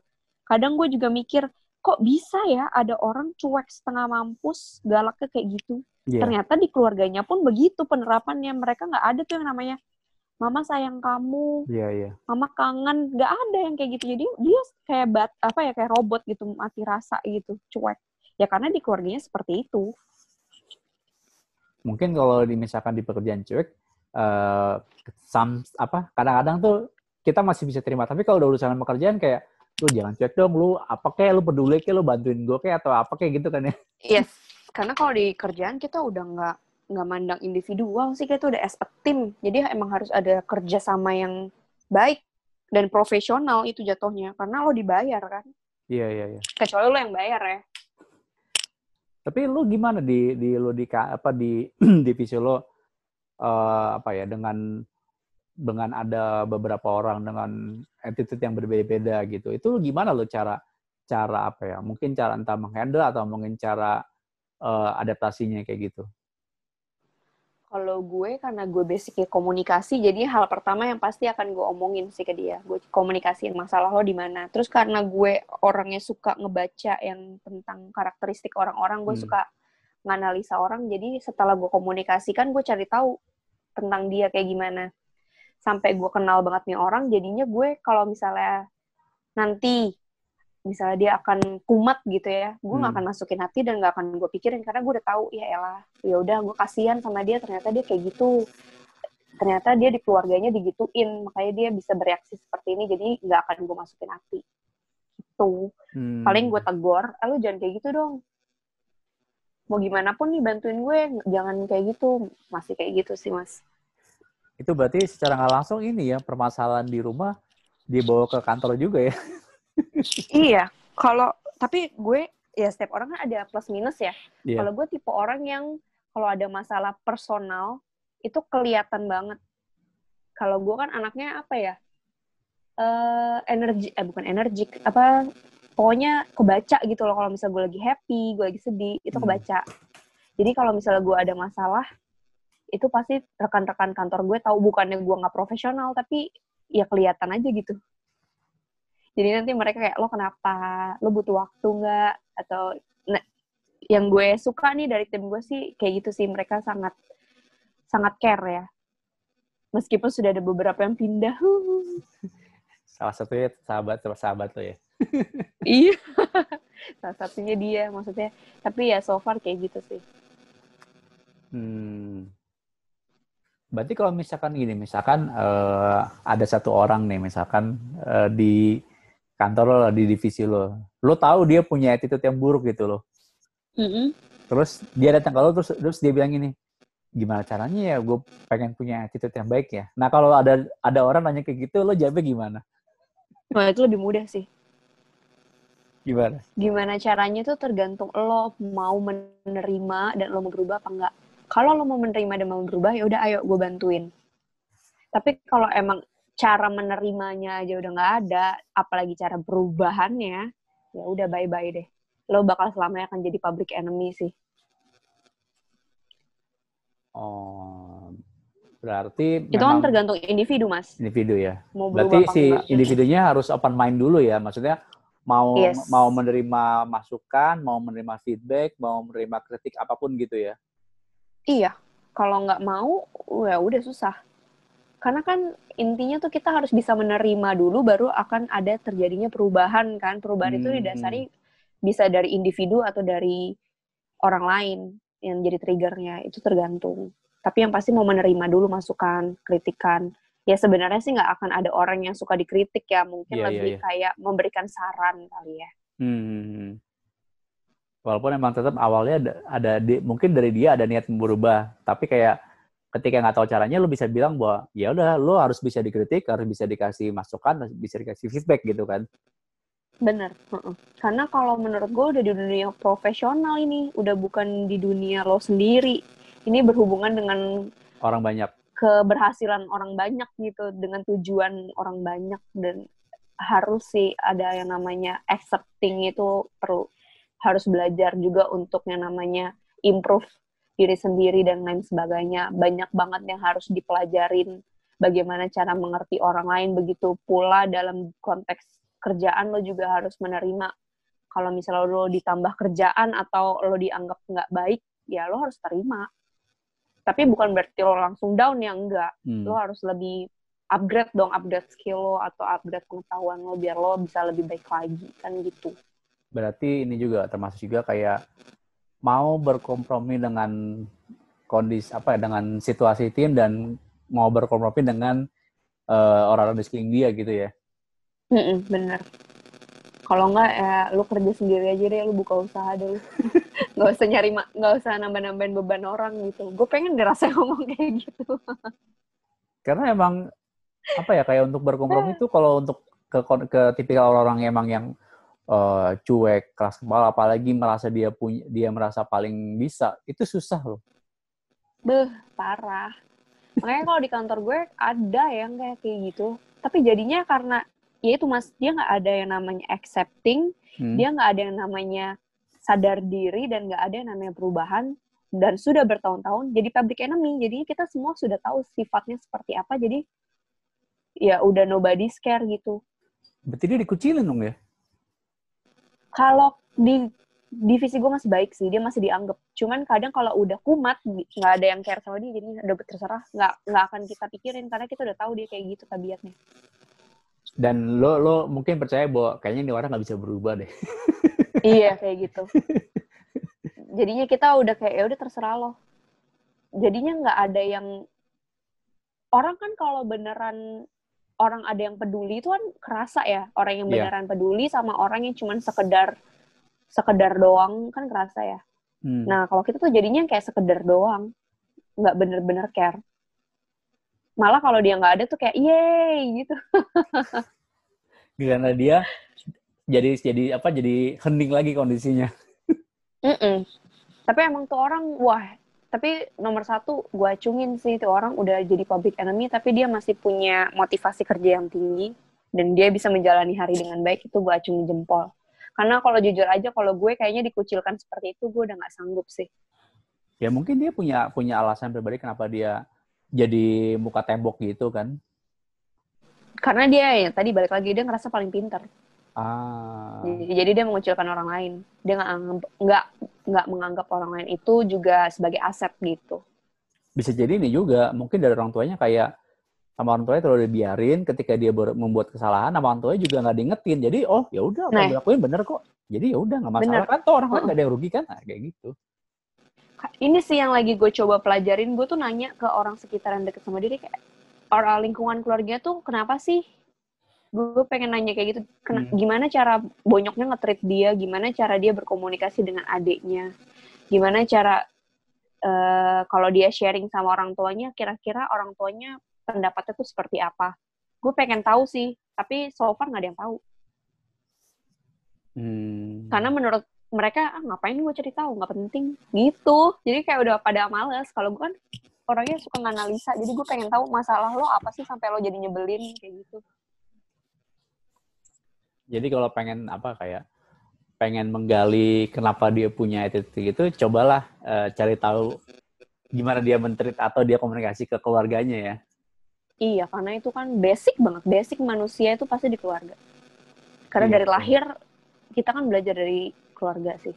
Kadang gue juga mikir, kok bisa ya ada orang cuek setengah mampus, galaknya kayak gitu Iya. ternyata di keluarganya pun begitu penerapannya mereka nggak ada tuh yang namanya mama sayang kamu Iya, iya. mama kangen nggak ada yang kayak gitu jadi dia kayak bat apa ya kayak robot gitu mati rasa gitu cuek ya karena di keluarganya seperti itu Mungkin kalau misalkan di pekerjaan cuek eh sam, apa kadang-kadang tuh kita masih bisa terima, tapi kalau udah urusan pekerjaan kayak lu jangan cuek dong, lu apa kayak lu peduli kayak lu bantuin gue kayak atau apa kayak gitu kan ya. yes. Karena kalau di kerjaan kita udah nggak nggak mandang individual sih kita udah as a team. Jadi emang harus ada kerjasama yang baik dan profesional itu jatuhnya. Karena lo dibayar kan? Iya, iya, iya. kecuali lo yang bayar ya. Tapi lu gimana di di lu di apa di *clears throat* divisi lo eh, apa ya dengan dengan ada beberapa orang dengan attitude yang berbeda-beda gitu. Itu gimana lo cara cara apa ya? Mungkin cara entah menghandle atau mungkin cara eh, adaptasinya kayak gitu. Kalau gue karena gue basicnya komunikasi, jadi hal pertama yang pasti akan gue omongin sih ke dia. Gue komunikasiin masalah lo di mana. Terus karena gue orangnya suka ngebaca yang tentang karakteristik orang-orang, gue Hmm. suka nganalisa orang. Jadi setelah gue komunikasikan, gue cari tahu tentang dia kayak gimana. Sampai gue kenal banget nih orang, jadinya gue kalau misalnya nanti misalnya dia akan kumat gitu ya, gue nggak Hmm. akan masukin hati dan nggak akan gue pikirin karena gue udah tahu ya elah, ya udah gue kasihan sama dia ternyata dia kayak gitu, ternyata dia di keluarganya digituin, makanya dia bisa bereaksi seperti ini, jadi nggak akan gue masukin hati. Itu Hmm. paling gue tegor, ah, lu jangan kayak gitu dong. Mau gimana pun nih bantuin gue, jangan kayak gitu, masih kayak gitu sih mas. Itu berarti secara nggak langsung ini ya permasalahan di rumah dibawa ke kantor juga ya. *laughs* iya, kalau tapi gue ya setiap orang kan ada plus minus ya. Iya. Kalau gue tipe orang yang kalau ada masalah personal itu kelihatan banget. Kalau gue kan anaknya apa ya? eh energi eh bukan energik apa pokoknya kebaca gitu loh kalau misalnya gue lagi happy, gue lagi sedih, itu Hmm. kebaca. Jadi kalau misalnya gue ada masalah itu pasti rekan-rekan kantor gue tahu bukannya gue nggak profesional tapi ya kelihatan aja gitu. Jadi nanti mereka kayak lo kenapa, lo butuh waktu nggak atau nah, yang gue suka nih dari tim gue sih kayak gitu sih mereka sangat sangat care ya Meskipun sudah ada beberapa yang pindah. *laughs* Salah satunya sahabat sahabat lo ya. *laughs* iya. Salah satunya dia maksudnya. Tapi ya so far kayak gitu sih. Hmm. Berarti kalau misalkan gini, misalkan uh, ada satu orang nih, misalkan uh, di kantor lo, di divisi lo, lo tahu dia punya attitude yang buruk gitu loh. Mm -hmm. Terus dia datang ke lo, terus, terus dia bilang gini, gimana caranya ya gue pengen punya attitude yang baik ya. Nah kalau ada ada orang nanya kayak gitu, lo jawabnya gimana? Wah itu lebih mudah sih. Gimana? Gimana caranya tuh tergantung lo mau menerima dan lo mau berubah apa enggak kalau lo mau menerima dan mau berubah ya udah ayo gue bantuin. Tapi kalau emang cara menerimanya aja udah nggak ada apalagi cara perubahannya ya udah bye bye deh. Lo bakal selamanya akan jadi public enemy sih. Oh berarti itu kan tergantung individu mas. Individu ya. Mau berarti si enggak. individunya harus open mind dulu ya. Maksudnya mau yes. mau menerima masukan mau menerima feedback mau menerima kritik apa pun gitu ya Iya, kalau nggak mau, ya udah susah. Karena kan intinya tuh kita harus bisa menerima dulu, baru akan ada terjadinya perubahan kan. Perubahan hmm. itu didasari bisa dari individu atau dari orang lain yang jadi triggernya. Itu tergantung. Tapi yang pasti mau menerima dulu masukan, kritikan. Ya sebenarnya sih nggak akan ada orang yang suka dikritik ya. Mungkin yeah, iya, lebih yeah, yeah. kayak memberikan saran kali ya. Hmm. Walaupun emang tetap awalnya ada, ada di, mungkin dari dia ada niat berubah. Tapi kayak ketika nggak tahu caranya lo bisa bilang bahwa ya udah lo harus bisa dikritik harus bisa dikasih masukan bisa dikasih feedback gitu kan. Bener karena kalau menurut gue udah di dunia profesional ini udah bukan di dunia lo sendiri. Ini berhubungan dengan orang banyak. keberhasilan orang banyak gitu dengan tujuan orang banyak. Dan harus sih ada yang namanya accepting itu perlu harus belajar juga untuk yang namanya improve diri sendiri dan lain sebagainya. Banyak banget yang harus dipelajarin bagaimana cara mengerti orang lain. Begitu pula dalam konteks kerjaan lo juga harus menerima kalau misalnya lo ditambah kerjaan atau lo dianggap nggak baik, ya lo harus terima. Tapi bukan berarti lo langsung down ya enggak. Hmm. Lo harus lebih upgrade dong, upgrade skill lo atau upgrade pengetahuan lo biar lo bisa lebih baik lagi kan gitu berarti ini juga termasuk juga kayak mau berkompromi dengan kondisi apa ya dengan situasi tim dan mau berkompromi dengan uh, orang-orang di sekeliling dia gitu ya. Mm -mm, bener. Kalau enggak ya lu kerja sendiri aja deh, lu buka usaha dulu. *laughs* nggak usah nyari, nggak usah nambah-nambahin beban orang gitu. Gue pengen dirasa *laughs* ngomong kayak gitu. Karena emang apa ya kayak untuk berkompromi itu kalau untuk ke ke tipikal orang-orang emang yang uh, cuek, keras kepala, apalagi merasa dia punya dia merasa paling bisa, itu susah loh. Beh, parah. Makanya kalau di kantor gue ada yang kayak kayak gitu. Tapi jadinya karena ya itu mas dia nggak ada yang namanya accepting, hmm. dia nggak ada yang namanya sadar diri dan nggak ada yang namanya perubahan dan sudah bertahun-tahun jadi public enemy. Jadi kita semua sudah tahu sifatnya seperti apa. Jadi ya udah nobody scare gitu. Berarti dia dikucilin dong ya? Kalau di divisi gue masih baik sih dia masih dianggap. Cuman kadang kalau udah kumat nggak ada yang care sama dia jadi udah terserah. Nggak nggak akan kita pikirin karena kita udah tahu dia kayak gitu tabiatnya. Dan lo lo mungkin percaya bahwa kayaknya ini orang nggak bisa berubah deh. *laughs* Iya kayak gitu. Jadinya kita udah kayak ya udah terserah lo. Jadinya nggak ada yang orang kan kalau beneran orang ada yang peduli itu kan kerasa ya orang yang iya. beneran yeah. peduli sama orang yang cuman sekedar sekedar doang kan kerasa ya hmm. nah kalau kita tuh jadinya kayak sekedar doang nggak bener-bener care malah kalau dia nggak ada tuh kayak yeay gitu *laughs* karena dia jadi jadi apa jadi hening lagi kondisinya mm -mm. tapi emang tuh orang wah tapi nomor satu gue acungin sih itu orang udah jadi public enemy tapi dia masih punya motivasi kerja yang tinggi dan dia bisa menjalani hari dengan baik itu gue acungin jempol. Karena kalau jujur aja kalau gue kayaknya dikucilkan seperti itu gue udah nggak sanggup sih. Ya mungkin dia punya punya alasan pribadi kenapa dia jadi muka tembok gitu kan? Karena dia ya tadi balik lagi dia ngerasa paling pintar Ah. Jadi dia mengucilkan orang lain. Dia nggak nggak nggak menganggap orang lain itu juga sebagai aset gitu. Bisa jadi ini juga mungkin dari orang tuanya kayak sama orang tuanya terlalu dibiarin ketika dia membuat kesalahan sama orang tuanya juga nggak diingetin jadi oh ya udah Nah. dilakuin bener kok jadi ya udah nggak masalah Bener. kan tuh orang lain nggak ada yang rugi kan nah, kayak gitu ini sih yang lagi gue coba pelajarin gue tuh nanya ke orang sekitar yang deket sama diri kayak orang lingkungan keluarga tuh kenapa sih gue pengen nanya kayak gitu Kena- Hmm. gimana cara bonyoknya nge-treat dia? Gimana cara dia berkomunikasi dengan adiknya? Gimana cara eh, kalau dia sharing sama orang tuanya kira-kira orang tuanya pendapatnya tuh seperti apa? Gue pengen tahu sih tapi so far nggak ada yang tahu. Hmm. karena menurut mereka ah, ngapain gue cari tahu? Nggak penting. Gitu. Jadi kayak udah pada males. Kalau gue kan orangnya suka nganalisa jadi gue pengen tahu masalah lo apa sih sampai lo jadi nyebelin kayak gitu jadi kalau pengen apa kayak pengen menggali kenapa dia punya attitude gitu cobalah eh, cari tahu gimana dia mentreat atau dia komunikasi ke keluarganya ya. Iya karena itu kan basic banget. Basic manusia itu pasti di keluarga. Karena Iya, dari lahir kita kan belajar dari keluarga sih.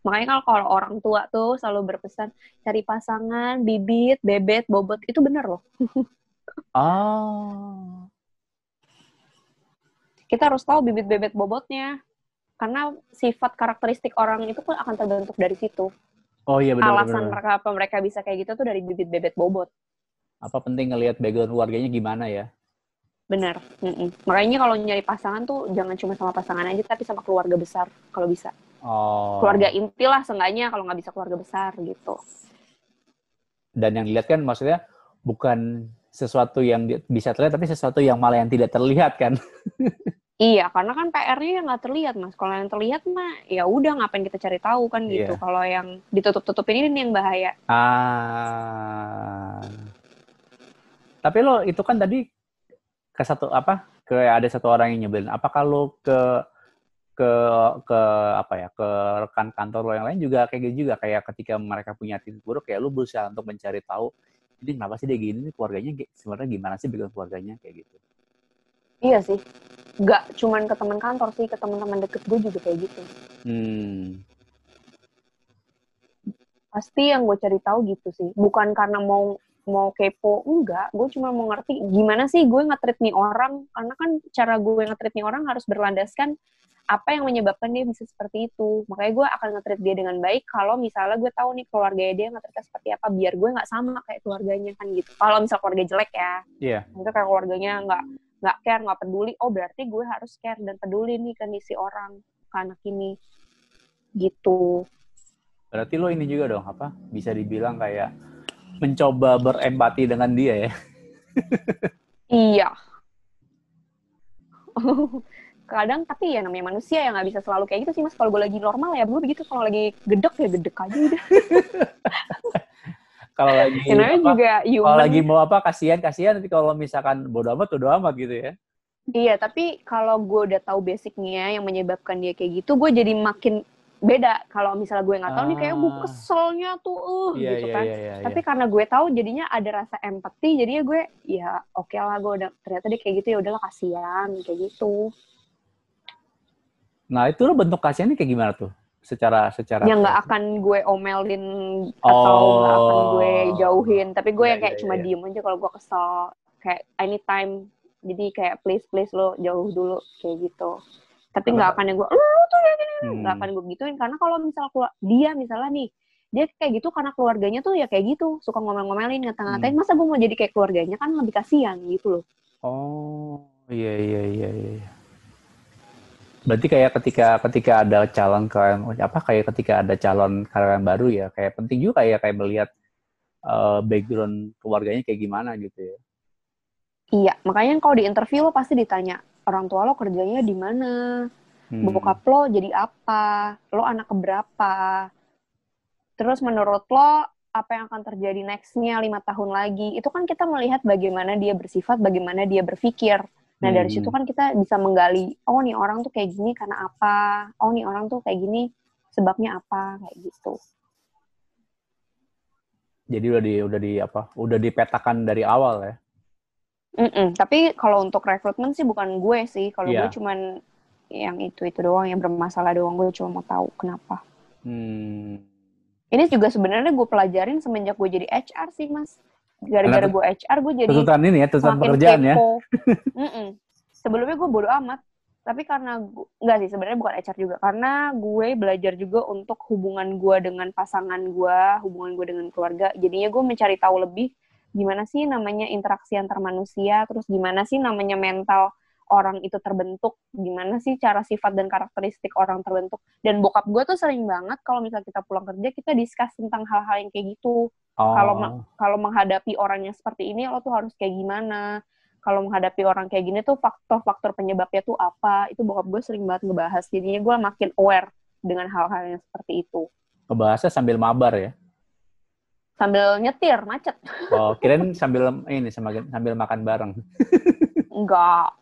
Makanya kalau kalau orang tua tuh selalu berpesan cari pasangan bibit bebet bobot itu bener loh. *laughs* Oh kita harus tahu bibit bebet bobotnya. Karena sifat karakteristik orang itu pun akan terbentuk dari situ. Oh iya benar alasan mereka apa mereka bisa kayak gitu tuh dari bibit bebet bobot. Apa penting ngelihat background keluarganya gimana ya? Benar Mm-mm. makanya kalau nyari pasangan tuh jangan cuma sama pasangan aja tapi sama keluarga besar kalau bisa. Oh. Keluarga inti lah seenggaknya kalau nggak bisa keluarga besar gitu. Dan yang dilihat kan maksudnya bukan sesuatu yang bisa terlihat tapi sesuatu yang malah yang tidak terlihat kan? Iya karena kan PR-nya nggak terlihat mas. Kalau yang terlihat mah ya udah ngapain kita cari tahu kan gitu. Iya. kalau yang ditutup-tutupin ini yang bahaya. Ah. Tapi lo itu kan tadi ke satu apa ke ada satu orang yang nyebelin. Apakah lo ke ke ke apa ya ke rekan kantor lo yang lain juga kayak gitu juga? Kayak ketika mereka punya attitude buruk kayak lo berusaha untuk mencari tahu ini kenapa sih dia gini? Nih keluarganya sebenarnya gimana sih background keluarganya? Kayak gitu. Iya sih. Nggak cuman ke teman kantor sih ke teman-teman deket gue juga kayak gitu. Hmm. Pasti yang gue cari tahu gitu sih. Bukan karena mau mau kepo enggak. Gue cuma mau ngerti gimana sih gue nge-treat nih orang. Karena kan cara gue nge-treat nih orang harus berlandaskan apa yang menyebabkan dia bisa seperti itu. Makanya gue akan nge-treat dia dengan baik kalau misalnya gue tahu nih keluarga dia nge-treatnya seperti apa biar gue nggak sama kayak keluarganya kan gitu. Kalau misal keluarga jelek ya. Iya. itu kayak keluarganya nggak nggak care nggak peduli oh berarti gue harus care dan peduli nih kondisi orang ke anak ini. Gitu. Berarti lo ini juga dong apa? Bisa dibilang kayak mencoba berempati dengan dia ya. Iya. *laughs* Kadang tapi ya namanya manusia ya nggak bisa selalu kayak gitu sih mas. Kalau gue lagi normal ya gue begitu. Kalau lagi gedek ya gedek aja udah. *laughs* Kalau lagi Ya, apa, juga kalau lagi mau apa kasihan kasihan nanti kalau misalkan bodo amat bodo amat gitu ya. Iya tapi kalau gue udah tahu basicnya yang menyebabkan dia kayak gitu, gue jadi makin beda. Kalau misalnya gue nggak tahu nih kayak gue Ah. keselnya tuh, uh, Iya gitu iya kan. iya iya. Tapi karena gue tahu jadinya ada rasa empati, jadinya gue ya oke lah gue udah ternyata dia kayak gitu ya udahlah kasihan kayak gitu. Nah itu lo bentuk kasihannya kayak gimana tuh? Secara secara. yang nggak akan gue omelin atau nggak akan gue jauhin tapi gue Iya, yang kayak iya, cuma iya. diem aja kalau gue kesel kayak anytime jadi kayak please please lo jauh dulu kayak gitu tapi nggak akan yang gue lu tuh kayak gini Hmm. nggak akan gue gituin karena kalau misal keluar dia misalnya nih dia kayak gitu karena keluarganya tuh ya kayak gitu suka ngomel-ngomelin ngata-ngatain Hmm. masa gue mau jadi kayak keluarganya kan lebih kasihan gitu loh Oh iya iya iya iya. Berarti kayak ketika ketika ada calon karyawan apa kayak ketika ada calon karyawan baru ya kayak penting juga kayak kayak melihat eh, background keluarganya kayak gimana gitu ya. iya makanya kalau di interview lo pasti ditanya orang tua lo kerjanya di mana Hmm. bokap lo jadi apa, lo anak keberapa, terus menurut lo apa yang akan terjadi nextnya lima tahun lagi, itu kan kita melihat bagaimana dia bersifat, bagaimana dia berpikir. Nah dari Hmm. situ kan kita bisa menggali, oh nih orang tuh kayak gini karena apa, oh nih orang tuh kayak gini sebabnya apa, kayak gitu. Jadi udah di udah di apa? Udah dipetakan dari awal ya. Mm-mm. Tapi kalau untuk rekrutmen sih bukan gue sih, kalau Iya. gue cuman yang itu itu doang, yang bermasalah doang, gue cuma mau tahu kenapa. Hmm. Ini juga sebenarnya gue pelajarin semenjak gue jadi HR sih, Mas. gara-gara gue HR gue jadi tuntutan ini ya, tuntutan pekerjaan ya. kepo. *laughs* Mm-mm. Sebelumnya gue bodo amat, tapi karena gu- nggak sih sebenarnya bukan HR juga, karena gue belajar juga untuk hubungan gue dengan pasangan gue, hubungan gue dengan keluarga. Jadinya gue mencari tahu lebih gimana sih namanya interaksi antar manusia, terus gimana sih namanya mental orang itu terbentuk, gimana sih cara sifat dan karakteristik orang terbentuk. Dan bokap gue tuh sering banget kalau misalnya kita pulang kerja kita discuss tentang hal-hal yang kayak gitu. Oh, kalau ma- kalau menghadapi orang yang seperti ini lo tuh harus kayak gimana? Kalau menghadapi orang kayak gini tuh faktor-faktor penyebabnya tuh apa? Itu bokap gue sering banget ngebahas. Jadinya gue makin aware dengan hal-hal yang seperti itu. Ngebahasnya sambil mabar ya. Sambil nyetir macet Oh, kirain sambil ini sambil, sambil makan bareng. *laughs* enggak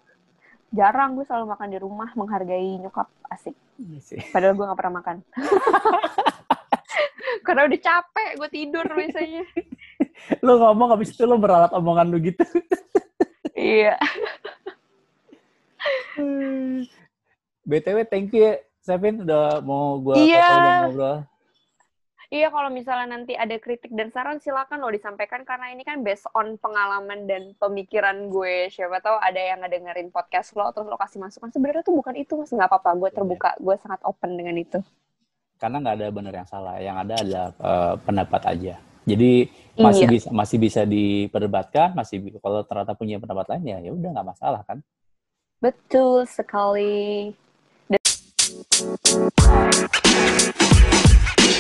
jarang gue selalu makan di rumah menghargai nyokap asik Iya sih. padahal gue nggak pernah makan *laughs* karena udah capek gue tidur biasanya Lu ngomong habis itu lu meralat omongan lu gitu. iya *laughs* BTW thank you ya, Sevin udah mau Iya. foto dan ngobrol. Iya, kalau misalnya nanti ada kritik dan saran, silakan lo disampaikan karena ini kan based on pengalaman dan pemikiran gue. Siapa tahu ada yang ngedengerin podcast lo, terus lo kasih masukan. Sebenarnya tuh bukan itu, mas. Nggak apa-apa, gue terbuka. Gue sangat open dengan itu. Karena nggak ada benar yang salah, yang ada adalah eh, pendapat aja. Jadi masih Iya. bisa masih bisa diperdebatkan, masih kalau ternyata punya pendapat lain ya ya udah nggak masalah kan. Betul sekali.